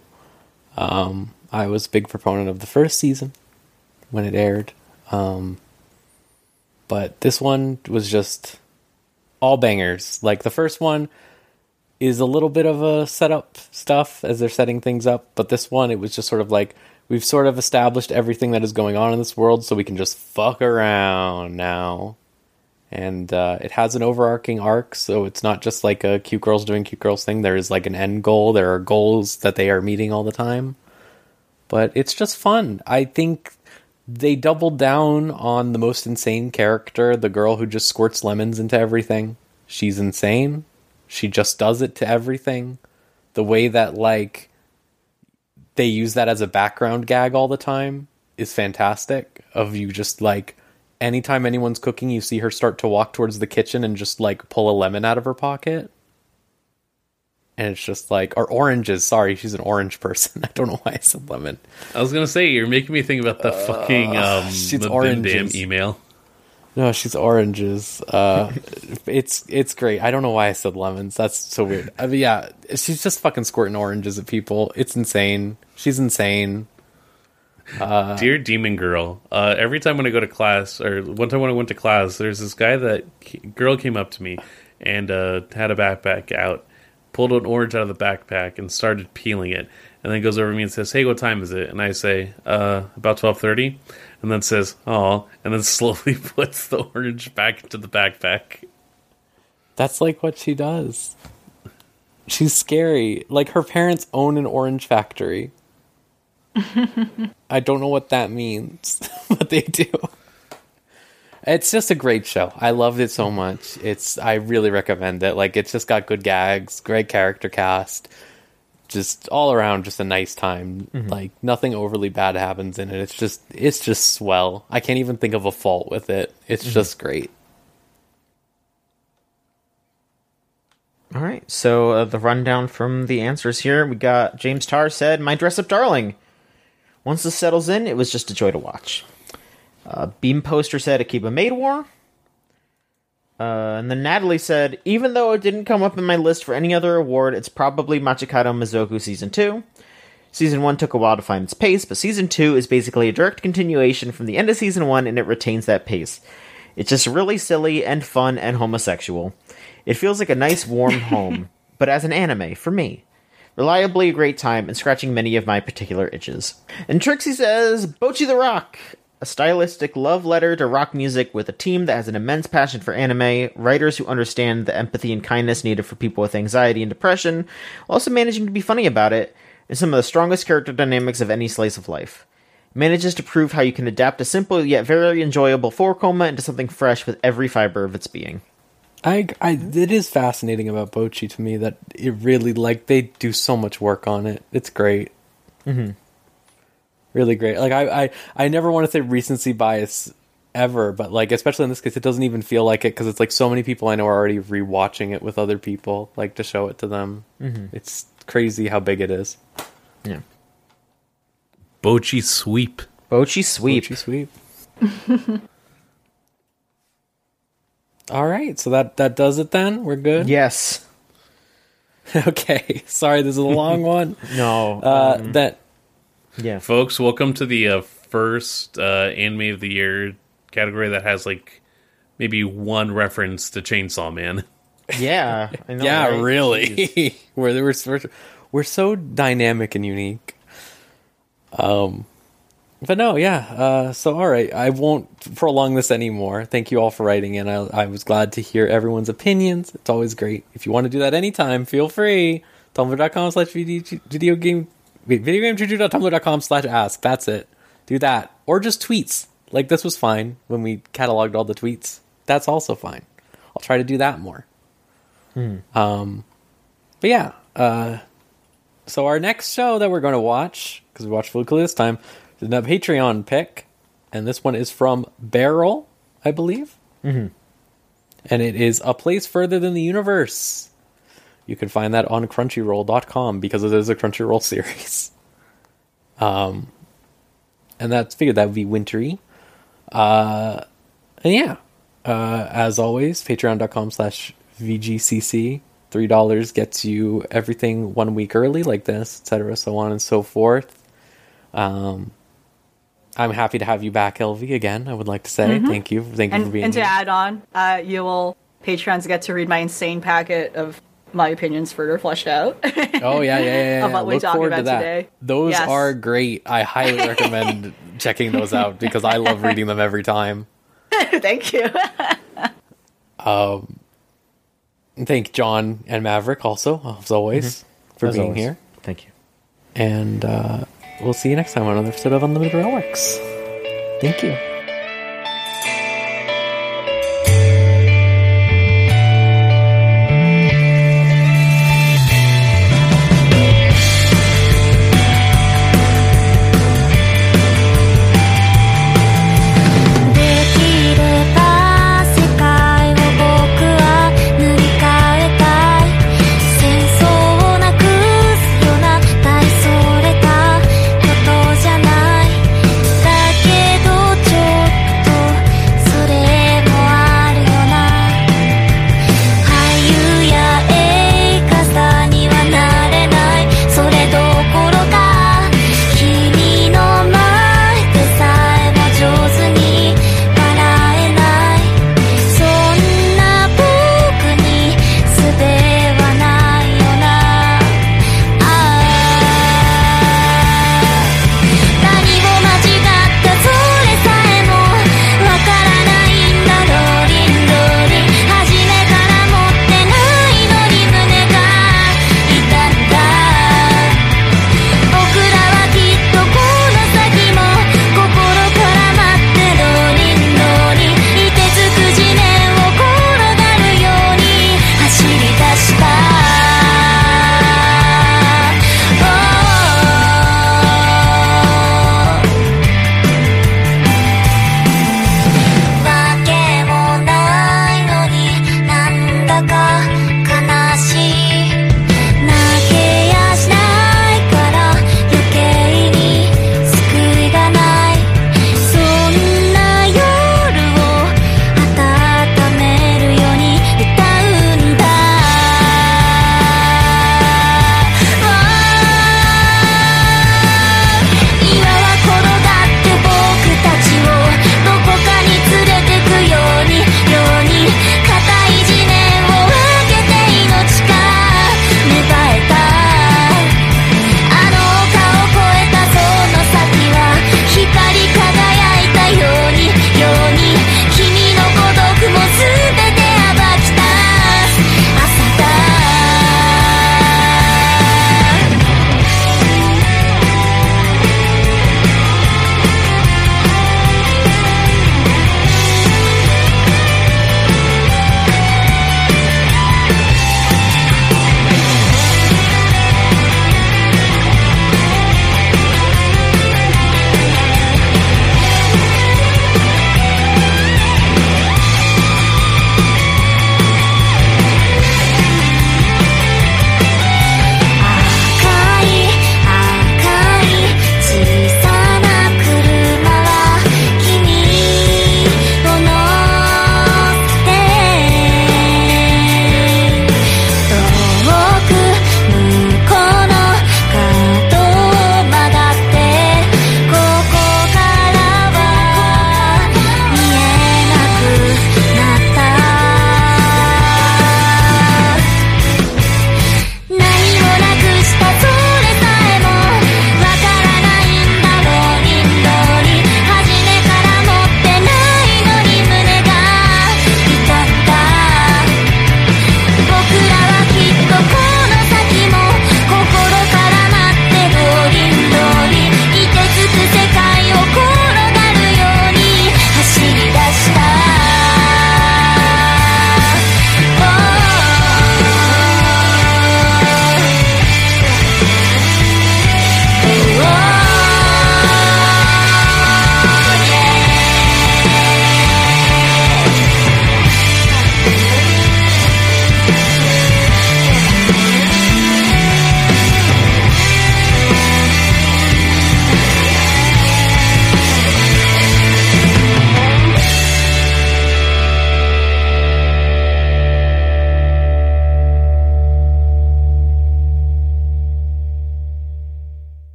Um, I was a big proponent of the first season when it aired, um, but this one was just all bangers. Like the first one is a little bit of a setup stuff as they're setting things up, but this one it was just sort of like we've sort of established everything that is going on in this world, so we can just fuck around now. And uh, it has an overarching arc so it's not just like a cute girls doing cute girls thing. There is like an end goal. There are goals that they are meeting all the time. But it's just fun. I think they doubled down on the most insane character the girl who just squirts lemons into everything. She's insane. She just does it to everything. The way that like they use that as a background gag all the time is fantastic. Of you just like anytime anyone's cooking, you see her start to walk towards the kitchen and just like pull a lemon out of her pocket. And it's just like, or oranges. Sorry, she's an orange person. [laughs] I don't know why I said lemon. i was gonna say you're making me think about the fucking um she's the oranges. damn email No, she's oranges. Uh, [laughs] it's it's great. I don't know why I said lemons. That's so weird. I mean, yeah, she's just fucking squirting oranges at people. It's insane. She's insane. Dear Demon Girl, uh, every time when I go to class, or one time when I went to class, there's this guy that girl came up to me and uh, had a backpack out, pulled an orange out of the backpack and started peeling it, and then goes over to me and says, "Hey, what time is it?" And I say, uh, "About twelve 30 and then says, "Oh," and then [laughs] slowly puts the orange back into the backpack. That's like what she does. She's scary. Like her parents own an orange factory. [laughs] I don't know what that means, [laughs] but they do. It's just a great show. I loved it so much. It's I really recommend it. Like it's just got good gags, great character cast, just all around just a nice time. Like nothing overly bad happens in it. It's just it's just swell. I can't even think of a fault with it. It's just great. All right. So uh, the rundown from the answers here, we got James Tarr said, "My dress up darling." Once this settles in, it was just a joy to watch. Uh, Beam Poster said, "Akiba Maid War." Uh, and then Natalie said, "Even though it didn't come up in my list for any other award, it's probably Machikado Mazoku season 2. Season 1 took a while to find its pace, but Season 2 is basically a direct continuation from the end of Season 1 and it retains that pace. It's just really silly and fun and homosexual. It feels like a nice warm [laughs] home, but as an anime, for me. Reliably a great time and scratching many of my particular itches. And Trixie says, Bocchi the Rock! A stylistic love letter to rock music with a team that has an immense passion for anime, writers who understand the empathy and kindness needed for people with anxiety and depression, also managing to be funny about it, and some of the strongest character dynamics of any slice of life. Manages to prove how you can adapt a simple yet very enjoyable four koma into something fresh with every fiber of its being. I, I, it is fascinating about Bocchi to me that it really like they do so much work on it. It's great. Mm-hmm. Really great. Like I, I, I never want to say recency bias ever, but like especially in this case, it doesn't even feel like it because it's like so many people I know are already rewatching it with other people, like to show it to them. Mm-hmm. It's crazy how big it is. Yeah. Bocchi sweep. Bocchi sweep. Bocchi sweep. [laughs] All right, so that that does it then. We're good. Yes. [laughs] okay. Sorry, this is a long one. [laughs] No. Uh, um, that yeah. Folks, welcome to the uh, first uh, anime of the year category that has like maybe one reference to Chainsaw Man. Yeah. I know, yeah, right? really. Where there was we're, we're so dynamic and unique. Um, but no, yeah. Uh, so all right, I won't prolong this anymore. Thank you all for writing in. I, I was glad to hear everyone's opinions. It's always great. If you want to do that anytime, feel free. Tumblr.com slash video game wait, videogamejuju.tumblr.com slash ask. That's it. Do that. Or just tweets. Like this was fine when we cataloged all the tweets. That's also fine. I'll try to do that more. Um, but yeah, uh, so our next show that we're going to watch because we watched Fooly Cooly this time is a Patreon pick, and this one is from Barrel, I believe, mm-hmm. and it is a place further than the universe. You can find that on Crunchyroll.com because it is a Crunchyroll [laughs] series. Um, and that's figured that would be wintry. Uh, and yeah, uh, as always, patreon.com slash VGCC. Three dollars gets you everything one week early, like this, etc., so on and so forth. Um, I'm happy to have you back, LV. Again, I would like to say thank you, thank you for being and to here. add on, uh, you will Patrons get to read my insane packet of my opinions further fleshed out. [laughs] Oh yeah, yeah, yeah. yeah. of what we're Look talking forward to about that. today. Those Yes. are great. I highly [laughs] recommend checking those out because I love reading them every time. [laughs] Thank you. And Thank John and Maverick also, as always, for Mm-hmm. As being always. here. Thank you. And uh, we'll see you next time on another episode of Unlimited Relics. Thank you.